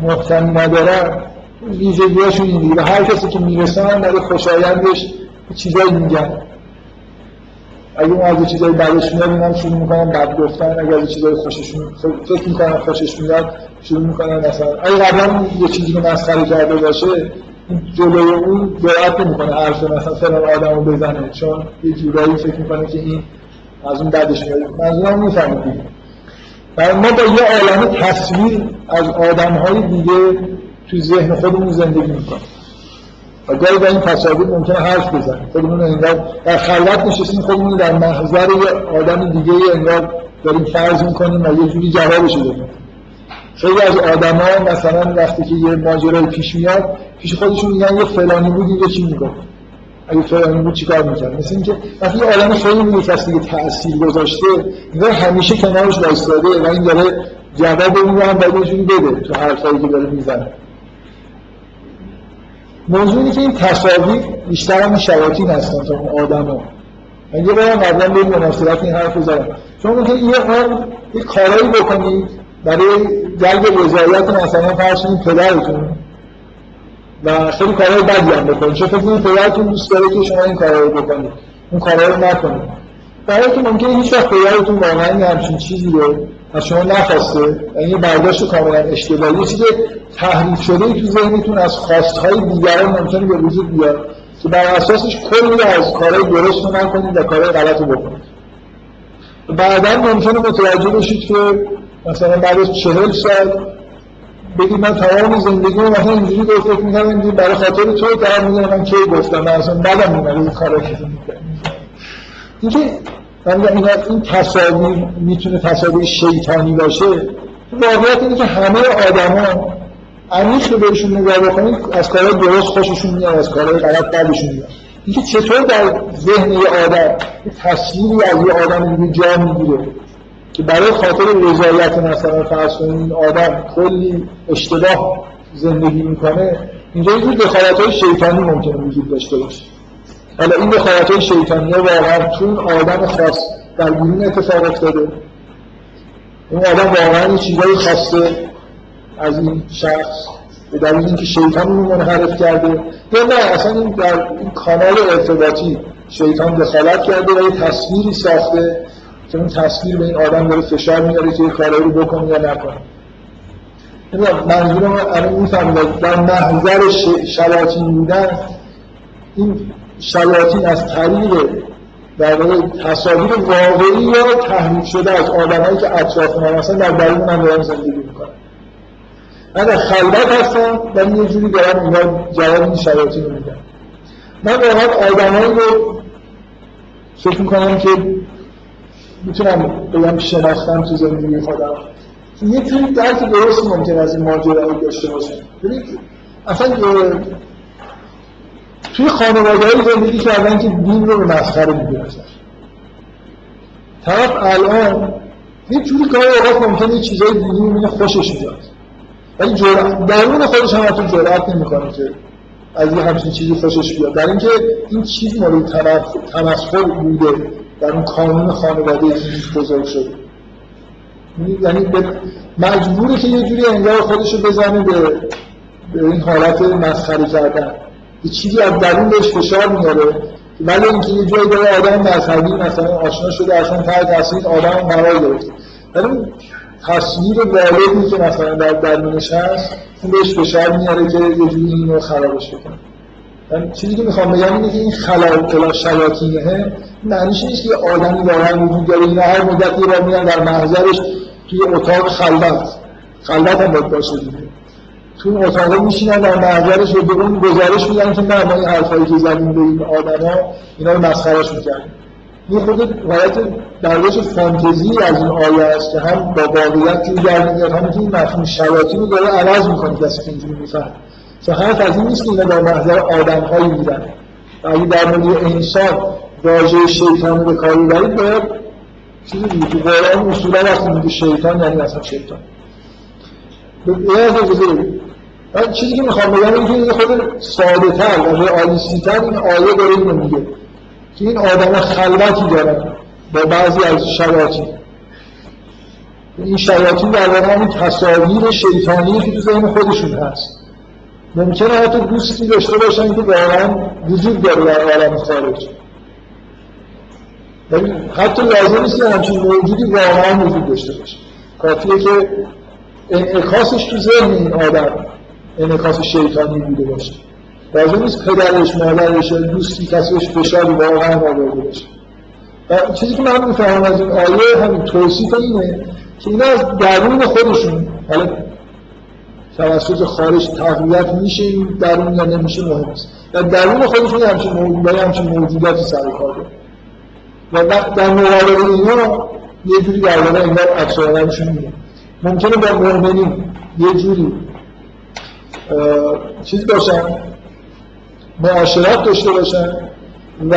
محکمی ندارن ویژگیهاشون این و هر کسی که می‌رسن برای خوشایندش چیزایی میگن اگه اون از چیزایی بعدش میاد شروع می‌کنن بد گفتن اگه از چیزایی خوششون فکر می‌کنن خوشش میاد شروع می‌کنن مثلا اگه قبلا یه چیزی رو مسخره کرده باشه جلوی اون جرأت نمی‌کنه حرف مثلا فلان آدمو بزنه چون یه جورایی فکر می‌کنه که این از اون بعدش میاد. منظورم می‌فهمید ما با یه عالم تصویر از آدمهای دیگه توی ذهن خودمون زندگی می‌کنیم. و گاهی با این تصاویر ممکنه حرف بزن خودمون انگار در خلوت نشستیم خودمون در محضر یه آدم دیگه انگار داریم فرض می‌کنیم و یه جوری جوابش بدیم خیلی از آدما مثلا وقتی که یه ماجرای پیش میاد پیش خودشون میگن یه فلانی بود یه چی می‌گفت. اگه فلانی بود چیکار می‌کرد؟ مثل اینکه وقتی یه آدم خیلی بود کسی که تاثیر گذاشته انگار همیشه کنارش وایساده و این داره جواب هم باید یه جوری بده تو حرفایی که داره می‌زنه. موضوع اینه که این تصاویر بیشتر هم شیاطین هستن تا اون آدم ها من یه بارم قبلا به مناسبت این حرف زدم. شما ممکنه یه آن یه کارایی بکنید برای جلب رضایت مثلا فرض کنید پدرتون. و خیلی کارهای بدی هم بکنید. چون فکر پدرتون دوست داره که شما این کارها رو بکنید. اون کارها رو نکنید. برای که ممکنه هیچ وقت پدرتون واقعا همچین چیزی رو از شما نخواسته. یعنی برداشت کاملا اشتباهی. یه چیز تحریف شده تو ذهنتون از خواستهای دیگران ممکنه به وجود بیاد که بر اساسش کلی از کارهای درست رو نکنید و کارهای غلط رو بکنید. بعدا ممکنه متوجه بشید که مثلا بعد از چهل سال بگید من تمام زندگی رو مثلا اینجوری به فکر می‌کنم برای خاطر تو در میگم من کی گفتم؟ من اصلا بدم میاد این کارا که من میگم این تصاویر می‌تونه تصاویر شیطانی باشه واقعیت اینه که همه آدما عمیق رو بهشون نگاه بکنید از کارهای درست خوششون میاد از کارهای غلط بعدشون میاد. اینکه چطور در ذهن یه آدم تصویری از یه آدم دیگه جا می‌گیره که برای خاطر رضایت مثلا فرض این آدم کلی اشتباه زندگی می‌کنه اینجا یه دخالت های شیطانی ممکنه وجود داشته باشه. حالا این دخالت های شیطانی ها واقعا چون آدم خاص در بیرون اتفاق افتاده اون آدم واقعا این چیزایی خواسته از این شخص به دلیل اینکه شیطان رو منحرف کرده. یا نه اصلا این در این کانال ارتباطی شیطان دخالت کرده و یه تصویری ساخته که اون تصویر به این آدم داره فشار میاره که یه کارایی رو بکنه یا نکنه. منظورم الان می‌فهمید در محضر شیاطین بودن این شیاطین از طریق در واقع تصاویر واقعی یا تحریف شده از آدمایی که اطراف ما مثلا در درون من دارم زندگی می‌کنم. من در خلوت هستم ولی یه جوری دارم اینا جواب این شیاطین رو میدم. من واقعا آدمایی رو فکر می‌کنم که می‌تونم بگم شناختم تو زندگی خودم. یه جوری درک درست ممکن از این ماجرایی داشته باشه ببینید اصلا توی خانواده های زندگی کردن که دین رو به مسخره می‌گیرن طرف الان یه جوری گاهی اوقات ممکنه چیزای دینی می‌بینه خوشش میاد. ولی جرأت درون خودش هم حتی جرأت نمی‌کنه که از یه همچین چیزی خوشش بیاد. در اینکه این چیز مورد تمسخر بوده در اون قانون خانواده بزرگ شده. یعنی مجبوره که یه جوری انگار خودش رو بزنه به, به این حالت مسخره کردن. یه چیزی از بهش فشار میاره. ولی اینکه یه جایی داره آدم مذهبی مثلا آشنا شده اصلا تحت تاثیر آدم قرار گرفته ولی اون تصویر والدی که مثلا در درونش هست اون بهش فشار میاره که یه جوری اینو خرابش بکنه. من چیزی که می‌خوام بگم اینه که این خلا شیاطینه معنیش نیست که آدمی واقعا وجود داره اینا هر مدت یه بار میرن در محضرش توی اتاق خلوت. خلوت هم باید باشه دیگه. تو اون اتاق میشینن در محضرش و به اون گزارش میدن که نه ما این حرفایی که زدیم به این آدما اینا رو مسخرش می‌کردیم این خود حالت برداشت فانتزی از این آیه است که هم با واقعیت جور در میاد هم که این مفهوم شیاطین رو داره عوض می‌کنه کسی که اینجوری میفهم چون حرف از این نیست که اینا در محضر آدمهایی میرن و اگه در مورد انسان واژه شیطان به کار ببرید باید چیزی دیگه تو قرآن اصولا وقتی میگه شیطان یعنی اصلا شیطان. به از من چیزی که می‌خوام بگم این که خود ساده تر و رئالیستی تر این آیه داره اینو میگه که این آدم خلوتی دارن با بعضی از شیاطین. این شیاطین در واقع همین تصاویر شیطانی که تو ذهن خودشون هست. ممکنه حتی دوستی داشته باشن که واقعا وجود داره در عالم خارج. ولی حتی لازم نیست که همچین موجودی واقعا وجود داشته باشه. کافیه که انعکاسش تو ذهن این آدم انعکاس شیطانی بوده باشه. لازم نیست پدرش مادرش دوستی کسی بهش فشاری واقعا آورده باشه. و چیزی که من می‌فهمم از این آیه همین توصیف اینه که اینا از درون خودشون حالا توسط خارج تقویت میشه این درون یا نمیشه مهم است در درون خودشون همچین موجودی همچین موجوداتی سر کار و در مقابل اینا یه جوری در واقع انگار عالمشون میده ممکنه با مؤمنین یه جوری چیز باشن معاشرت داشته باشن و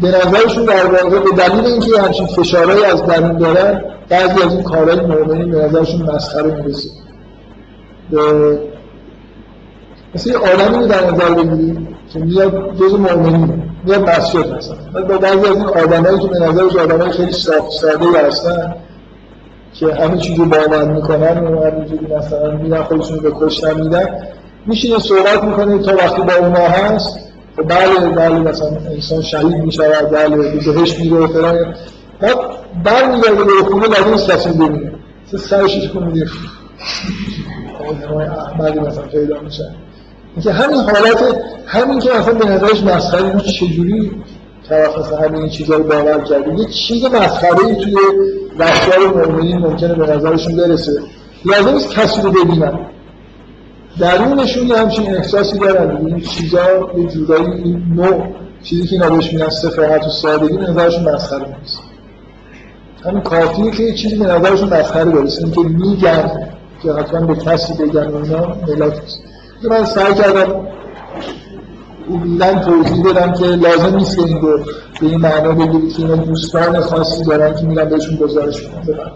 به نظرشون در واقع به دلیل اینکه همچین فشارهایی از درون دارن بعضی از این کارهای مؤمنین به نظرشون مسخره می‌رسه. مثل یه آدمی در نظر بگیرید که میاد جز مؤمنین میاد مسجد مثلا. با بعضی از این آدمایی که به نظرش آدمای خیلی ساده هستن که همه چیزو باور می‌کنن و همینجوری مثلا میرن خودشون رو به کشتن میدن میشینه صحبت می‌کنه تا وقتی با اونا هست و بله بله مثلا انسان شهید می‌شود بله به بهش میره و فلان. بعد برمیگرده به خونه لازم نیست کسی ببینه سرش کنه میگه آدمای احمدی مثلا پیدا میشن اینکه همین حالت همین که مثلا به نظرش مسخره اینو چجوری طرف مثلا همین چیزا رو باور کرده؟ یه چیز مسخره ای توی رفتار مؤمنین ممکنه به نظرشون برسه. لازم نیست کسی رو ببینن. درونشون یه همچین احساسی دارن. این چیزا یه جورایی این نوع چیزی که اینا بهش میگن و سادگی به نظرشون مسخره نیست. همین کافیه که یه چیزی به نظرشون مسخره برسه. اینکه میگن که حتما به کسی بگن و اینا نیست. من سعی کردم من توضیح بدم که لازم نیست که این رو به این معنا بگیرید که اینا دوستان خاصی دارن که میرن بهشون گزارش میدن. ببرن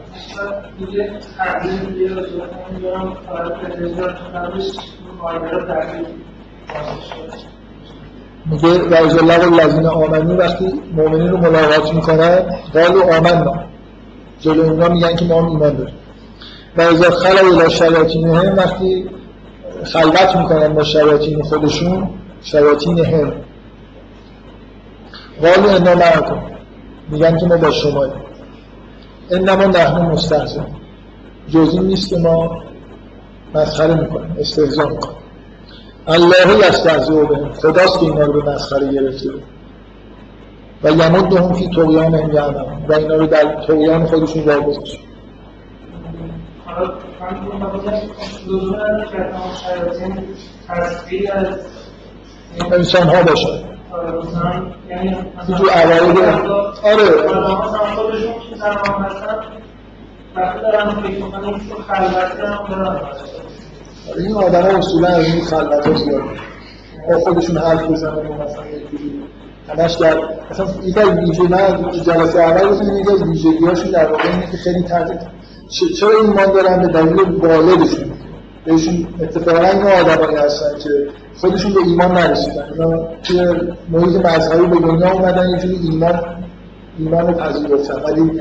میگه رئیس الله الذین آمنی وقتی مؤمنین رو ملاقات می‌کنن قالوا آمنا جلو اونا میگن که ما هم ایمان داریم. و اذا خلوا الی شیاطینهم وقتی خلوت می‌کنن با شیاطین خودشون شیاطین هم قالوا انا معکم میگن که ما با شما انما نحن مستهزئ جز این نیست که ما مسخره می‌کنیم استهزا می‌کنیم. الله یستهزئ بهم. خداست که اینا رو به مسخره گرفته. و یمدهم فی طغیانهم یعمهون. و اینا رو در طغیان خودشون واگذاشت انسان ها باشن. یه جو عوائد آره. این آدم ها اصولا از این خلوت ها زیاد. با خودشون حرف بزنن همش در مثلا یک از ویژه من جلسه اول گفتم یک از ویژگی هاشون در واقع اینه که خیلی تحقیق چرا ایمان دارن به دلیل والدشون بهشون اتفاقا این آدمایی هستن که خودشون به ایمان نرسیدن. اینا توی محیط مذهبی به دنیا اومدن یه ایمان ایمان رو پذیرفتن. ولی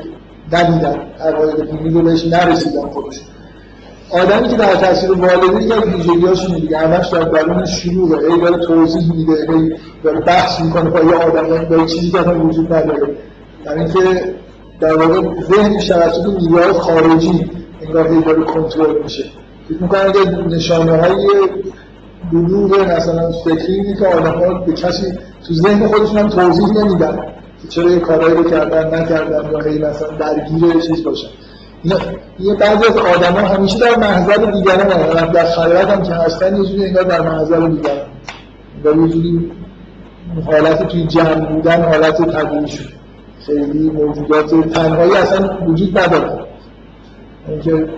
ندیدن. عقاید دینی رو بهش نرسیدن خودشون آدمی که در تاثیر والدین یک ویژگی‌هاشون دیگه همش در درون شروعه ای داره توضیح میده ای داره بحث می‌کنه با یه آدم. با چیزی که اصلا وجود نداره. یعنی اینکه در واقع ذهنش توسط نیروهای خارجی انگار هی داره کنترل میشه. فکر می‌کنم اگه نشانه های بلوغ مثلا فکری که آدم ها به کسی تو ذهن خودشون هم توضیح نمیدن که چرا یه کارهایی رو کردن نکردن یا هی مثلا درگیر چیز باشن. یه بعضی از آدم ها همیشه در محضر دیگران هستن. در خیرات هم که هستن یه جوری انگار در محضر دیگران. و یه جوری حالت توی جمع بودن حالت طبیعی شد. خیلی موجودات تنهایی اصلا وجود نداره. اینکه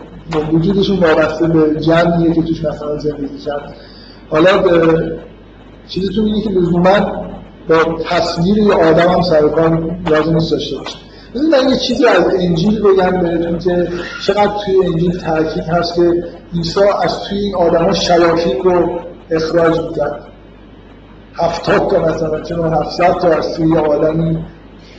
وجودشون وابسته به جمعیه که توش مثلا زندگی کرد. حالا چیزتون اینه که لزوما با تصویر یه آدم هم سر کار لازم نیست داشته باشه. من یه چیزی از انجیل بگم بهتون که چقدر توی انجیل تاکید هست که عیسی از توی این آدم ها شیاطین رو اخراج می‌کرد. هفتاد تا مثلا چون هفتصد تا از توی آدمی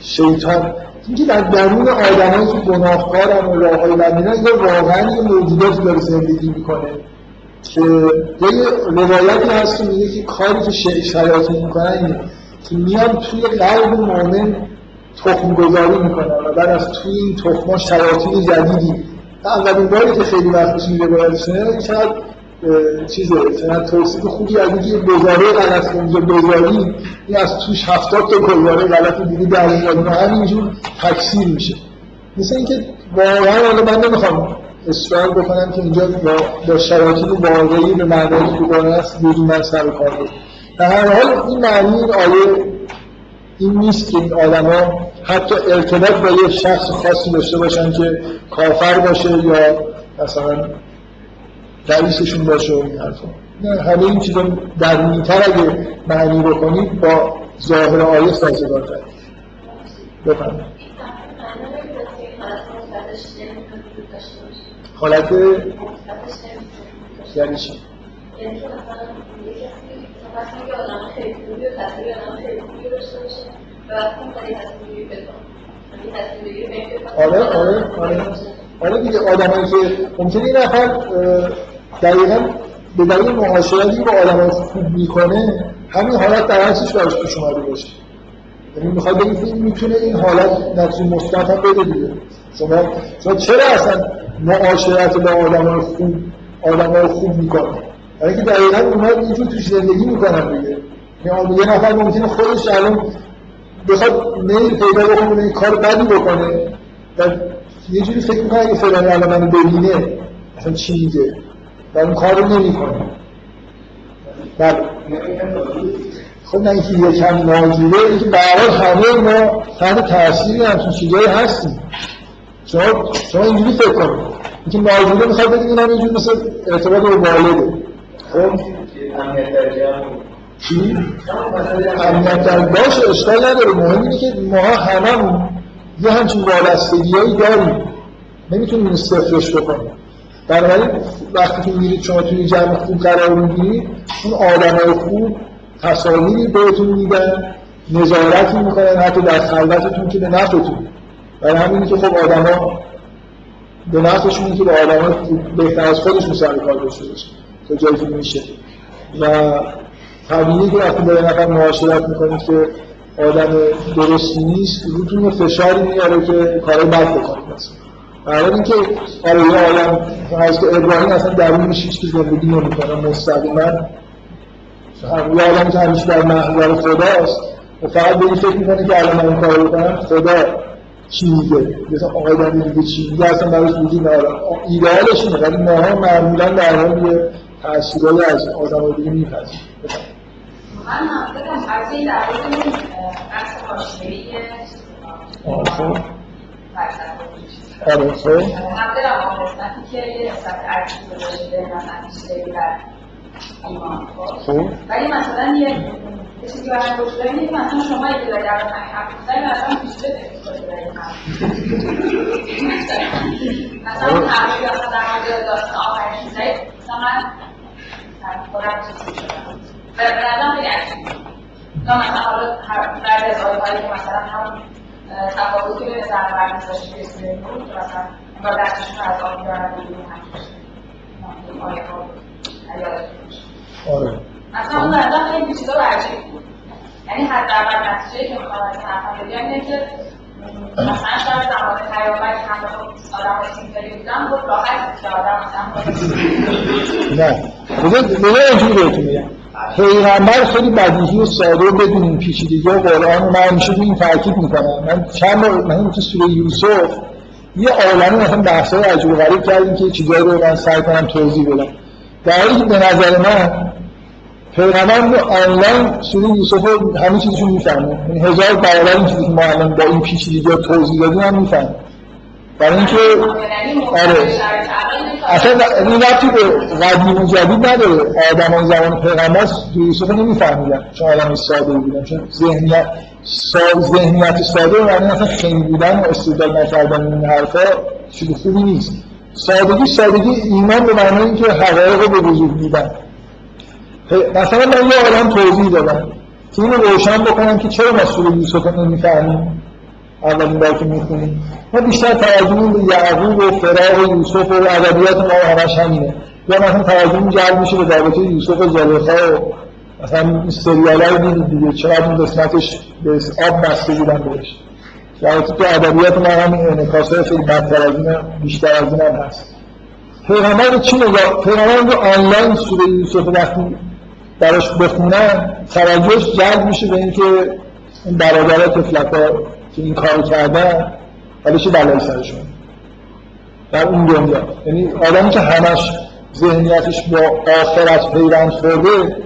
شیطان. اینکه در درون آدمایی که گناهکارن و راه های یه واقعا یه موجوداتی داره زندگی می‌کنه. که یه روایتی هست که میگه که کاری که شیاطین می‌کنن اینه که میان توی قلب مؤمن تخم گذاری می‌کنن و بعد از توی این تخما شیاطین جدیدی. اولین باری که خیلی وقت پیش این روایت شنیدم شاید چیزه مثلا توصیف خوبی از اینکه گزاره غلط اونجا بذاری این از توش هفتاد تا گزاره غلط دیگه در و همینجور تکثیر میشه. مثل اینکه واقعا حالا من نمی‌خوام اصرار بکنم که اینجا با, با شرایط واقعی به معنای دوباره است من سر کار در هر حال این معنی این آیه این نیست که این آدما حتی ارتباط با یه شخص خاصی داشته باشن که کافر باشه یا مثلا رئیسشون باشه و این حرفا. نه همه این چیزا درونیتر اگه معنی بکنید با ظاهر آیه سازگار کرد بفرمایید. حالت یعنی چی؟ آره آره آره. آره دیگه آدمایی که ممکنه این نفر دقیقا به دلیل معاشرتی با آدم خوب می‌کنه همین حالت در هرچیش براش پیش اومده باشه. یعنی می‌خواد بگید این می‌تونه این حالت نتیجه مثبت هم بده دیگه. شما شما چرا اصلا معاشرت با آدم خوب آدم خوب می‌کنه. برای اینکه دقیقا اونا اینجور توش زندگی می‌کنن دیگه. یعنی یه نفر ممکنه خودش الان بخواد میل پیدا بکنه این کار بدی بکنه. و یه جوری فکر می‌کنه اگه فلانی الان منو ببینه اصلا چی میگه؟ و اون کار رو نمی‌کنه. بله. خب نه اینکه یکم ناجوره اینکه برای همه ما تحت تأثیری همچون چیزایی هستیم. شما شما اینجوری فکر کنید. اینکه ناجوره می‌خواد بگید این هم اینجوری مثل ارتباط با والده. خب؟ چی؟ امنیت در باش اشکال نداره. مهم اینه که ما همه یه همچین وابستگی هایی داریم. نمی‌تونیم این صفرش بکنیم. بنابراین وقتی که میرید شما توی جمع خوب قرار می‌گیرید اون آدم خوب تصاویری بهتون میدن نظارتی می‌کنن حتی در خلوتتون که به نفتون برای همینی که خب آدم ها به نفتشون که به آدم ها بهتر از خودشون سر کار داشته باشه تا جایی که میشه. و طبیعی که وقتی با نفر معاشرت می‌کنید که آدم درستی نیست روتون فشاری میاره که کارهای بد بکنید مثلا. برای اینکه آره یه آدم از که ابراهیم اصلا درونش هیچ که زندگی نمی‌کنه مستقیما یه آدم که همیشه در محضر خداست و فقط به این فکر می‌کنه که الان من این کار بکنم خدا. چی میگه مثلا آقای دنی دیگه چی؟ میگه اصلا براش وجود نداره ایدئالش اینه. ولی ماها معمولا در حال یه تأثیرهای از آدم دیگه میپذیم من منطقم از این در مورد بحث حاشیه‌ای آره آره خب. منطقم قسمتی که یه نسبت گذاشته در ایمان. خب. ولی مثلا یه چیزی برای اینه که مثلا شما داری در همین حرف می‌زنی مثلا پیشته مثلا اون حرفی که مثلا در مورد داستان آفرین می‌زنی مثلا من خودم چیزی شدم به نظرم خیلی عجیب یا مثلا حالا بعد از آیه که مثلا همون تفاوتی بین زن و مرد که اسم بود که مثلا انگار دستشون از آب میدارن بیرون آیه ها آره اصلا اون نظرم خیلی چیزا بود. یعنی حداقل نتیجه که می‌خوام از این حرفم بگم اینه که مثلا شاید زمان پیامبر که همه خب آدم سیمپلی بودن خب راحت که آدم مثلا نه. بذار اینجوری بهتون میگم. پیغمبر خیلی بدیهی و ساده و بدون این پیچیدگی و قرآن من همیشه این تاکید می‌کنم. من چند من تو سوره یوسف یه عالمه مثلا بحثای عجیب و غریب کردیم که چیزایی رو من سعی کنم توضیح بدم. در حالی که به نظر من پیغمبر آنلاین سوره یوسف رو همه چیزشو می‌فهمه. یعنی هزار برابر این چیزی که ما الان با این پیچیدگی توضیح دادیم هم می‌فهمه. برای اینکه آره. اصلا این ربطی به قدیم و جدید نداره. آدم های زمان پیغمبر تو یوسف نمیفهمیدن. چون آدم ساده بودن. چون ذهنیت سا... ذهنیت ساده و یعنی اصلا خیلی بودن و استدلال نکردن این حرفا چیز خوبی نیست. سادگی سادگی ایمان به معنی اینکه حقایق رو به وجود میدن. مثلا من یه آدم توضیح دادم. که اینو روشن بکنم که چرا ما سوره یوسف رو نمی‌فهمیم؟ اولین بار که می‌خونیم. ما بیشتر توجهمون به یعقوب و فراغ یوسف و ادبیات ما همش همینه. یا مثلا توجهمون جلب میشه به رابطه یوسف و زلیخا و مثلا این سریال های دیدید دیگه. چقدر این قسمتش به آب بسته بودن بهش. در تو ادبیات ما همین انعکاس های خیلی بدتر از این بیشتر از این هم هست. پیغمبر چی نگاه پیغمبر آنلاین سوره یوسف وقتی براش بخونن توجهش جلب میشه به اینکه این برادرها تفلکا که این کارو کردن حالا چه بلایی سرشون؟ در اون دنیا. یعنی آدمی که همش ذهنیتش با آخرت پیوند خورده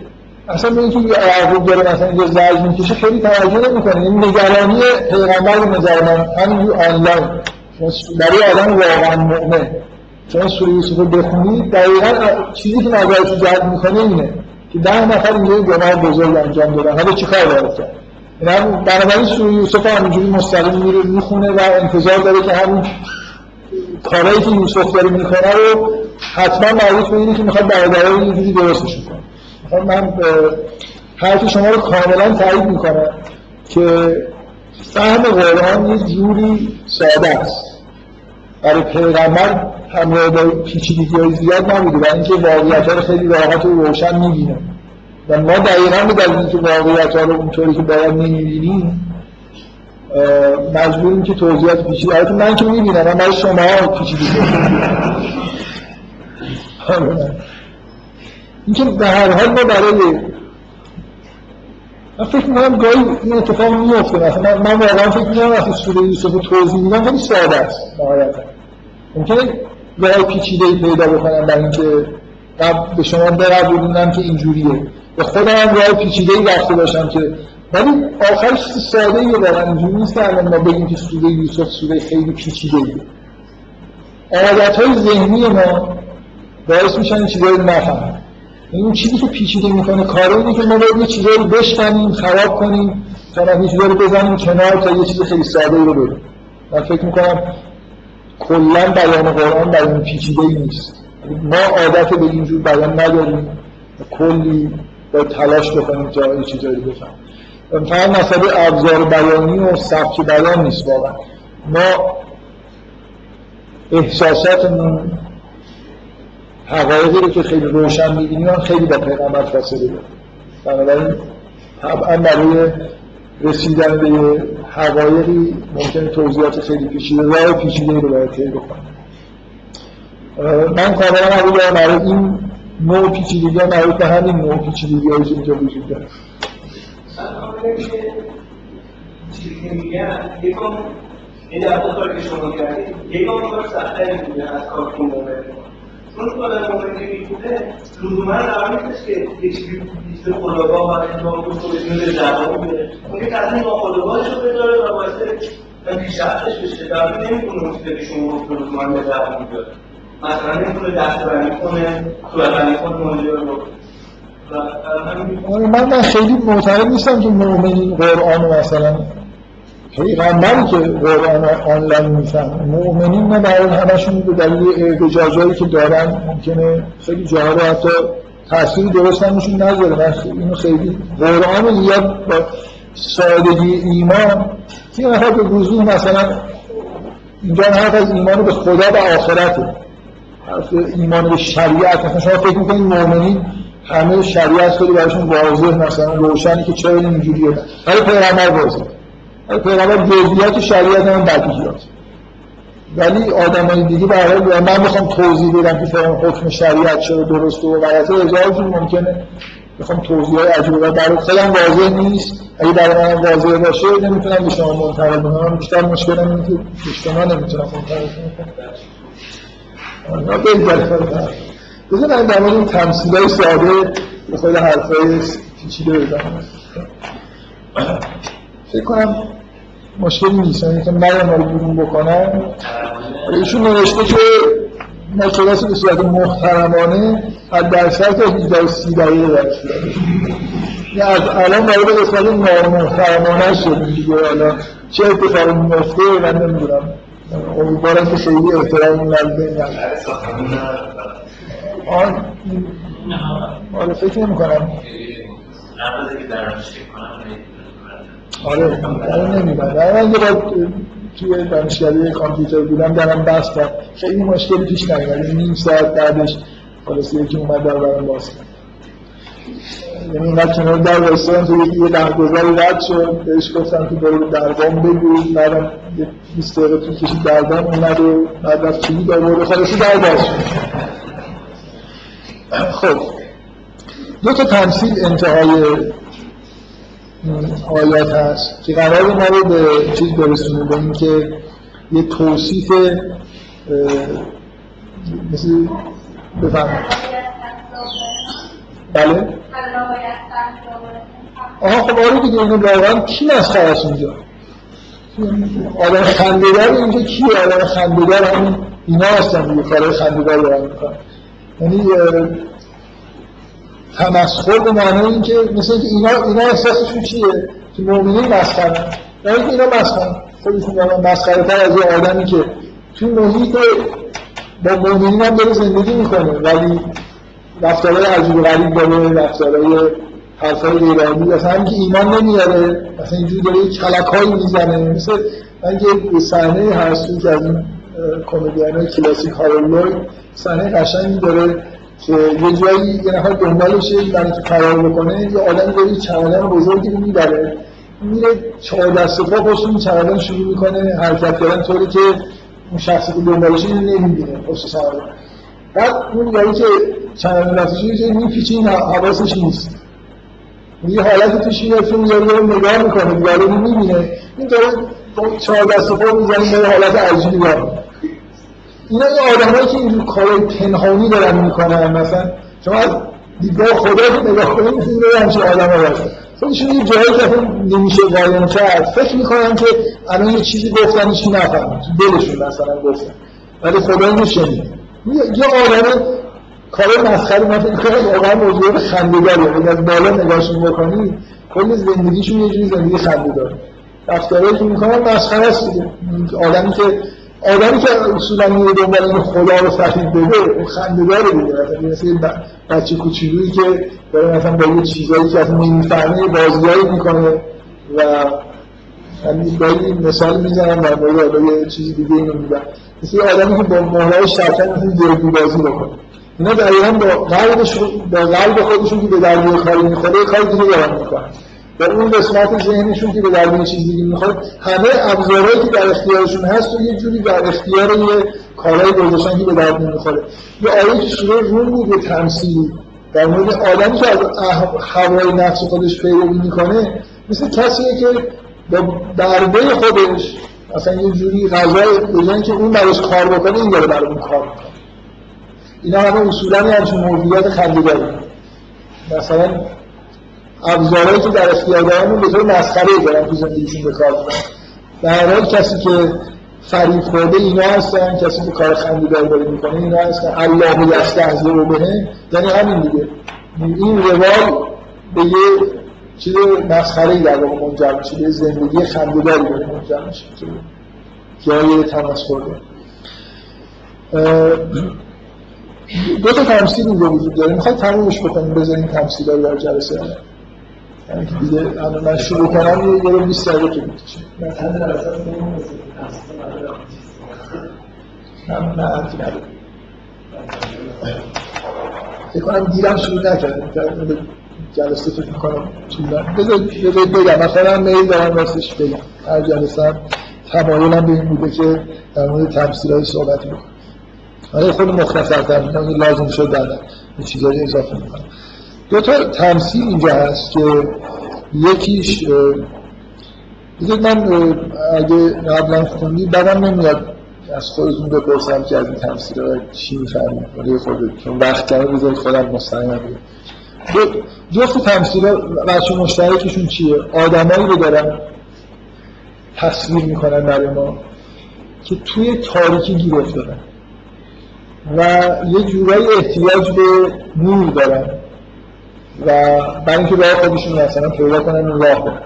اصلا به اینکه یه عقوب داره مثلا یه زرج می‌کشه خیلی توجه نمی‌کنه. این نگرانی پیغمبر به نظر من همین آنلاین. برای آدم واقعا مؤمن. چون سوره یوسف رو بخونید دقیقا چیزی که نظرش جلب می‌کنه اینه. که ده نفر یه گناه بزرگ انجام دادن. حالا چیکار باید کرد؟ بنابراین سوره یوسف همینجوری مستقیم میره می‌خونه و انتظار داره که همون کارهایی که یوسف داره می‌کنه رو حتما مربوط به اینه که می‌خواد برادرها رو یه جوری درستش کنه. من حرف شما رو کاملا تایید می‌کنم که فهم قرآن یه جوری ساده است. برای پیغمبر همراه با پیچیدگی های زیاد نبوده و اینکه واقعیت رو خیلی راحت و روشن می‌بینه. و ما دقیقا به دلیل اینکه واقعیت رو اونطوری که باید نمی‌بینیم مجبوریم که توضیحات پیچیده البته من که می‌بینم من برای شما پیچیده اینکه به هر حال ما برای من فکر می‌کنم گاهی این اتفاق میفته مثلا من واقعا فکر می‌کنم وقتی سوره یوسف توضیح میدم خیلی ساده است. نهایتا. ممکنه راه پیچیده ای پیدا بکنم برای اینکه به شما بقبولونم که اینجوریه. به خودم هم راه پیچیده ای رفته باشم که ولی آخرش ساده ای واقعا. اینجوری نیست الان ما بگیم که سوره یوسف سوره خیلی پیچیده ای عادت های ذهنی ما باعث میشن چیزایی رو نفهمیم این چیزی که پیچیده می‌کنه کاره اینه که ما باید یه چیزایی رو بشکنیم خراب کنیم تا یه چیزایی رو بزنیم کنار تا یه چیز خیلی ساده رو بگیم من فکر می‌کنم کلا بیان قرآن بیان پیچیده ای نیست. ما عادت به اینجور بیان نداریم. کلی با تلاش بکنیم تا یه چیزایی رو بفهمیم. فقط مسئله ابزار بیانی و سبک بیان نیست واقعا. ما احساساتمون حقایقی رو که خیلی روشن می‌بینیم خیلی با پیغمبر فاصله داره. بنابراین طبعا برای رسیدن به حقایقی ممکن توضیحات خیلی پیچیده راه پیچیده رو باید طی من کاملا قبول دارم برای این نوع پیچیدگی ها مربوط به همین نوع پیچیدگی هایی که اینجا وجود داره. چیزی میگن یکم این در که شما کردید یکم کار سختری از کار چون کار که می‌کنه لزوما قرار نیستش که یه چیزی خداگاه و انجام کنه خودشون به زبان میده اون که تصمیم با خداگاهش رو بذاره و باعث پیشرفتش بشه. در نمی‌کنه اون چیزی شما مثلا نمی‌تونه کنه کنه رو من من خیلی معتقد نیستم که مؤمنین قرآن مثلا پیغمبری که قرآن آنلاین میفهم مؤمنین نه برای همشون به دلیل احتجاجایی که دارن ممکنه. خیلی جاها رو حتی تأثیری درست همشون نذاره. من اینو خیلی قرآن زیاد با سادگی ایمان. که نفر به وضوح مثلا اینجا حرف از ایمان به خدا و آخرته حرف ایمان به شریعت. مثلا شما فکر می‌کنید مؤمنین همه شریعت خیلی براشون واضح مثلا روشنی که چرا اینجوریه. برای پیغمبر واضح پیغمبر جزئیات شریعت هم بدیهیات ولی آدمای دیگه حال من می‌خوام توضیح بدم که فلان حکم شریعت چرا درسته و غلطه. هزارشون ممکنه. بخوام توضیح های عجیبه و برای خودم. واضح نیست. اگه برای من واضح باشه نمی‌تونم به شما منتقل کنم. بیشتر مشکلم اینه که به شما نمی‌تونم منتقل کنم. بذار من در مورد این تمثیل های ساده به خود حرف های پیچیده بزنم فکر کنم مشکلی نیست. یعنی که ما رو بیرون بکنم. ایشون نوشته که ما کلاس به صورت محترمانه از درصد تا 18 سی دقیقه درس یعنی از الان وارد قسمت نامحترمانه شدیم دیگه. حالا چه اتفاقی میفته من نمی‌دونم. امیدوارم که خیلی احترام نزده آن آره فکر نمی کنم. آره آره نمی‌دونم من یه بار توی دانشگاهی کامپیوتر بودم درم بستم خیلی مشکلی پیش نیومد نیم ساعت بعدش خلاص یکی اومد در برام باز کرد. یعنی اینقدر کنار در وایستادم تو یه درگذاری رد شد بهش گفتم که برو درگام بگو. بعدم یه 20 دقیقه تو کشید درگام اومد و بعد رفت چیزی در مورد خلاصی در باز شد. خب دو تا تمثیل انتهای آیات هست که قرار ما رو به چیز برسونه به اینکه یه توصیف مثل بفهم بله؟ آها خب آره دیگه اینو واقعا کی مسخره است اینجا؟ آدم خنده‌دار اینجا کیه؟ آدم خنده‌دار همین اینا هستن دیگه کارهای خنده‌دار دارن می‌کنن. یعنی تمسخر به معنی این که مثل اینکه اینا اینا احساسشون چیه؟ که مؤمنین مسخره یعنی که اینا مسخره خودشون واقعا مسخره تر از یه آدمی که تو محیط با مؤمنین هم داره زندگی می‌کنه. ولی رفتارهای عجیب و غریب داره رفتارهای حرفای غیرعادی. اصلا همین که ایمان نمیاره. اصلا اینجوری داره یک کلکایی می‌زنه. مثل من یه صحنه هست که از این کمدین کلاسیک هارولوی صحنه قشنگی داره. که یه جایی یه نفر دنبالشه برای که فرار بکنه یه آدم داره چمدان بزرگی رو می‌بره. میره چهار دست پا پشت این چمدان شروع می‌کنه حرکت کردن طوری که اون شخصی که دنبالشه اینو نمی‌بینه پشت چمدان. بعد اون یاری که چمدان دستش یه میپیچه این حواسش نیست. یه حالت توش میفته اون یاری رو نگاه می‌کنه دیگه رو می‌بینه. این داره چهار دست پا می‌زنه به حالت عجیبی اینا یه آدمایی که اینجور کارهای پنهانی دارن می‌کنن مثلا شما از دیدگاه خدا که نگاه کنید مثل این همچین آدم ها هستن خودشون یه جایی که نمیشه قایم کرد فکر می‌کنن که الان یه چیزی گفتن هیچی نفهمن. دلشون مثلا گفتن. ولی خدا اینو شنید. یه آدم کار مسخره من فکر کنم واقعا موضوع خنده‌داری یعنی از بالا نگاهشون بکنید کل زندگیشون یه جوری زندگی خنده‌دار. رفتارهایی که می‌کنن مسخره است آدمی که آدمی که اصولا میره دنبال این خدا رو فقید بده اون خنده داره دیگه مثلا مثل بچه کوچولویی که داره مثلا با یه چیزایی که اصلا نمی‌فهمه بازیایی می‌کنه و همین گاهی مثال می‌زنم در مورد یه چیزی دیگه اینو میگم مثل آدمی که با مهرهای شرکت مثل دربی بازی بکنه. اینا دقیقا با قلبش با قلب خودشون که به درگیر کاری می‌خوره کار دیگه دارن می‌کنن. و اون قسمت ذهنشون که به درد چیز دیگه می‌خواد همه ابزارهایی که در اختیارشون هست و یه جوری در اختیار یه کارهای گذاشتن که به درد نمی‌خوره. یه آیه که سوره روم بود به تمثیلی در مورد آدمی که از هوای نفس خودش پیروی می‌کنه مثل کسیه که با دربه خودش اصلا یه جوری غذای بجن که اون براش کار بکنه این داره برای اون کار می‌کنه. اینا همه اصولا همچین موجودات خنده‌داری. مثلا ابزارهایی که در اختیار دارن به طور مسخره دارن تو زندگیشون به کار در حال کسی که فریب خورده اینا هستن کسی که کار خنده‌دار داره می‌کنه اینا هستن. الله یستهزئ بهه یعنی همین دیگه. این روال به یه چیز مسخره در واقع منجر میشه. به زندگی خنده‌داری داره منجر میشه که جای تمسخر دو تا تمثیل اینجا وجود داره. می‌خواد تمومش بکنیم بذاریم تمثیل رو در جلسه یعنی که دیگه الان من شروع کنم یه یه 20 دقیقه طول فکر کنم دیرم شروع نکردیم جلسه فکر می‌کنم بذارید بگم. مثلا میل دارم راستش بگم. هر جلسه هم تمایلم به این بوده که در مورد تمثیل های صحبت بکنم آره خود مختصر تر لازم شد دادم یه چیزایی اضافه می‌کنم. دو تا تمثیل اینجا هست که یکیش بذارید من اگه قبلا خوندی بدم نمیاد از خودتون بپرسم که از این تمثیل ها چی می‌فهمید. ولی خودت چون وقت کمی بذارید خودم مستقیم جفت تمثیل ها بچه مشترکشون چیه؟ آدمایی رو دارن تصویر می‌کنن برای ما که توی تاریکی گیر افتادن و یه جورایی احتیاج به نور دارن. و برای اینکه راه خودشون مثلا پیدا کنن و راه برن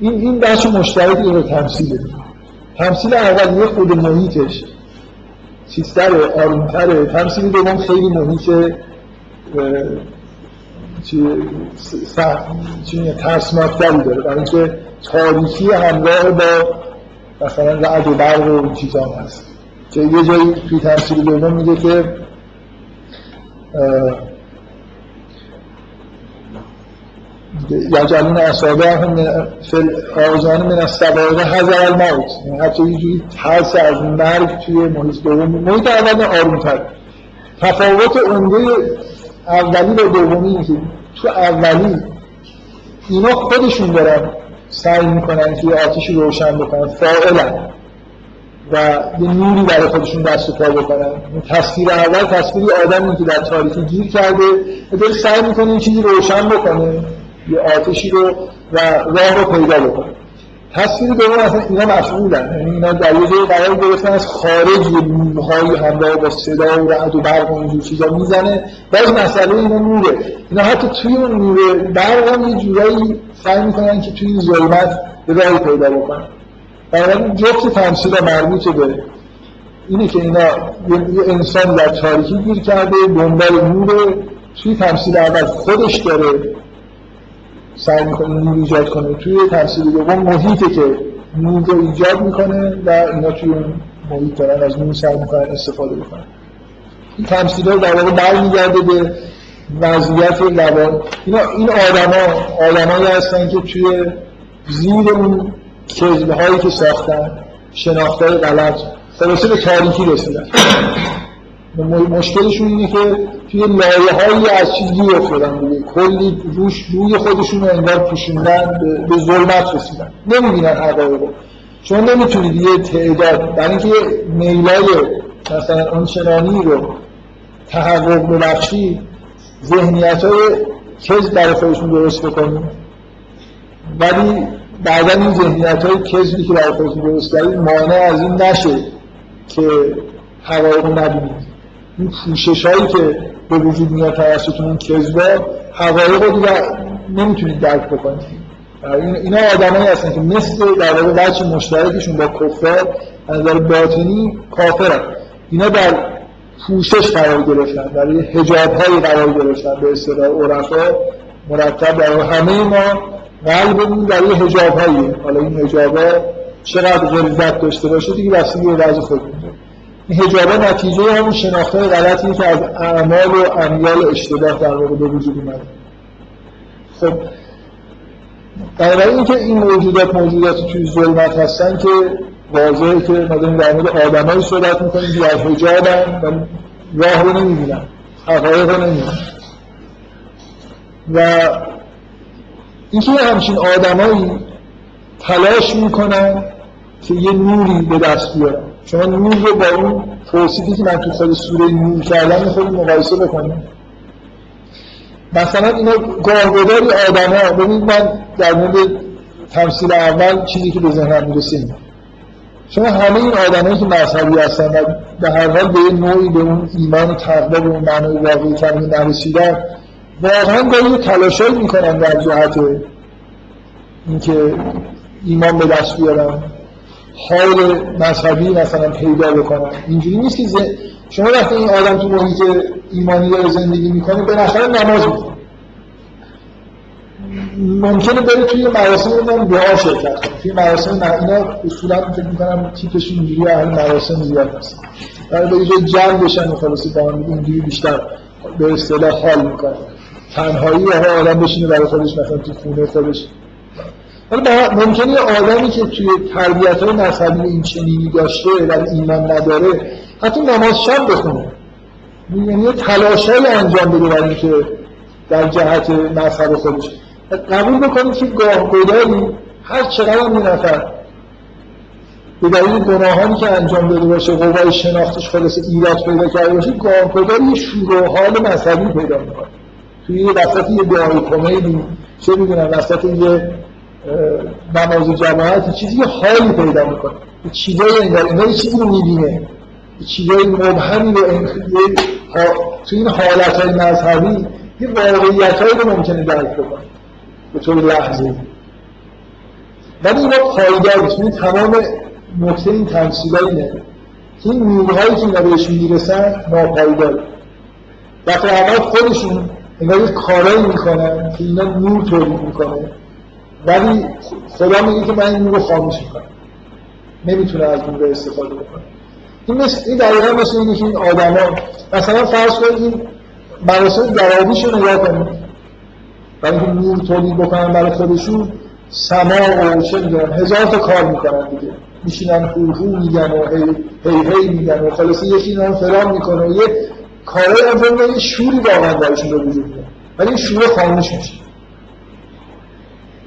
این این بخش مشترکی رو تمثیل تمثیل اول یه خود محیطش چیزتره آرومتره. تمثیل دوم خیلی محیط چی ترسناکتری داره. برای اینکه تاریخی همراه با مثلا رعد و برق و این چیزا هست. که یه جایی توی تمثیل دوم میگه که یجعلون اصابه هم آزان من از سواره هزار الموت. یعنی حتی یه جوری ترس از مرگ توی محیط دوم محیط اول آرومتر. تفاوت عمده اولی و دومی که تو اولی اینا خودشون دارن سعی می‌کنن که یه آتیشی روشن بکنن فاعلا و یه نوری برای خودشون دست و پا بکنن. تصویر اول تصویری آدمی که در تاریخی گیر کرده و داره سعی می‌کنه این چیزی روشن بکنه. یه آتشی رو و راه رو پیدا بکنه. تصویر دوم اصلا اینا مفعولن یعنی اینا در یه قرار گرفتن از خارج یه نورهای همراه با صدا و رعد و برق و اینجور چیزا می‌زنه. باز مسئله اینا نوره. اینا حتی توی اون نور برق هم یه جورایی سعی می‌کنن که توی این ظلمت راهی پیدا بکنن. بنابراین جفت تمثیل مربوط به اینه که اینا یه انسان در تاریکی گیر کرده دنبال نور. توی تمثیل اول خودش داره سعی می‌کنه نور ایجاد کنه. توی تمثیل دوم محیطه که نور رو ایجاد می‌کنه و اینا توی اون محیط دارن از نور سعی می‌کنن استفاده بکنن. این تمثیل ها در واقع برمیگرده به وضعیت لبان اینا این آدما آدمایی هستن که توی زیر اون کذبه هایی که ساختن شناختای غلط خلاصه به تاریکی رسیدن. مشکلشون اینه که توی لایه هایی از چیز گیر افتادن دیگه کلی روش روی خودشون رو انگار پوشوندن به ظلمت رسیدن. نمی‌بینن حقایق رو. چون نمی‌تونید یه تعداد برای اینکه میلای مثلا اون چنانی رو تحقق ببخشی ذهنیت های کذب برای خودشون درست بکنید. ولی بعدا این ذهنیت های کذبی که برای خودتون درست کردید مانع از این نشه که حقایق نبینید. این پوشش هایی که به وجود میاد توسط اون کذبا حقایق رو دیگه نمی‌تونید درک بکنید. اینا آدمایی هستن که مثل در واقع بچه مشترکشون با کفار از نظر باطنی کافرن. اینا در پوشش قرار گرفتن برای حجاب های قرار گرفتن به اصطلاح عرفا. مرتب در همه ما قلبمون برای حجاب هایی حالا این حجاب ها چقدر غلظت داشته باشه دیگه بستگی به وضع خود حجاب نتیجه همون شناخته غلطی که از اعمال و امیال اشتباه در واقع به وجود اومده خب بنابراین اینکه این موجودات موجودات توی ظلمت هستن که واضحه که ما داریم در مورد آدمایی صحبت می‌کنیم که از و راه رو نمی‌بینن حقایق رو نمی‌بینن. و اینکه همچین آدمایی تلاش می‌کنن که یه نوری به دست بیارن. شما نور رو با اون توصیفی که من تو خود سوره نور کردم خود مقایسه بکنیم. مثلا اینا گاهگداری آدم ها ببینید من در مورد تمثیل اول چیزی که به ذهنم می‌رسه شما همه این آدمایی که مذهبی هستن و به هر حال به نوعی به اون ایمان و تقوا به اون معنای واقعی کمی نرسیدن واقعا گاهی تلاشایی می‌کنن در جهت اینکه ایمان به دست بیارن. حال مذهبی مثلا پیدا بکنن. اینجوری نیست که شما وقتی این آدم تو محیط ایمانی داره زندگی می‌کنه به نظر نماز می‌کنه ممکنه بره توی مراسم رو دعا شرکت کنه. توی مراسم نه اینا اصولا فکر می‌کنم تیپشون اینجوری اهل مراسم زیاد هست برای به جای جمع بشن و خلاصی با هم اینجوری بیشتر به اصطلاح حال می‌کنه تنهایی ها آدم بشینه برای خودش مثلا تو خونه خودش. حالا ممکنه یه آدمی که توی تربیت های مذهبی این چنینی داشته ولی ایمان نداره حتی نماز شب بخونه. یعنی یه انجام بده برای اینکه در جهت مذهب خودش. قبول بکنید که گاه گداری هر چقدر هم نفر به دلیل گناهانی که انجام داده باشه قوای شناختش خلاص ایراد پیدا کرده باشه گاه گداری یه شور و حال مذهبی پیدا می‌کنه. توی یه وسط یه دعای کمیدی چه می‌دونم وسط یه نماز جماعت چیزی یه حالی پیدا می‌کنه. یه چیزایی انگار اینا یه چیزی رو می‌بینه. یه چیزایی مبهمی رو توی این حالت های مذهبی یه واقعیت هایی رو ممکنه درک بکنه. به طور لحظه ولی اینا پایدار نیست. این تمام نکته این تمثیل اینه. که این نورهایی که اینا بهش می‌رسن ناپایدار. دفعه اول خودشون انگار یه کارایی می‌کنن که اینا نور تولید می‌کنه. ولی خدا میگه که من این رو خاموش می‌کنم. نمی‌تونه از نور استفاده بکنه. این مثل این دقیقا مثل اینه که این آدما مثلا فرض کنید این مراسم درابیش رو نگاه کنید. برای اینکه نور تولید بکنن برای خودشون سما و چه می‌دونم هزار تا کار می‌کنن دیگه. میشینن هو میگن و هی هی, هی میگن و خلاصه یکی اینا فلان می‌کنه. و یه کارهای انجام یه شوری واقعا درشون به وجود ولی این شور خاموش میشه.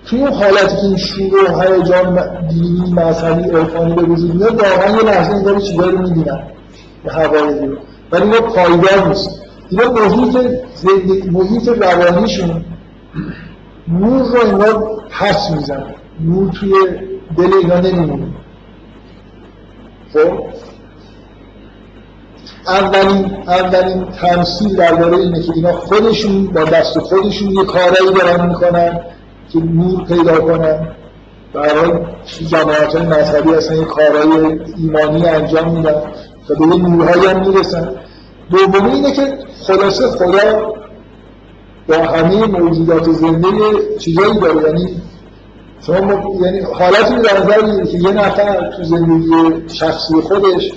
توی اون حالتی که این شور و هیجان دینی مذهبی عرفانی به وجود میاد واقعا یه لحظه انگار چیزایی رو می‌بینن به حوایجی رو ولی اینا پایدار نیست. اینا محیط زندگی محیط روانیشون نور رو انگار پس می‌زنه نور توی دل اینا نمیمونه. خب؟ اولین اولین تمثیل درباره اینه که اینا خودشون با دست خودشون یه کارایی دارن می‌کنن. که نور پیدا کنن برای جماعت های مذهبی اصلا یه کارهای ایمانی انجام میدن و به یه نورهایی هم می‌رسن. دومی اینه که خلاصه خدا با همه موجودات زنده چیزایی داره. یعنی شما یعنی حالتی در نظر که یه نفر تو زندگی شخصی خودش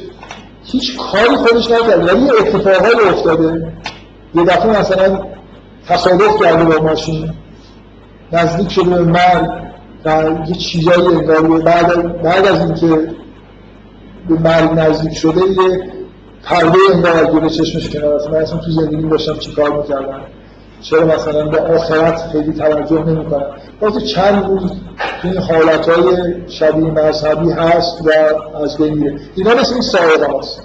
هیچ کاری خودش نکرد ولی یه اتفاقایی افتاده. یه دفعه مثلا تصادف کرده با ماشین. نزدیک شده به مرگ و یه چیزایی انگار بعد, بعد از اینکه به مرگ نزدیک شده یه پرده انگار به چشمش کنار من اصلا تو زندگی داشتم چیکار می‌کردم؟ چرا مثلا به آخرت خیلی توجه نمی کنم باز چند روز این حالت های شبیه مذهبی هست و از بین میره. اینا مثل این سایه هست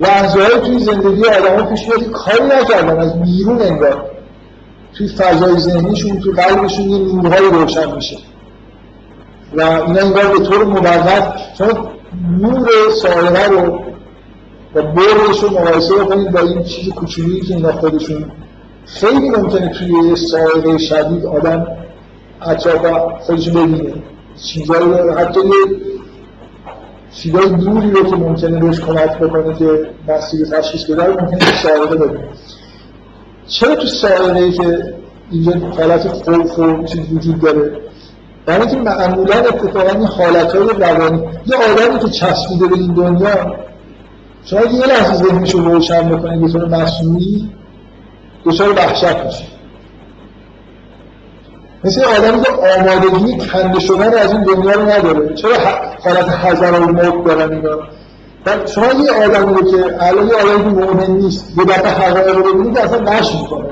لحظه توی زندگی آدم ها پیش میاد کاری نکردن. از بیرون انگار. توی فضای ذهنیشون توی قلبشون یه نورهای روشن میشه. و اینا انگار به طور موقت چون نور سایه رو و بردش رو مقایسه بکنید با این چیز کوچولی که اینا خودشون. خیلی ممکنه توی یه سایه شدید آدم اطراف خودش ببینه. چیزایی حتی یه چیزای دوری رو که ممکنه روش کمک بکنه که مسیر تشخیص بده ممکنه سایه ببینه. چرا تو سایه که اینجا حالت خوف و چیز وجود داره؟ برای اینکه معمولا اتفاقا این حالت های روانی یه آدمی که چسبیده به این دنیا شما یه لحظه ذهنش رو روشن بکنید به طور مصنوعی دچار وحشت میشه مثل آدمی که آمادگی کنده شدن از این دنیا رو نداره. چرا حالت حضر الموت دارن اینا؟ شما یه آدمی رو که الان یه آدمی که مؤمن نیست یه دفعه حقایق رو ببینید اصلا نش می‌کنه.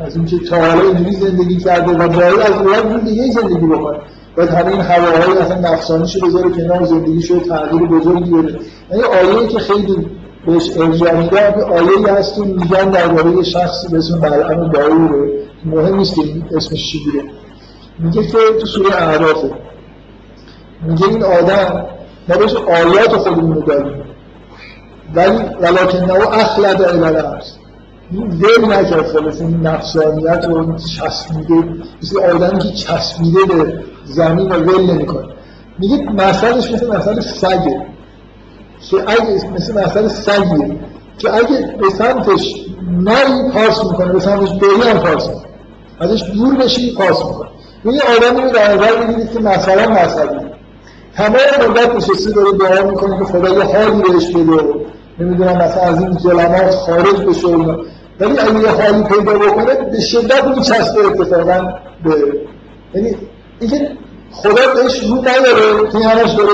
از اینکه تا حالا اینجوری زندگی کرده و باید از اون دیگه زندگی بکنه. باید همه این هواهای اصلا نفسانیشو بذاره کنار زندگیشو تغییر بزرگی بده. یعنی آیه که خیلی بهش ارجاع میدن که آیه هست که میگن درباره شخصی به اسم بلعم داوره مهم نیست که اسمش چی بوده. میگه که تو سوره اعرافه میگه این آدم ما بهش آیات خودمون رو داریم ولی ولکن نو اخلد الالعرض ول نکرد خلاص این نفسانیت رو چسبیده مثل آدمی که چسبیده به زمین و ول نمی‌کنه. میگه مثلش مثل مثل سگه. که اگه مثل مثل سگیه که اگه به سمتش نری پاس می‌کنه به سمتش بری هم پاس می‌کنه. ازش دور بشی پاس می‌کنه. این آدمی رو در نظر بگیرید که مثلا مذهبی تمام مدت نشستی داره دعا می‌کنه که خدا یه حالی بهش بده. نمی‌دونم مثلا از این ظلمات خارج بشه ولی اگه یه حالی پیدا بکنه به شدت میچسبه اتفاقا به یعنی اینکه خدا بهش رو نداره که همش داره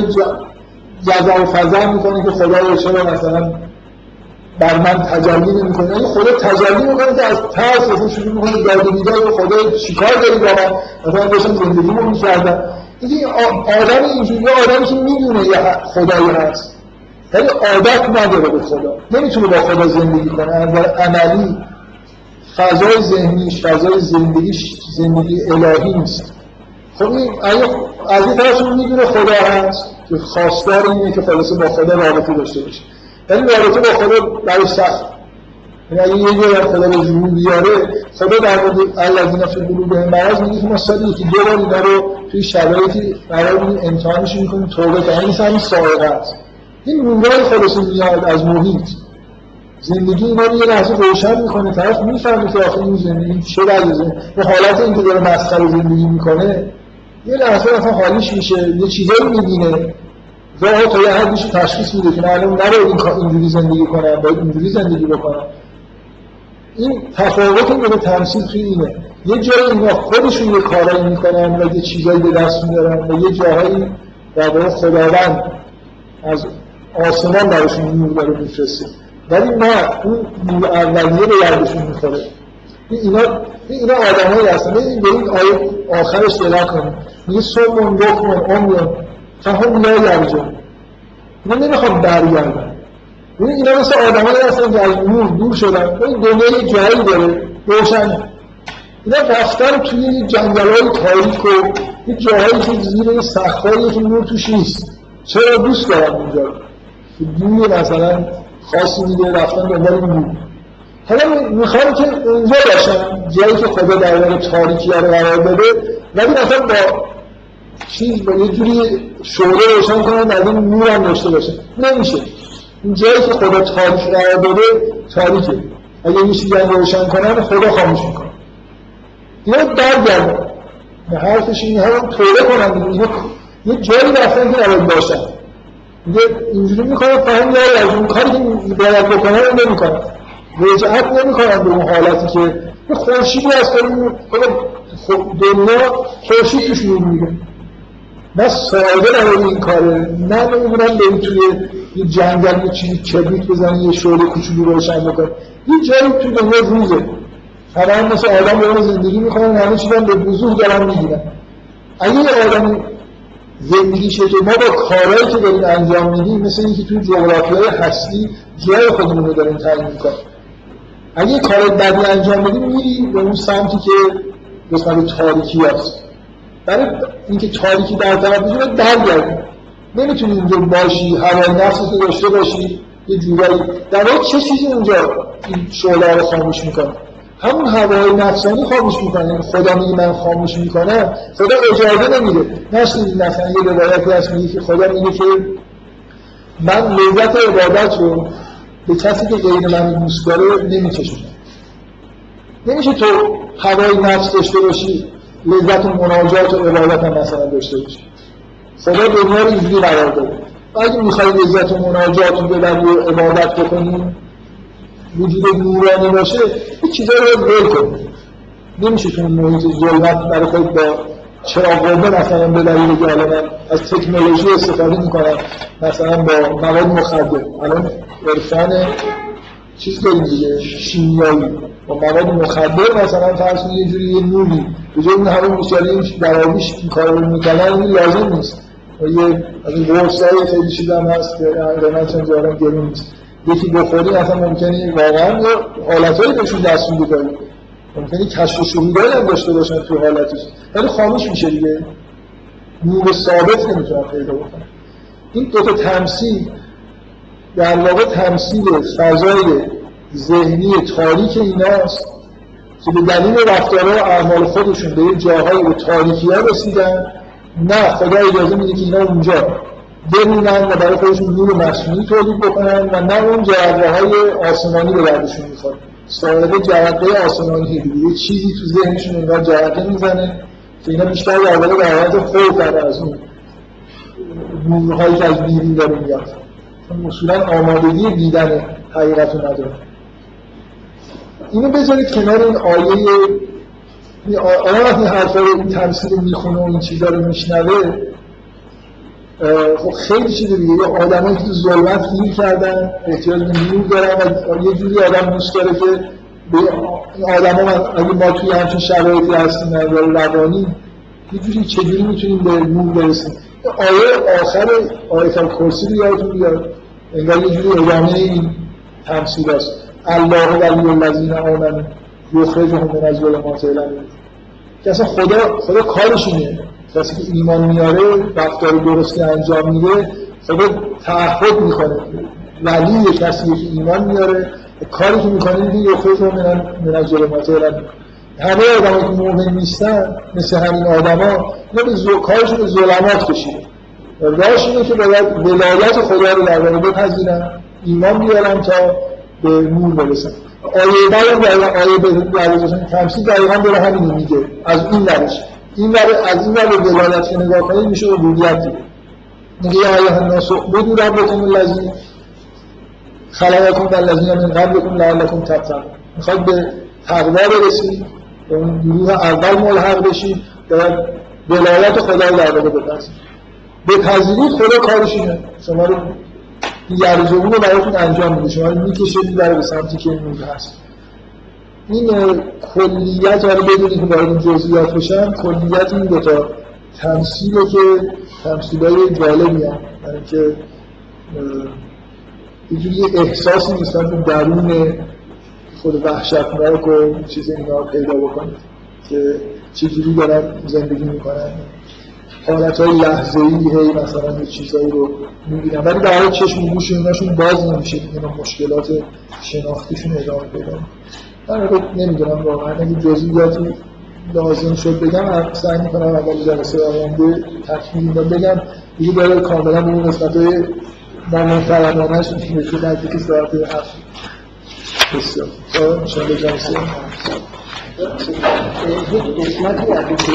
جزا و فضا می‌کنه که خدا چرا مثلا بر من تجلی نمی‌کنه. یعنی خدا تجلی می‌کنه که از ترس اصلا شروع می‌کنه داد و بیداد خدا چیکار داری با من؟ مثلا داشتم زندگیمو می‌کردم. این آدم اینجوری آدمی که می‌دونه خدایی هست. ولی عادت نداره به خدا. نمی‌تونه با خدا زندگی کنه. عملی فضای ذهنیش فضای زندگیش زندگی الهی نیست. خب این از این طرف می‌دونه خدا هست که خواستار اینه که خلاصه با خدا رابطه داشته باشه. ولی رابطه با خدا برای سخت. یعنی یه جایی خدا به جمعی بیاره خدا در مورد الذین فی قلوبهم مرض میگه که ما سالی یکی دو بار اینا رو توی شرایطی قرار میدیم امتحانش می‌کنیم توبه کنیم این همین سائقه است. این نورای خلاصه میاد از محیط. زندگی اینا رو یه لحظه روشن می‌کنه طرف می‌فهمه که آخه این زندگی چه وضعه به حالت اینکه داره مسخره زندگی می‌کنه یه لحظه اصلا حالیش میشه یه چیزایی می‌بینه. راه تا یه حدیش تشخیص میده که من نباید اینجوری زندگی کنم باید اینجوری زندگی بکنم. این تفاوت به تمثیل توی اینه. یه جایی اینا خودشون یه کارایی می‌کنن و یه چیزایی به دست میارن و یه جاهایی در خداوند از آسمان براشون نور داره میفرسته. ولی نه اون نور اولیه به یردشون می‌خوره اینا اینا آدمایی هستن. این به این آیه آخرش دلا کنه. میگه سومون بکمون امیون فهم لا یرجون اینا نمی‌خوام برگردن. ببین اینا مثل آدمایی هستن که از نور دور شدن. این یه جایی داره. روشن. اینا رفتن توی جنگل های تاریک و یه جاهایی که زیر سختایی که نور توش نیست. چرا دوست دارم اونجا دور مثلا خاصی میده رفتن دنبال نور حالا می‌خوام که اونجا باشم جایی که خدا در تاریکی رو قرار بده ولی مثلا با چیز با یه جوری شعله روشن کنم از این نور هم داشته باشه نمیشه. این جایی که خدا تاریک قرار بده تاریکه. اگه این چیزی روشن کنم خدا خاموش می‌کنه. اینا برگردن. به حرفش این هم توله اینا یه جایی رفتن که نباید باشن. اینجوری می‌کنه فهم یا از اون کاری که باید بکنه رو نمی‌کنه. رجعت نمی‌کنن به اون حالتی که یه خورشیدی داریم دنیا خورشید توش نور میگه نه ساده نباید این کاره. نه نمی‌دونم بریم توی یه جنگل یه چیزی کبریت بزنی یه شعله کوچولو روشن بکن یه جایی توی دنیا روزه. همه هم مثل آدم به زندگی می‌کنن همه چیزا به وضوح دارن می‌گیرن. اگه یه آدم زندگی که ما با کارهایی که داریم انجام میدیم مثل اینکه توی جغرافی های هستی جای خودمون رو داریم تعیین می‌کنیم. اگه کار بدی انجام بدیم میری به اون سمتی که قسمت تاریکی هست. برای اینکه تاریکی در طرف بشه برگردیم. نمی‌تونی اونجا باشی هوای نفس داشته باشی یه جورایی. در واقع چه چیزی اونجا این شعله رو خاموش می‌کنه؟ همون هوای نفسانی خاموش می‌کنه. یعنی خدا میگه من خاموش می‌کنم خدا اجازه نمیده. نشنیدید مثلا یه روایتی هست میگه که خدا میگه که من لذت عبادت رو به کسی که غیر من دوست داره نمیکشونم نمیشه تو هوای نفس داشته باشی لذت و مناجات و عبادت هم مثلا داشته باشی. خدا دنیا رو اینجوری قرار داده. اگه می‌خوای لذت و مناجات رو ببری و عبادت بکنی وجود نورانی باشه این چیزا رو ول کن. نمیشه تو محیط ظلمت برای خود با چرا قوه مثلا به دلیل که الان از تکنولوژی استفاده می‌کنن مثلا با مواد مخدر. الان عرفان چیز داریم دیگه شیمیایی. با مواد مخدر مثلا فرض یه جوری یه نوری. به جای اون همه مشاهده در آبیش این کار رو می‌کنن این لازم نیست. و یه از این قرص های خیلی چیز هم هست که قیمت چند جارم گرون نیست. یکی بخوری اصلا ممکنه واقعا حالتهایی بهشون دست میده ممکنه کشف و شهودایی هم داشته باشن تو حالتش. ولی خاموش میشه دیگه. نور ثابت نمی‌تونن پیدا بکنن این دو تا تمثیل در واقع تمثیل فضای ذهنی تاریک ایناست که به دلیل رفتارها و اعمال خودشون به یه جاهای به تاریکی ها رسیدن. نه خدا اجازه میده که اینا اونجا بمونن و برای خودشون نور مصنوعی تولید بکنن و نه اون های آسمانی به دردشون می‌خواد. صاحب جرقه آسمانی یه چیزی تو ذهنشون انگار جرقه می‌زنه که اینا بیشتر در واقع در حالت خوف از اون نورهایی که از بیرون داره میاد. اصولا آمادگی دیدن حقیقت رو نداره. اینو بذارید کنار این آیه این آ- آدم وقتی حرفا رو این تمثیل می‌خونه و این چیزا رو میشنوه. خب خیلی چیز دیگه. یه آدمایی که تو ظلمت گیر کردن احتیاج به نور دارن و یه جوری آدم دوست داره که به آدما من- اگه ما توی همچین شرایطی هستیم از نظر روانی یه جوری چجوری می‌تونیم به نور برسیم؟ آیه آخر آیه کرسی رو یادتون بیاد؟ انگار یه جوری ادامه این تمثیل است الله ولی الذین آمنوا یخرجهم من الظلمات الی النور. که اصلا خدا خدا کارش اینه. کسی که ایمان میاره رفتار درستی انجام میده خدا تعهد می‌کنه ولی کسی که ایمان میاره کاری که می‌کنه اینه یخرج من من الظلمات الی النور همه آدم که مؤمن نیستن مثل همین آدما اینا به زو... کارشون به ظلمات کشیده راهش اینه که باید ولایت خدا رو در واقع بپذیرن ایمان بیارن تا به نور برسن آیه بعد آیه به تمثیل دقیقا داره همین میگه از این ورش این ور از این به ولایت که نگاه کنید میشه عبودیت. دید میگه یا ایها الناس اعبدوا ربکم الذی خلقکم والذین من قبلکم لعلکم تتقون. می‌خواد به تقوا برسید به اون گروه اول ملحق بشید باید ولایت خدا رو در واقع بپذیرید. بپذیرید خدا کارش اینه. شما رو یرزه رو براتون انجام میده. شما رو می‌کشه برای به سمتی که نور هست. این کلیت رو بدونید که وارد جزئیات بشم کلیت این دوتا تمثیله که تمثیلای جالبی هم یعنی که اه، یه احساسی نسبت به درون خود وحشتناک و چیز اینا پیدا بکنید که چجوری دارن زندگی می‌کنن. حالت های لحظه ای هی مثلا یه چیزایی رو می‌بینن. ولی حال چشم و گوش ایناشون باز نمیشه. اینا مشکلات شناختیشون ادامه پیدا من رو نمی‌دونم واقعا. اگه جزئیاتی لازم شد بگم سعی می‌کنم اول جلسه آینده تکمیل رو بگم. دیگه داره کاملا به اون قسمت های نامحترمانش میشه نزدیک ساعت هفت. بسیار. تا انشاءالله جلسه یک قسمتی از این که